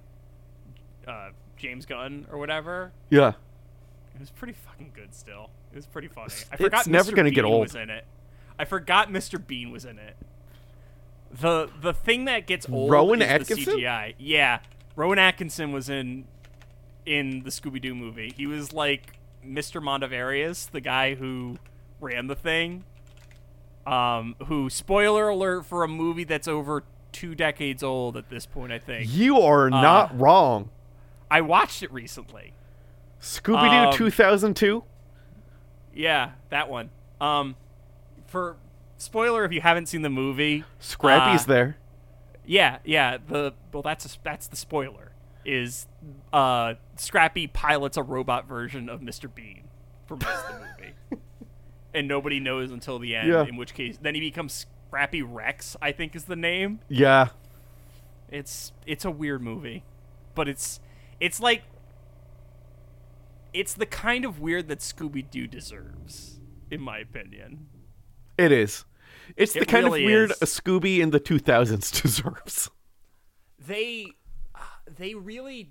[SPEAKER 1] uh, James Gunn or whatever.
[SPEAKER 2] yeah.
[SPEAKER 1] It was pretty fucking good. Still, it was pretty funny. I
[SPEAKER 2] It's
[SPEAKER 1] forgot
[SPEAKER 2] never
[SPEAKER 1] Mr.
[SPEAKER 2] gonna get old.
[SPEAKER 1] Was in it. I forgot Mr. Bean was in it. The the thing that gets old
[SPEAKER 2] Rowan
[SPEAKER 1] is
[SPEAKER 2] Atkinson?
[SPEAKER 1] the CGI. Yeah, Rowan Atkinson was in in the Scooby Doo movie. He was like Mr. Mondavarious, the guy who ran the thing. Um, who spoiler alert for a movie that's over two decades old at this point, I think.
[SPEAKER 2] You are
[SPEAKER 1] Uh,
[SPEAKER 2] not wrong.
[SPEAKER 1] I watched it recently.
[SPEAKER 2] Scooby Doo
[SPEAKER 1] um,
[SPEAKER 2] 2002.
[SPEAKER 1] Yeah, that one. Um, for spoiler, if you haven't seen the movie,
[SPEAKER 2] Scrappy's
[SPEAKER 1] uh,
[SPEAKER 2] there.
[SPEAKER 1] Yeah, yeah. The well, that's a, that's the spoiler. Is uh, Scrappy pilots a robot version of Mr. Bean for most of the movie, and nobody knows until the end.
[SPEAKER 2] Yeah.
[SPEAKER 1] In which case, then he becomes Scrappy Rex. I think is the name.
[SPEAKER 2] Yeah.
[SPEAKER 1] It's it's a weird movie, but it's it's like it's the kind of weird that Scooby Doo deserves, in my opinion.
[SPEAKER 2] It is. It's the
[SPEAKER 1] It
[SPEAKER 2] kind
[SPEAKER 1] really
[SPEAKER 2] of weird
[SPEAKER 1] is.
[SPEAKER 2] a Scooby in the 2000s deserves.
[SPEAKER 1] they uh, they really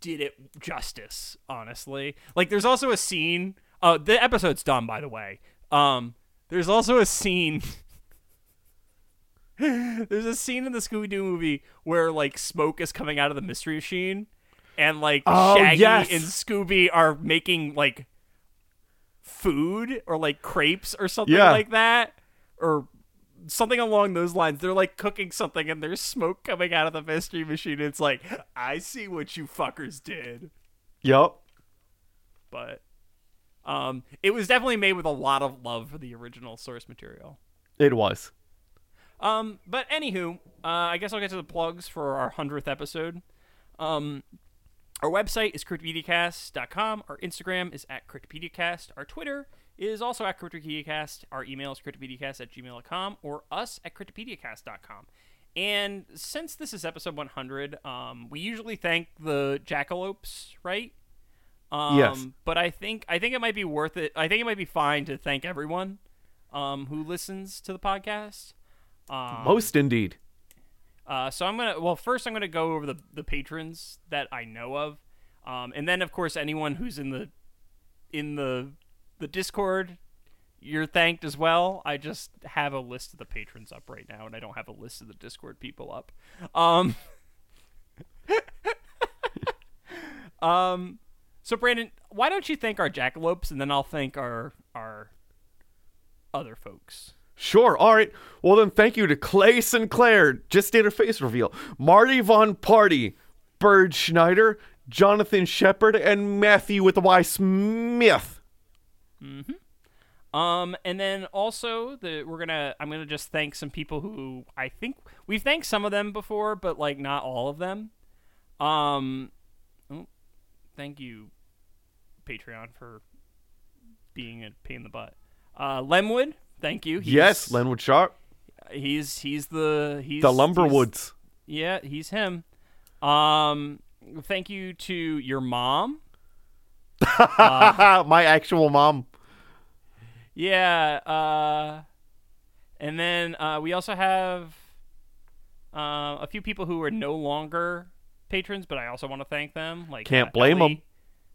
[SPEAKER 1] did it justice honestly like there's also a scene uh the episode's done by the way um there's also a scene there's a scene in the scooby-doo movie where like smoke is coming out of the mystery machine and like
[SPEAKER 2] Oh,
[SPEAKER 1] shaggy
[SPEAKER 2] yes.
[SPEAKER 1] and scooby are making like food or like crepes or something
[SPEAKER 2] Yeah.
[SPEAKER 1] like that or something along those lines. They're like cooking something and there's smoke coming out of the mystery machine. It's like, I see what you fuckers did.
[SPEAKER 2] Yep.
[SPEAKER 1] But um it was definitely made with a lot of love for the original source material.
[SPEAKER 2] It was.
[SPEAKER 1] Um, but anywho, uh, I guess I'll get to the plugs for our hundredth episode. Um, our website is cryptopediacast.com. Our Instagram is at cryptopediacast. Our Twitter is also at cryptopediacast. Our email is cryptopediacast at gmail.com or us at cryptopediacast.com. And since this is episode 100, um, we usually thank the jackalopes, right? Um,
[SPEAKER 2] Yes.
[SPEAKER 1] But I think I think it might be worth it. I think it might be fine to thank everyone um, who listens to the podcast. Um,
[SPEAKER 2] Most indeed.
[SPEAKER 1] Uh, so I'm gonna well first I'm gonna go over the the patrons that I know of, um, and then of course anyone who's in the in the the Discord, you're thanked as well. I just have a list of the patrons up right now, and I don't have a list of the Discord people up. Um, um, so Brandon, why don't you thank our jackalopes, and then I'll thank our our other folks.
[SPEAKER 2] Sure. All right. Well, then thank you to Clay Sinclair. Just did a face reveal. Marty Von Party, Bird Schneider, Jonathan Shepard, and Matthew with the Y Smith. Mhm.
[SPEAKER 1] Um, and then also the we're gonna I'm gonna just thank some people who I think we've thanked some of them before, but like not all of them. Um, oh, thank you, Patreon, for being a pain in the butt. Uh, Lenwood, thank you. He's,
[SPEAKER 2] yes, Lenwood Sharp.
[SPEAKER 1] He's he's the he's
[SPEAKER 2] The
[SPEAKER 1] he's-
[SPEAKER 2] Lumberwoods.
[SPEAKER 1] yeah, he's him. Um, thank you to your mom.
[SPEAKER 2] My actual mom.
[SPEAKER 1] Yeah, uh, and then uh, we also have uh, a few people who are no longer patrons, but I also want to thank them. Like
[SPEAKER 2] Can't
[SPEAKER 1] uh,
[SPEAKER 2] blame 'em.
[SPEAKER 1] Ellie.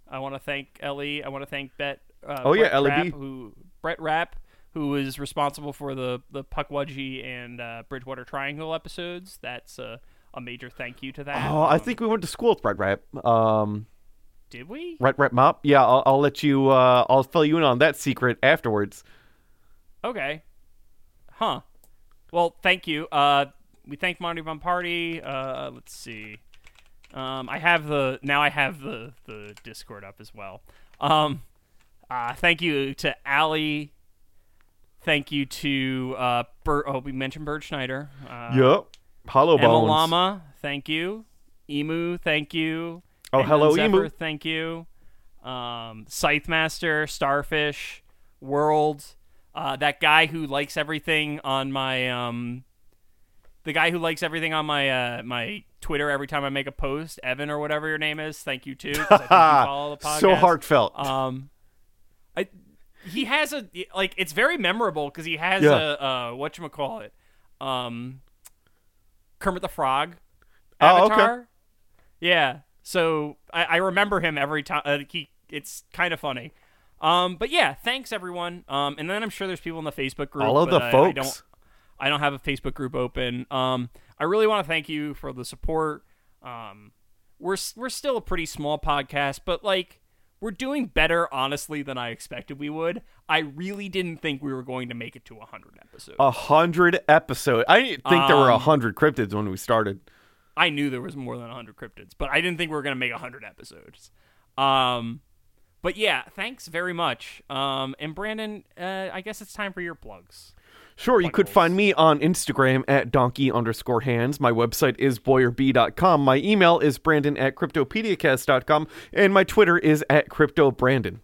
[SPEAKER 1] I want to thank Ellie. I want to thank Bet. Uh,
[SPEAKER 2] Oh, yeah,
[SPEAKER 1] Brett
[SPEAKER 2] Ellie
[SPEAKER 1] Rapp,
[SPEAKER 2] B.
[SPEAKER 1] who Brett Rapp, who is responsible for the the Pukwudgie and uh, Bridgewater Triangle episodes. That's a, a major thank you to that.
[SPEAKER 2] Oh, I
[SPEAKER 1] Um,
[SPEAKER 2] think we went to school with Red Rap. Um,
[SPEAKER 1] did we?
[SPEAKER 2] Red Rap Mop. Yeah, I'll, I'll let you. Uh, I'll fill you in on that secret afterwards.
[SPEAKER 1] Okay. Huh. Well, thank you. Uh, we thank Marty Von Party. Uh, let's see. Um, I have the now. I have the the Discord up as well. Um, uh, thank you to Allie. Thank you to uh, Bert. Oh, we mentioned Bird Schneider. Uh,
[SPEAKER 2] yep. Hollow
[SPEAKER 1] Emma
[SPEAKER 2] Bones.
[SPEAKER 1] Llama. Thank you. Emu. Thank you.
[SPEAKER 2] Oh,
[SPEAKER 1] Edmund
[SPEAKER 2] hello,
[SPEAKER 1] Zephyr,
[SPEAKER 2] Emu.
[SPEAKER 1] Thank you. Um, Scythe Master, Starfish, World. Uh, that guy who likes everything on my um, the guy who likes everything on my uh, my Twitter every time I make a post, Evan or whatever your name is. Thank you too. I think you follow the podcast.
[SPEAKER 2] so heartfelt.
[SPEAKER 1] Um, he has a like it's very memorable because he has
[SPEAKER 2] Yeah.
[SPEAKER 1] a uh, what you call it, um, Kermit the Frog
[SPEAKER 2] Oh, okay.
[SPEAKER 1] avatar. Yeah, so I, I remember him every time. Uh, he it's kind of funny. Um, but yeah, thanks everyone. Um, and then I'm sure there's people in the Facebook group.
[SPEAKER 2] All of
[SPEAKER 1] but
[SPEAKER 2] the
[SPEAKER 1] I- I
[SPEAKER 2] folks.
[SPEAKER 1] don't I don't have a Facebook group open. Um, I really want to thank you for the support. Um, we're s- we're still a pretty small podcast, but like we're doing better, honestly, than I expected we would. I really didn't think we were going to make it to 100 episodes.
[SPEAKER 2] A hundred episode. I didn't think there were a
[SPEAKER 1] Um,
[SPEAKER 2] hundred cryptids when we started.
[SPEAKER 1] I knew there was more than 100 cryptids, but I didn't think we were going to make 100 episodes. Um, but yeah, thanks very much. Um, and Brandon, uh, I guess it's time for your plugs.
[SPEAKER 2] Sure, you could find me on Instagram at donkey underscore hands. My website is boyerb.com. My email is brandon at cryptopediacast.com. And my Twitter is at cryptobrandon.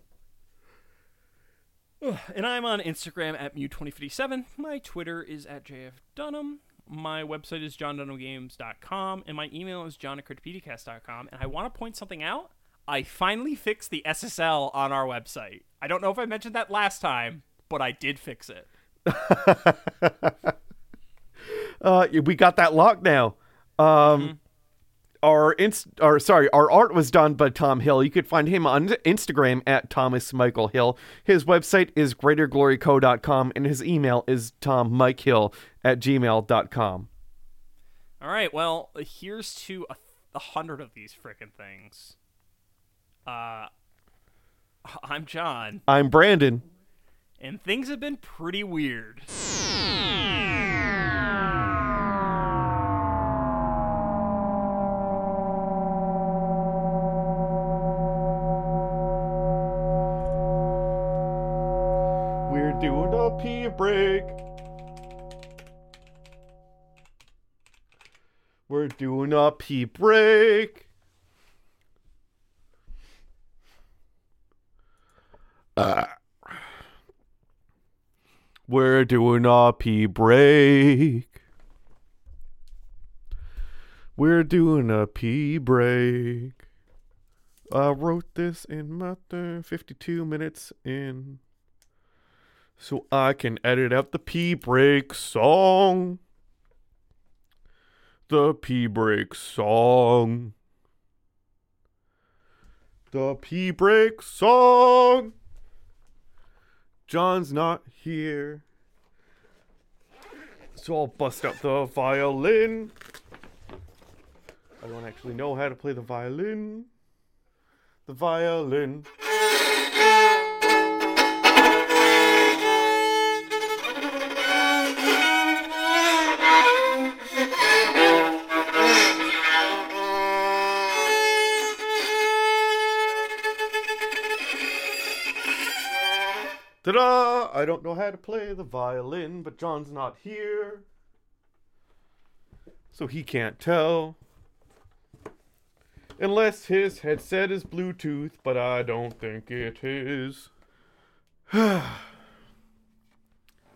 [SPEAKER 1] And I'm on Instagram at Mew2057. My Twitter is at JFDunham. My website is johndunhamgames.com. And my email is john at cryptopediacast.com. And I want to point something out. I finally fixed the SSL on our website. I don't know if I mentioned that last time, but I did fix it.
[SPEAKER 2] Uh, we got that locked now. Um, Our inst- or sorry, our art was done by Tom Hill. You could find him on Instagram at Thomas Michael Hill. His website is greatergloryco.com and his email is tommikehill at gmail.com.
[SPEAKER 1] All right, well, here's to a, a hundred of these frickin' things. Uh, I'm John,
[SPEAKER 2] I'm Brandon.
[SPEAKER 1] And things have been pretty weird.
[SPEAKER 2] We're doing a pee break. We're doing a pee break. Uh, we're doing a pee break. We're doing a pee break. I wrote this in my uh, 52 minutes in so I can edit out the pee break song. The pee break song. The pee break song. John's not here. So I'll bust up the violin. I don't actually know how to play the violin. The violin. Ta-da! I don't know how to play the violin, but John's not here. So he can't tell. Unless his headset is Bluetooth, but I don't think it is.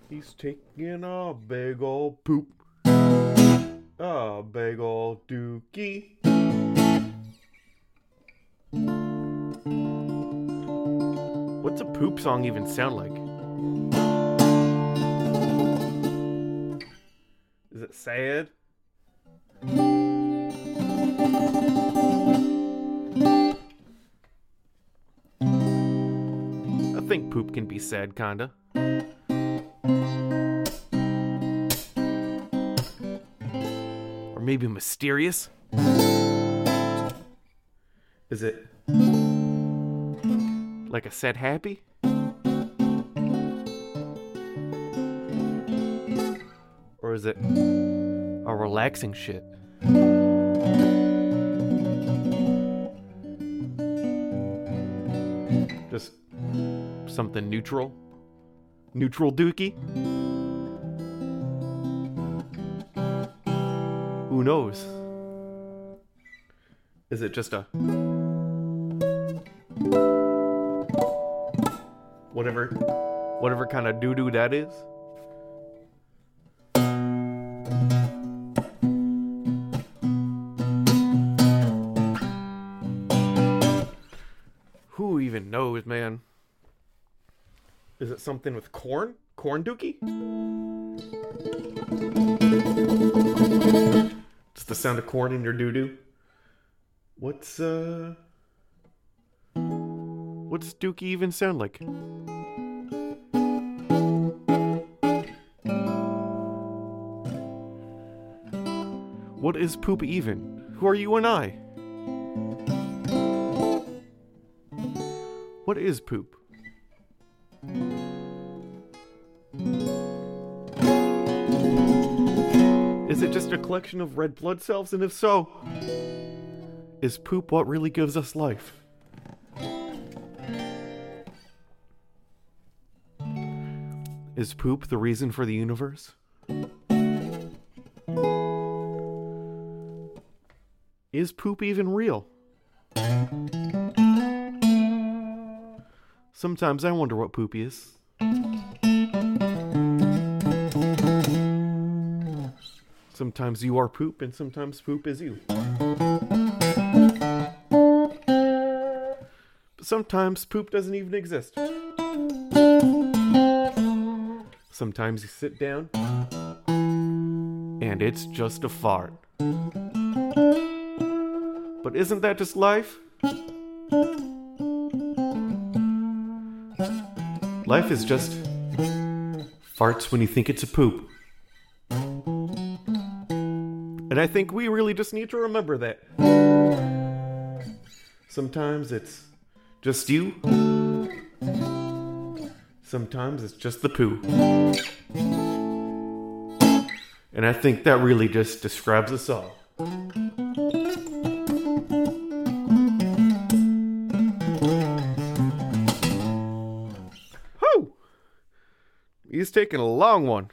[SPEAKER 2] He's taking a big old poop. A big old dookie. What's a poop song even sound like? Is it sad? I think poop can be sad, kinda. Or maybe mysterious? Is it like a sad happy? Or is it a relaxing shit? Just something neutral? Neutral dookie? Who knows? Is it just a whatever whatever kind of doo-doo that is? Who even knows, man? Is it something with corn? Corn dookie? It's the sound of corn in your doo doo. What's uh What's dookie even sound like? What is poop even? Who are you and I? What is poop? Is it just a collection of red blood cells? And if so, is poop what really gives us life? Is poop the reason for the universe? Is poop even real? Sometimes I wonder what poop is. Sometimes you are poop, and sometimes poop is you. But sometimes poop doesn't even exist. Sometimes you sit down, and it's just a fart. But isn't that just life? Life is just farts when you think it's a poop. And I think we really just need to remember that. Sometimes it's just you. Sometimes it's just the poo. And I think that really just describes us all. Taking a long one.